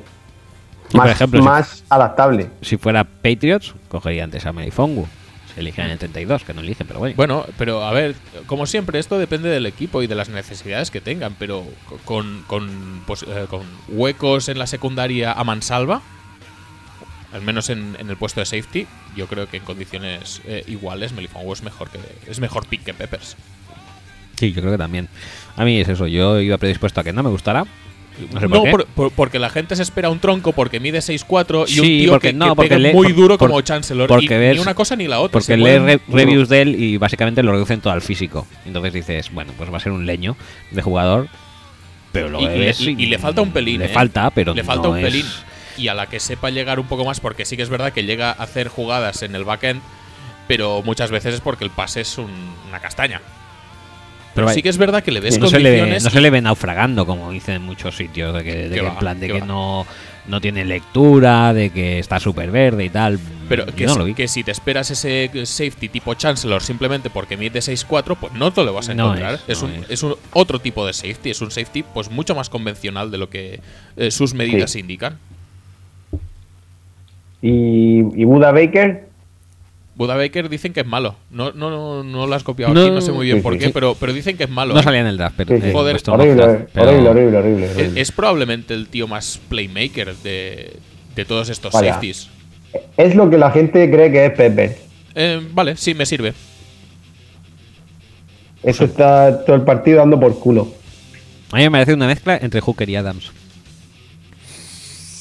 Speaker 1: Y, por
Speaker 3: Más,
Speaker 1: si-
Speaker 3: adaptable.
Speaker 1: Si fuera Patriots, cogería antes a Melifongu. Se eligen en el 32, que no eligen, pero bueno.
Speaker 2: Bueno, pero a ver, como siempre, esto depende del equipo y de las necesidades que tengan, pero con, con, pues, eh, con huecos en la secundaria a mansalva, al menos en, en el puesto de safety, yo creo que en condiciones eh, iguales Melifongo es mejor que es mejor pick que Peppers.
Speaker 1: Sí, yo creo que también. A mí es eso. Yo iba predispuesto a que no me gustara. No sé
Speaker 2: No,
Speaker 1: por qué.
Speaker 2: por- por- porque la gente se espera un tronco porque mide 6'4 y un
Speaker 1: Sí,
Speaker 2: tío
Speaker 1: porque
Speaker 2: que,
Speaker 1: no,
Speaker 2: que
Speaker 1: porque
Speaker 2: pega
Speaker 1: lee-
Speaker 2: muy duro como Chancellor.
Speaker 1: porque
Speaker 2: y,
Speaker 1: ves-
Speaker 2: ni una cosa ni la otra.
Speaker 1: Porque
Speaker 2: mueven-
Speaker 1: re- reviews de él y básicamente lo reducen todo al físico. Entonces dices, bueno, pues va a ser un leño de jugador. Pero lo
Speaker 2: y, y
Speaker 1: ves
Speaker 2: le, y le falta un pelín.
Speaker 1: Le
Speaker 2: ¿eh?
Speaker 1: falta, pero
Speaker 2: Le falta
Speaker 1: no
Speaker 2: un
Speaker 1: es-
Speaker 2: pelín. Y a la que sepa llegar un poco más, porque sí que es verdad que llega a hacer jugadas en el backend, pero muchas veces es porque el pase es un- una castaña. Pero sí que es verdad que le ves
Speaker 1: no se, le no se le ve naufragando, como dicen en muchos sitios, de que, de
Speaker 2: Que va,
Speaker 1: en plan de
Speaker 2: que va.
Speaker 1: no, no tiene lectura, de que está súper verde y tal.
Speaker 2: pero que,
Speaker 1: no
Speaker 2: si, que te esperas ese safety tipo Chancellor simplemente porque mide 6'4, pues no te lo vas a
Speaker 1: No
Speaker 2: encontrar.
Speaker 1: es,
Speaker 2: es,
Speaker 1: no
Speaker 2: un,
Speaker 1: es.
Speaker 2: es un otro tipo de safety, es un safety pues mucho más convencional de lo que eh, sus medidas
Speaker 3: Sí.
Speaker 2: indican.
Speaker 3: Y, y Buda Baker,
Speaker 2: Buda Baker dicen que es malo. No, no, no, no lo has copiado
Speaker 1: No,
Speaker 2: aquí, no sé muy bien
Speaker 3: sí,
Speaker 2: por
Speaker 3: sí,
Speaker 2: qué,
Speaker 3: sí.
Speaker 2: pero, pero dicen que es malo.
Speaker 1: No
Speaker 2: ¿eh?
Speaker 1: salía en el draft, pero
Speaker 3: Sí, sí.
Speaker 1: eh,
Speaker 2: Joder,
Speaker 3: horrible,
Speaker 1: draft, pero-
Speaker 3: horrible, horrible, horrible,
Speaker 2: Es,
Speaker 3: horrible.
Speaker 2: es probablemente el tío más playmaker de, de todos estos
Speaker 3: Vaya.
Speaker 2: safeties.
Speaker 3: Es lo que la gente cree que es Peppers.
Speaker 2: Eh, vale, sí, me sirve.
Speaker 3: Eso está todo el partido dando por culo.
Speaker 1: A mí me parece una mezcla entre Hooker y Adams.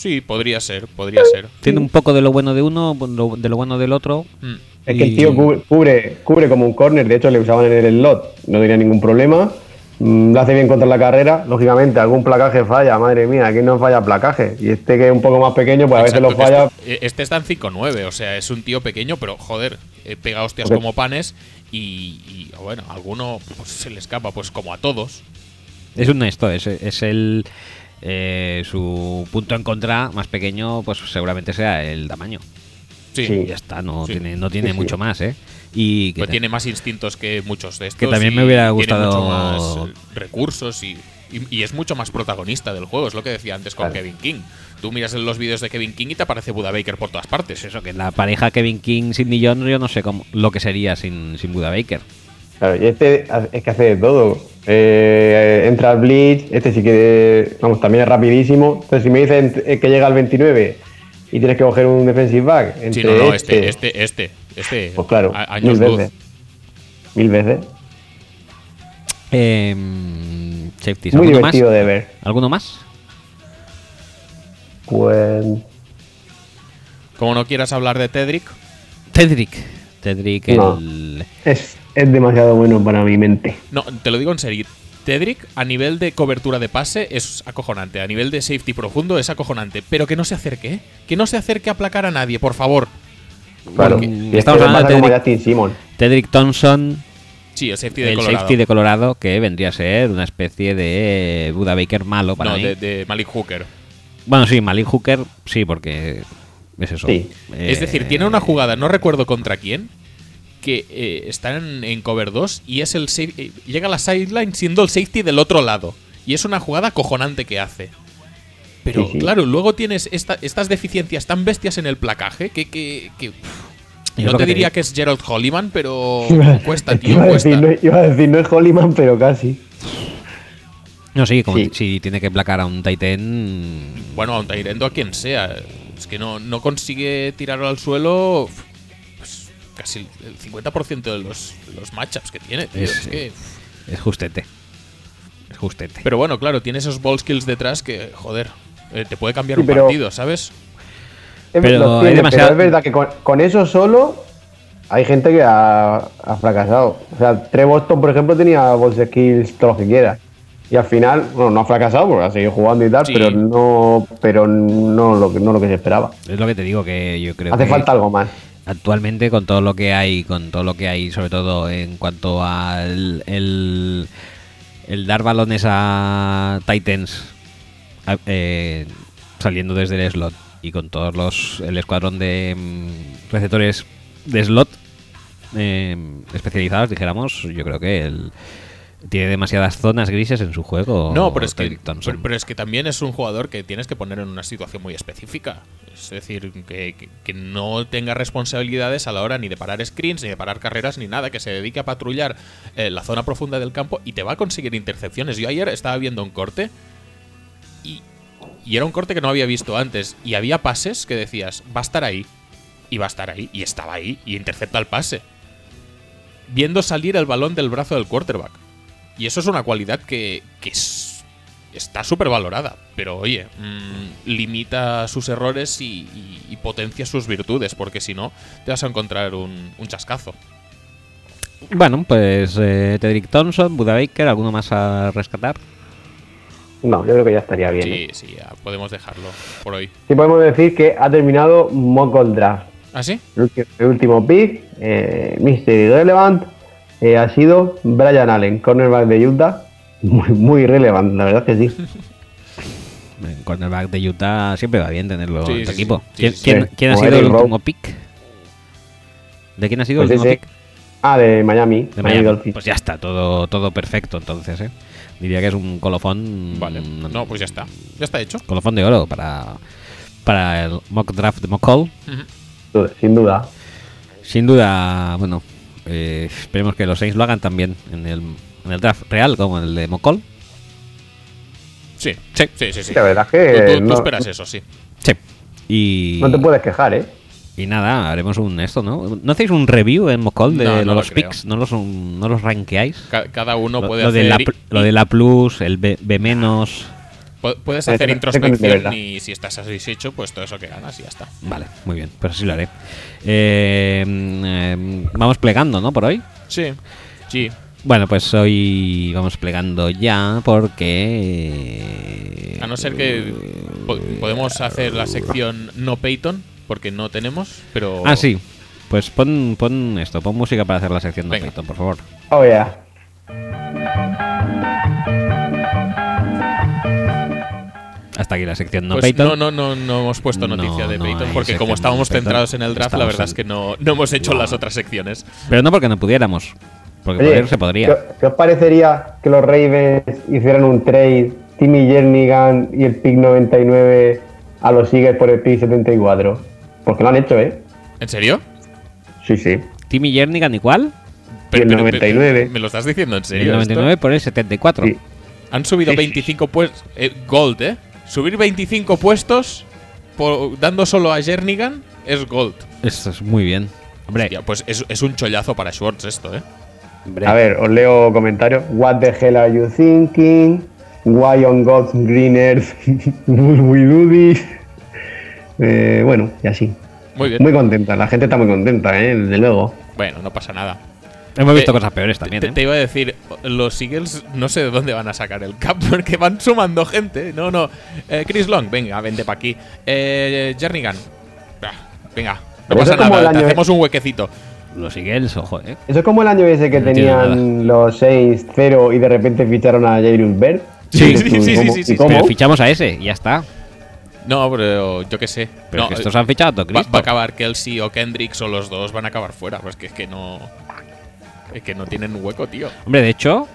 Speaker 2: Sí, podría ser, podría ser.
Speaker 1: Tiene un poco de lo bueno de uno, de lo bueno del otro.
Speaker 2: Mm.
Speaker 3: Es que el tío cubre, cubre, cubre como un corner, de hecho le usaban en el slot, no tenía ningún problema. Mm, Lo hace bien contra la carrera, lógicamente, algún placaje falla, madre mía, aquí no falla placaje. Y este que es un poco más pequeño, pues a veces lo falla.
Speaker 2: Este, este está en 5'9, o sea, es un tío pequeño, pero joder, eh, pega hostias
Speaker 3: Ok.
Speaker 2: como panes y, y, bueno, a alguno pues, se le escapa, pues como a todos.
Speaker 1: Es un esto, es, es el. Eh, su punto en contra más pequeño, pues seguramente sea el tamaño.
Speaker 2: Sí,
Speaker 3: Sí.
Speaker 1: Y ya está, no
Speaker 2: Sí.
Speaker 1: tiene, no tiene
Speaker 3: Sí,
Speaker 1: mucho más, ¿eh? Y que
Speaker 2: pues tiene más instintos que muchos de estos.
Speaker 1: Que también me hubiera
Speaker 2: tiene
Speaker 1: gustado-
Speaker 2: mucho más eh, recursos y, y- y es mucho más protagonista del juego, es lo que decía antes con
Speaker 3: Claro.
Speaker 2: Kevin King. Tú miras los vídeos de Kevin King y te aparece Buda Baker por todas partes.
Speaker 1: pues eso, que la pareja Kevin King sin Jones, yo no sé cómo, lo que sería sin, sin Buda Baker.
Speaker 3: Claro, y este es que hace de todo. Eh, entra al Blitz, este sí que, vamos, también es rapidísimo. Entonces, si me dicen eh, que llega al 29 y tienes que coger un defensive back, entre
Speaker 2: Sí, no, no, este, este, este, este.
Speaker 3: Pues claro,
Speaker 2: a- años
Speaker 3: mil
Speaker 2: luz.
Speaker 3: veces. Mil veces.
Speaker 1: Safeties,
Speaker 3: Muy divertido de ver.
Speaker 1: ¿Alguno más?
Speaker 3: Pues.
Speaker 2: Como no quieras hablar de Tedric,
Speaker 1: Tedric. Tedric,
Speaker 3: No.
Speaker 1: el.
Speaker 3: Es, es demasiado bueno para mi mente.
Speaker 2: no, te lo digo en serio. Tedric, a nivel de cobertura de pase, es acojonante. A nivel de safety profundo, es acojonante. Pero que no se acerque, ¿eh? Que no se acerque a aplacar a nadie, por favor.
Speaker 3: Claro.
Speaker 1: Porque
Speaker 3: Y es
Speaker 1: estamos hablando de
Speaker 3: como
Speaker 1: Tedric-
Speaker 3: Justin Simon.
Speaker 1: Tedric Thompson,
Speaker 2: Sí, el safety de
Speaker 1: el
Speaker 2: Colorado.
Speaker 1: safety de Colorado, que vendría a ser una especie de Buda Baker malo para
Speaker 2: no,
Speaker 1: mí.
Speaker 2: de, de Malik Hooker.
Speaker 1: Bueno, sí, Malik Hooker, sí, porque es eso.
Speaker 3: Sí.
Speaker 2: Es decir, tiene una jugada, no recuerdo contra quién, que eh, está en, en cover 2 y es el eh, llega a la sideline siendo el safety del otro lado. Y es una jugada acojonante que hace. Pero
Speaker 3: Sí, sí.
Speaker 2: claro, luego tienes esta- estas deficiencias tan bestias en el placaje que, que- no te
Speaker 1: que
Speaker 2: diría que es Gerald Holliman, pero
Speaker 3: Iba-
Speaker 2: cuesta, tío,
Speaker 3: iba, a
Speaker 2: cuesta.
Speaker 3: decir, no, iba a decir, no es Hollyman, pero casi.
Speaker 1: No, sí, como
Speaker 3: Sí.
Speaker 1: si tiene que placar a un Titan.
Speaker 2: Bueno, a un Tyrendo a quien sea. Es que no, no consigue tirarlo al suelo casi el 50% de los, de los matchups que tiene. tío.
Speaker 1: Es-
Speaker 2: Es que,
Speaker 1: Es justete. Es justete.
Speaker 2: Pero bueno, claro, tiene esos ball skills detrás que, joder, eh, te puede cambiar
Speaker 3: Sí,
Speaker 2: un
Speaker 3: pero-
Speaker 2: partido, ¿sabes?
Speaker 3: Es,
Speaker 1: Pero
Speaker 3: lo
Speaker 1: hay
Speaker 3: tiene,
Speaker 1: demasiado-
Speaker 3: pero es verdad que con, con eso solo hay gente que ha, ha fracasado. O sea, Trey Boston, por ejemplo, tenía balls skills, todo lo que quiera. Y al final, bueno, no ha fracasado porque ha seguido jugando y tal,
Speaker 2: Sí.
Speaker 3: pero no pero no lo, que- no lo que se esperaba.
Speaker 1: Es lo que te digo, que yo creo
Speaker 3: Hace
Speaker 1: que
Speaker 3: falta algo más.
Speaker 1: Actualmente con todo lo que hay, con todo lo que hay, sobre todo en cuanto al el, dar balones a Titans eh, saliendo desde el slot y con todos los el escuadrón de mm, receptores de slot eh, especializados, dijéramos, yo creo que el tiene demasiadas zonas grises en su juego.
Speaker 2: No, pero es, que, pero, pero es que también es un jugador que tienes que poner en una situación muy específica. Es decir, que, que- que no tenga responsabilidades a la hora ni de parar screens, ni de parar carreras, ni nada, que se dedique a patrullar eh, la zona profunda del campo y te va a conseguir intercepciones. Yo ayer estaba viendo un corte y, y era un corte que no había visto antes. Y había pases que decías, va a estar ahí, y va a estar ahí, y estaba ahí, y intercepta el pase. Viendo salir el balón del brazo del quarterback. Y eso es una cualidad que, que es- está súper valorada. Pero oye, mm, limita sus errores y, y- y potencia sus virtudes, porque si no, te vas a encontrar un, un chascazo.
Speaker 1: Bueno, pues eh, Tedrick Thompson, Buda Baker, ¿alguno más a rescatar?
Speaker 3: No, yo creo que ya estaría bien.
Speaker 2: Sí,
Speaker 3: ¿eh?
Speaker 2: sí, ya podemos dejarlo por hoy.
Speaker 3: Sí podemos decir que ha terminado Mock Gold Draft.
Speaker 2: ¿Ah, sí?
Speaker 3: El último pick, eh, Mystery Relevant, eh, ha sido Brian Allen, cornerback de Utah. Muy, muy relevante, la verdad que sí.
Speaker 1: El cornerback de Utah siempre va bien tenerlo
Speaker 2: Sí,
Speaker 1: en tu
Speaker 2: sí,
Speaker 1: equipo.
Speaker 2: sí.
Speaker 1: ¿Quién,
Speaker 2: Sí, sí,
Speaker 1: quién-
Speaker 3: sí.
Speaker 1: quién ha sido el último pick? ¿De quién ha sido
Speaker 3: Pues
Speaker 1: el último
Speaker 3: ese.
Speaker 1: pick?
Speaker 3: Ah, de Miami.
Speaker 1: De
Speaker 3: Miami
Speaker 1: Miami. Pues ya está, todo, todo perfecto entonces, ¿eh? Diría que es un colofón.
Speaker 2: Vale. No, pues ya está. Ya está hecho.
Speaker 1: Colofón de oro para, para el mock draft de McCall.
Speaker 2: Ujú.
Speaker 3: Sin duda.
Speaker 1: Sin duda, bueno, eh, esperemos que los Saints lo hagan también en el, en el draft real como en el de McCall.
Speaker 2: Sí, sí, sí, sí. sí.
Speaker 3: La verdad es que
Speaker 2: Tú, tú- tú
Speaker 3: no,
Speaker 2: esperas eso, sí.
Speaker 1: Sí. Y,
Speaker 3: no te puedes quejar, ¿eh?
Speaker 1: y nada, haremos un esto, ¿no? ¿No hacéis un review en McCall de
Speaker 2: No, no lo
Speaker 1: los
Speaker 2: creo.
Speaker 1: picks? ¿No los, no los rankeáis?
Speaker 2: Ca- cada uno
Speaker 1: lo,
Speaker 2: puede
Speaker 1: lo
Speaker 2: hacer.
Speaker 1: de la, lo de la plus, el B, B menos.
Speaker 2: Puedes hacer introspección y si estás satisfecho, pues todo eso que ganas y ya está.
Speaker 1: Vale, muy bien, pues así lo haré. Eh, mm, eh, vamos plegando, ¿no? Por hoy.
Speaker 2: Sí, sí.
Speaker 1: Bueno, pues hoy vamos plegando ya porque...
Speaker 2: A no ser que po- podemos hacer la sección no Peyton, porque no tenemos, pero.
Speaker 1: Ah, sí. Pues pon, pon esto, pon música para hacer la sección
Speaker 2: Venga.
Speaker 1: Python, por favor.
Speaker 3: Oh, yeah.
Speaker 1: Hasta aquí la sección no
Speaker 2: Pues no, no, no, no hemos puesto
Speaker 1: No,
Speaker 2: noticia de
Speaker 1: no
Speaker 2: Peyton, porque como estábamos
Speaker 1: Peyton.
Speaker 2: centrados en el draft, la verdad
Speaker 1: en-
Speaker 2: es que no, no hemos hecho las otras secciones.
Speaker 1: Pero no porque no pudiéramos. Porque
Speaker 3: Oye,
Speaker 1: poder se podría.
Speaker 3: ¿qué, qué os parecería que los Ravens hicieran un trade, Timmy Jernigan y el pick 99 a los Eagles por el pick 74? Porque lo han hecho, ¿eh?
Speaker 2: ¿En serio?
Speaker 3: Sí, sí.
Speaker 1: Timmy Jernigan igual.
Speaker 3: el 99.
Speaker 2: ¿Me lo estás diciendo en
Speaker 1: El
Speaker 2: serio? esto?
Speaker 1: 99 por el 74.
Speaker 3: Sí.
Speaker 2: Han subido
Speaker 3: Sí, sí,
Speaker 2: 25 puestos. gold, ¿eh? Subir 25 puestos por- dando solo a Jernigan es gold.
Speaker 1: Esto es muy bien. Hombre,
Speaker 2: Hostia, pues es, es un chollazo para Schwartz esto, ¿eh?
Speaker 1: hombre.
Speaker 3: A ver, os leo comentarios. What the hell are you thinking? Why on God's green earth would we do this? Eh, bueno, y así.
Speaker 2: Muy bien.
Speaker 3: Muy contenta, la gente está muy contenta, ¿eh? desde luego.
Speaker 2: Bueno, no pasa nada.
Speaker 1: Hemos visto
Speaker 2: Eh,
Speaker 1: cosas peores también,
Speaker 2: te,
Speaker 1: ¿eh?
Speaker 2: te iba a decir, los Eagles no sé de dónde van a sacar el cap, porque van sumando gente. No, no. Eh, Chris Long, venga, vente para aquí. Eh, Jernigan, ah, venga, no pasa nada, te hacemos un huequecito.
Speaker 1: Los Eagles, ojo, ¿eh?
Speaker 3: Eso es como el año ese que
Speaker 1: No
Speaker 3: tenían los Saints 0 y de repente ficharon a Jairus Bird.
Speaker 2: Sí, sí, sí,
Speaker 3: ¿y
Speaker 2: sí,
Speaker 3: cómo?
Speaker 2: sí, sí,
Speaker 1: fichamos a ese y ya está.
Speaker 2: No, pero yo qué sé.
Speaker 1: Pero
Speaker 2: no,
Speaker 1: es que estos han fichado a todo
Speaker 2: va,
Speaker 1: Cristo.
Speaker 2: va a acabar Kelsey o Kendricks o los dos van a acabar fuera. Pues que es que no. Es que no tienen hueco, tío.
Speaker 1: Hombre, de hecho,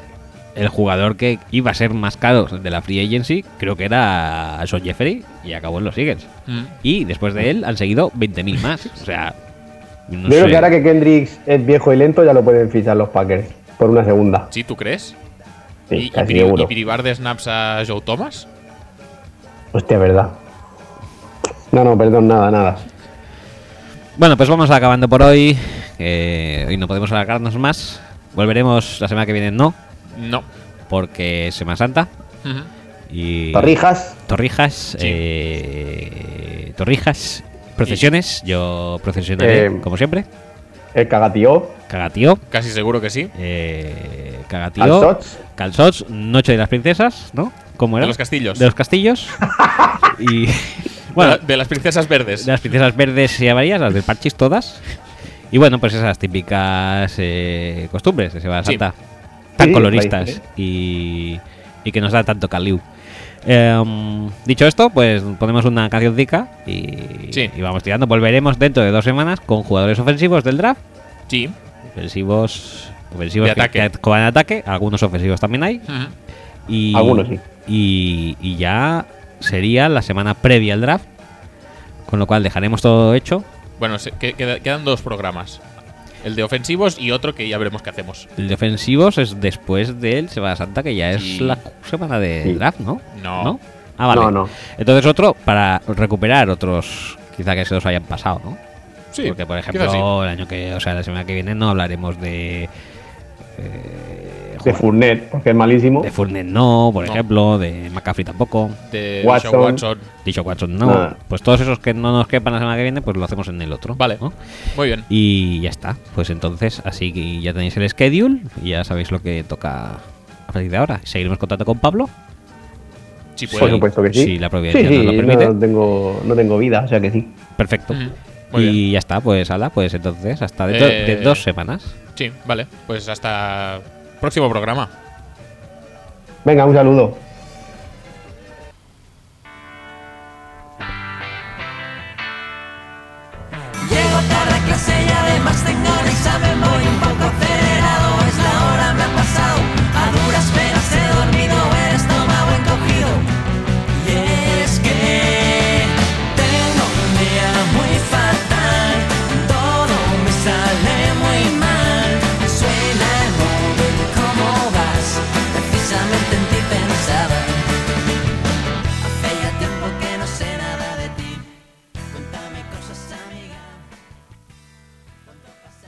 Speaker 1: el jugador que iba a ser más caro de la Free Agency creo que era Son Jeffrey y acabó en los Eagles.
Speaker 2: Mm.
Speaker 1: Y después de él han seguido 20.000 más. O sea, no
Speaker 3: Yo creo que ahora que Kendricks es viejo y lento ya lo pueden fichar los Packers por una segunda.
Speaker 2: ¿Sí, tú crees?
Speaker 3: Sí,
Speaker 2: ¿Y,
Speaker 3: casi seguro.
Speaker 2: y privar de snaps a Joe Thomas?
Speaker 3: Hostia, verdad. No, no, perdón, nada, nada.
Speaker 1: Bueno, pues vamos acabando por hoy. Que hoy no podemos alargarnos más. Volveremos la semana que viene, no,
Speaker 2: No.
Speaker 1: porque es Semana Santa.
Speaker 2: Ujú.
Speaker 1: Y
Speaker 3: Torrijas,
Speaker 1: Torrijas,
Speaker 2: Sí.
Speaker 1: eh, Torrijas, procesiones. Yo procesionaré,
Speaker 3: Eh,
Speaker 1: como siempre.
Speaker 3: el cagatío,
Speaker 1: Cagatío,
Speaker 2: Casi seguro que sí.
Speaker 1: eh, Cagatío,
Speaker 3: Calzots.
Speaker 1: Calzots, Noche de las Princesas, ¿no? ¿Cómo era?
Speaker 2: De los castillos.
Speaker 1: De los castillos. y bueno,
Speaker 2: de las princesas verdes.
Speaker 1: de las princesas verdes y amarillas, las del parchis todas. Y bueno, pues esas típicas eh, costumbres de Semana
Speaker 2: Sí.
Speaker 1: Santa. Tan
Speaker 3: Sí,
Speaker 1: coloristas
Speaker 3: raíces.
Speaker 1: y, y que nos da tanto caliu. Em, dicho esto, pues ponemos una cancioncica y,
Speaker 2: Sí.
Speaker 1: y vamos tirando. Volveremos dentro de dos semanas con jugadores ofensivos del draft.
Speaker 2: Sí.
Speaker 1: Ofensivos, ofensivos
Speaker 2: De
Speaker 1: que-
Speaker 2: ataque.
Speaker 1: que ataque. Algunos ofensivos también hay. Y,
Speaker 3: Algunos sí.
Speaker 1: Y, y ya sería la semana previa al draft. Con lo cual dejaremos todo hecho.
Speaker 2: Bueno, se- que- queda- quedan dos programas. El de ofensivos y otro que ya veremos qué hacemos.
Speaker 1: El de ofensivos es después del Semana Santa, que ya
Speaker 2: Sí.
Speaker 1: es la semana de
Speaker 3: Sí.
Speaker 1: draft, ¿no?
Speaker 2: No.
Speaker 1: Ah, vale.
Speaker 3: No, no.
Speaker 1: Entonces otro para recuperar otros quizá que se nos hayan pasado, ¿no?
Speaker 2: Sí.
Speaker 1: Porque por
Speaker 2: quizás
Speaker 1: ejemplo,
Speaker 2: sí.
Speaker 1: el año que, o sea, la semana que viene no hablaremos de eh,
Speaker 3: de Fournet, porque es malísimo.
Speaker 1: de Fournette no, por
Speaker 2: No.
Speaker 1: ejemplo, de McCaffrey tampoco,
Speaker 2: De
Speaker 3: Watson.
Speaker 2: Watson.
Speaker 1: dicho Watson no.
Speaker 3: Nada.
Speaker 1: Pues todos esos que no nos quepan la semana que viene, pues lo hacemos en el otro.
Speaker 2: Vale.
Speaker 1: ¿no?
Speaker 2: Muy bien.
Speaker 1: Y ya está. Pues entonces, así que ya tenéis el schedule y ya sabéis lo que toca a partir de ahora. Seguiremos contando con Pablo.
Speaker 2: Sí,
Speaker 3: Por supuesto que sí.
Speaker 1: Si la providencia
Speaker 3: sí, sí,
Speaker 1: nos lo permite.
Speaker 3: No tengo, no tengo vida, o sea que sí.
Speaker 1: Perfecto.
Speaker 2: Muy
Speaker 1: y
Speaker 2: bien.
Speaker 1: ya está, pues ala, pues entonces hasta dentro
Speaker 2: Eh,
Speaker 1: de dos semanas.
Speaker 2: Sí, vale. Pues hasta próximo programa.
Speaker 3: Venga, un saludo.
Speaker 4: Llego tarde a clase y además tengo un examen muy poco